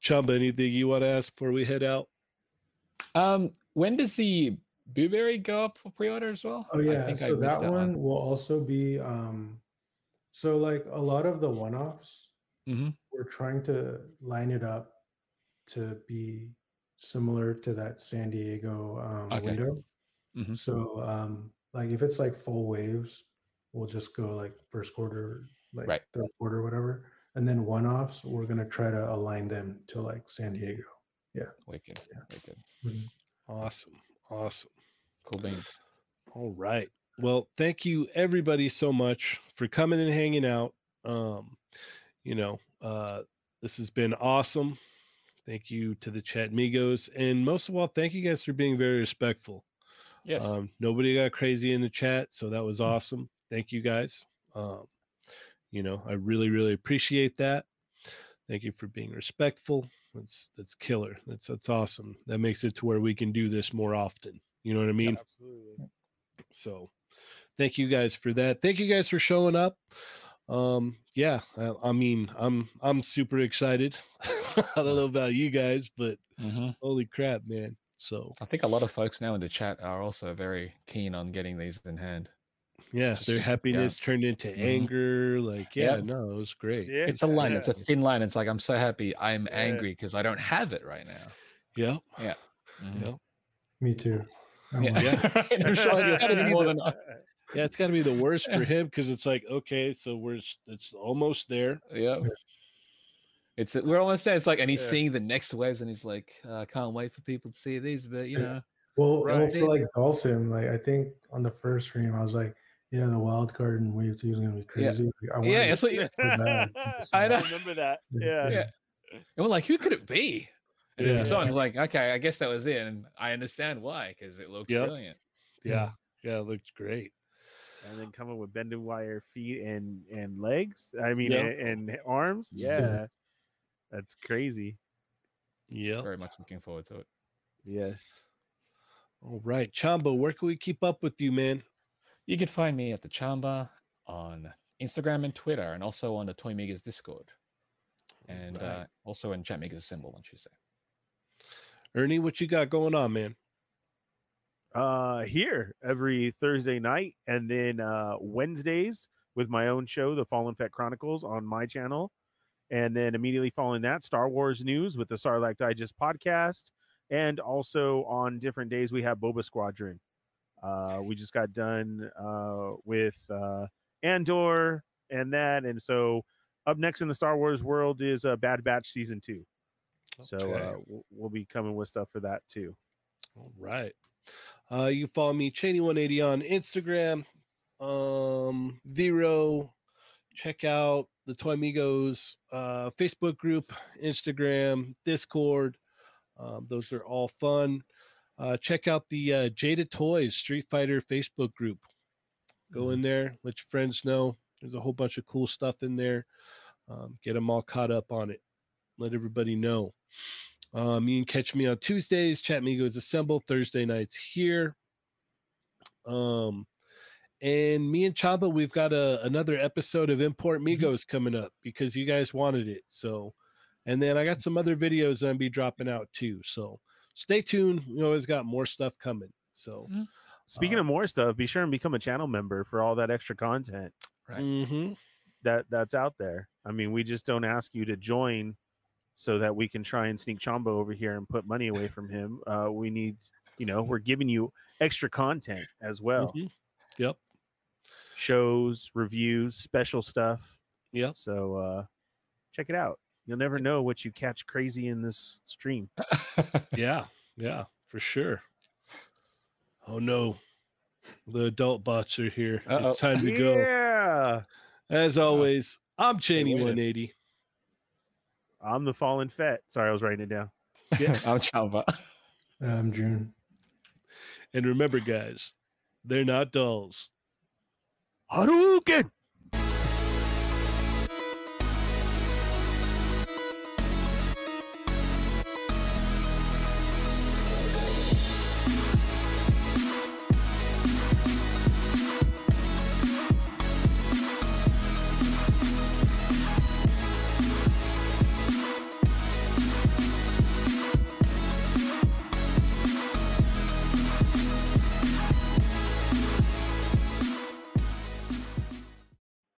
Chumba, anything you want to ask before we head out? Um, when does the Boo Berry go up for pre-order as well? Oh I yeah, think I so that one will also be um so like a lot of the one-offs Mhm. we're trying to line it up to be similar to that San Diego um, Okay. window. Mhm. So um like if it's like full waves, we'll just go like first quarter, like Right. third quarter, whatever. And then one-offs, we're gonna try to align them to like San Diego. Yeah. Wicked. Yeah. Wicked. Awesome. Awesome. Cool beans. All right. Well, thank you everybody so much for coming and hanging out. Um, you know, uh, this has been awesome. Thank you to the chat migos, and most of all, thank you guys for being very respectful. Yes. Um, nobody got crazy in the chat, so that was awesome. Thank you guys. Um, you know, I really, really appreciate that. Thank you for being respectful. That's that's killer. That's that's awesome. That makes it to where we can do this more often. You know what I mean? Absolutely. So thank you guys for that. Thank you guys for showing up. Um, yeah, I, I mean, I'm I'm super excited. I don't know about you guys, but Mhm. holy crap, man. So I think a lot of folks now in the chat are also very keen on getting these in hand. yeah, Just- their yeah. happiness turned into Mhm. anger. Like, yeah, Yep. no, it was great. Yeah, It's a line. It's a thin line. It's like I'm so happy. I'm Yeah. angry because I don't have it right now. Yeah. Mhm. Yeah. Me too. I'm Yeah. like, Yeah. I'm sure you had it more than I- Yeah, it's got to be the worst for him because it's like, okay, so we're it's almost there. Yeah. It's we're almost there. It's like, and he's Yeah. seeing the next waves, and he's like, uh, I can't wait for people to see these. But you know, Well, Right. also like Dhalsim, like I think on the first stream, I was like, yeah, the wild card in wave two is gonna be Yeah. crazy. Like, I yeah, wanted it's like, so bad. I know. remember that. Yeah. Yeah. Yeah. and we're like, who could it be? And then Yeah. we saw it's like, okay, I guess that was it, and I understand why because it looks Yep. brilliant. Yeah. Yeah, it looked great. And then coming with bended wire feet and and legs. I mean, Yeah. a- and, arms. Yeah. Yeah. That's crazy. Yeah. Very much looking forward to it. Yes. All right. Chamba, where can we keep up with you, man? You can find me at the Chamba on Instagram and Twitter, and also on the Toy Megas Discord, and Right. uh, also in Chat Migos Assemble on Tuesday. Ernie, what you got going on, man? Uh here every Thursday night and then uh Wednesdays with my own show, The Fallen Fett Chronicles on my channel. And then immediately following that, Star Wars news with the Sarlacc Digest podcast. And also on different days we have Boba Squadron. Uh we just got done uh with uh Andor and that. And so up next in the Star Wars world is uh, Bad Batch season two. So uh we'll- we'll be coming with stuff for that too. All right. Uh, you can follow me, Cheney180 on Instagram. Um, Vero. Check out the Toy Amigos uh, Facebook group, Instagram, Discord. Um, those are all fun. Uh, check out the uh, Jada Toys Street Fighter Facebook group. Go in there, let your friends know. There's a whole bunch of cool stuff in there. Um, get them all caught up on it. Let everybody know. Um, you can catch me on Tuesdays, Chat Migos Assemble, Thursday nights here. Um, and me and Chaba, we've got a another episode of Import Migos coming up because you guys wanted it. So, and then I got some other videos that I'll be dropping out too. So stay tuned. We always got more stuff coming. So, Speaking Uh, of more stuff, be sure and become a channel member for all that extra content Right. mhm. that that's out there. I mean, we just don't ask you to join so that we can try and sneak Chombo over here and put money away from him. Uh, we need, you know, we're giving you extra content as well, Mhm. Yep. shows, reviews, special stuff. Yep. So uh, check it out. You'll never know what you catch crazy in this stream. Yeah. Yeah. For sure. Oh no. The adult bots are here. Uh-oh. It's time to go. Yeah, As always, I'm Cheney waited. 180. I'm the fallen Fett. Sorry, I was writing it down. Yeah. I'm i'm June. And remember, guys, they're not dolls. Hadouken!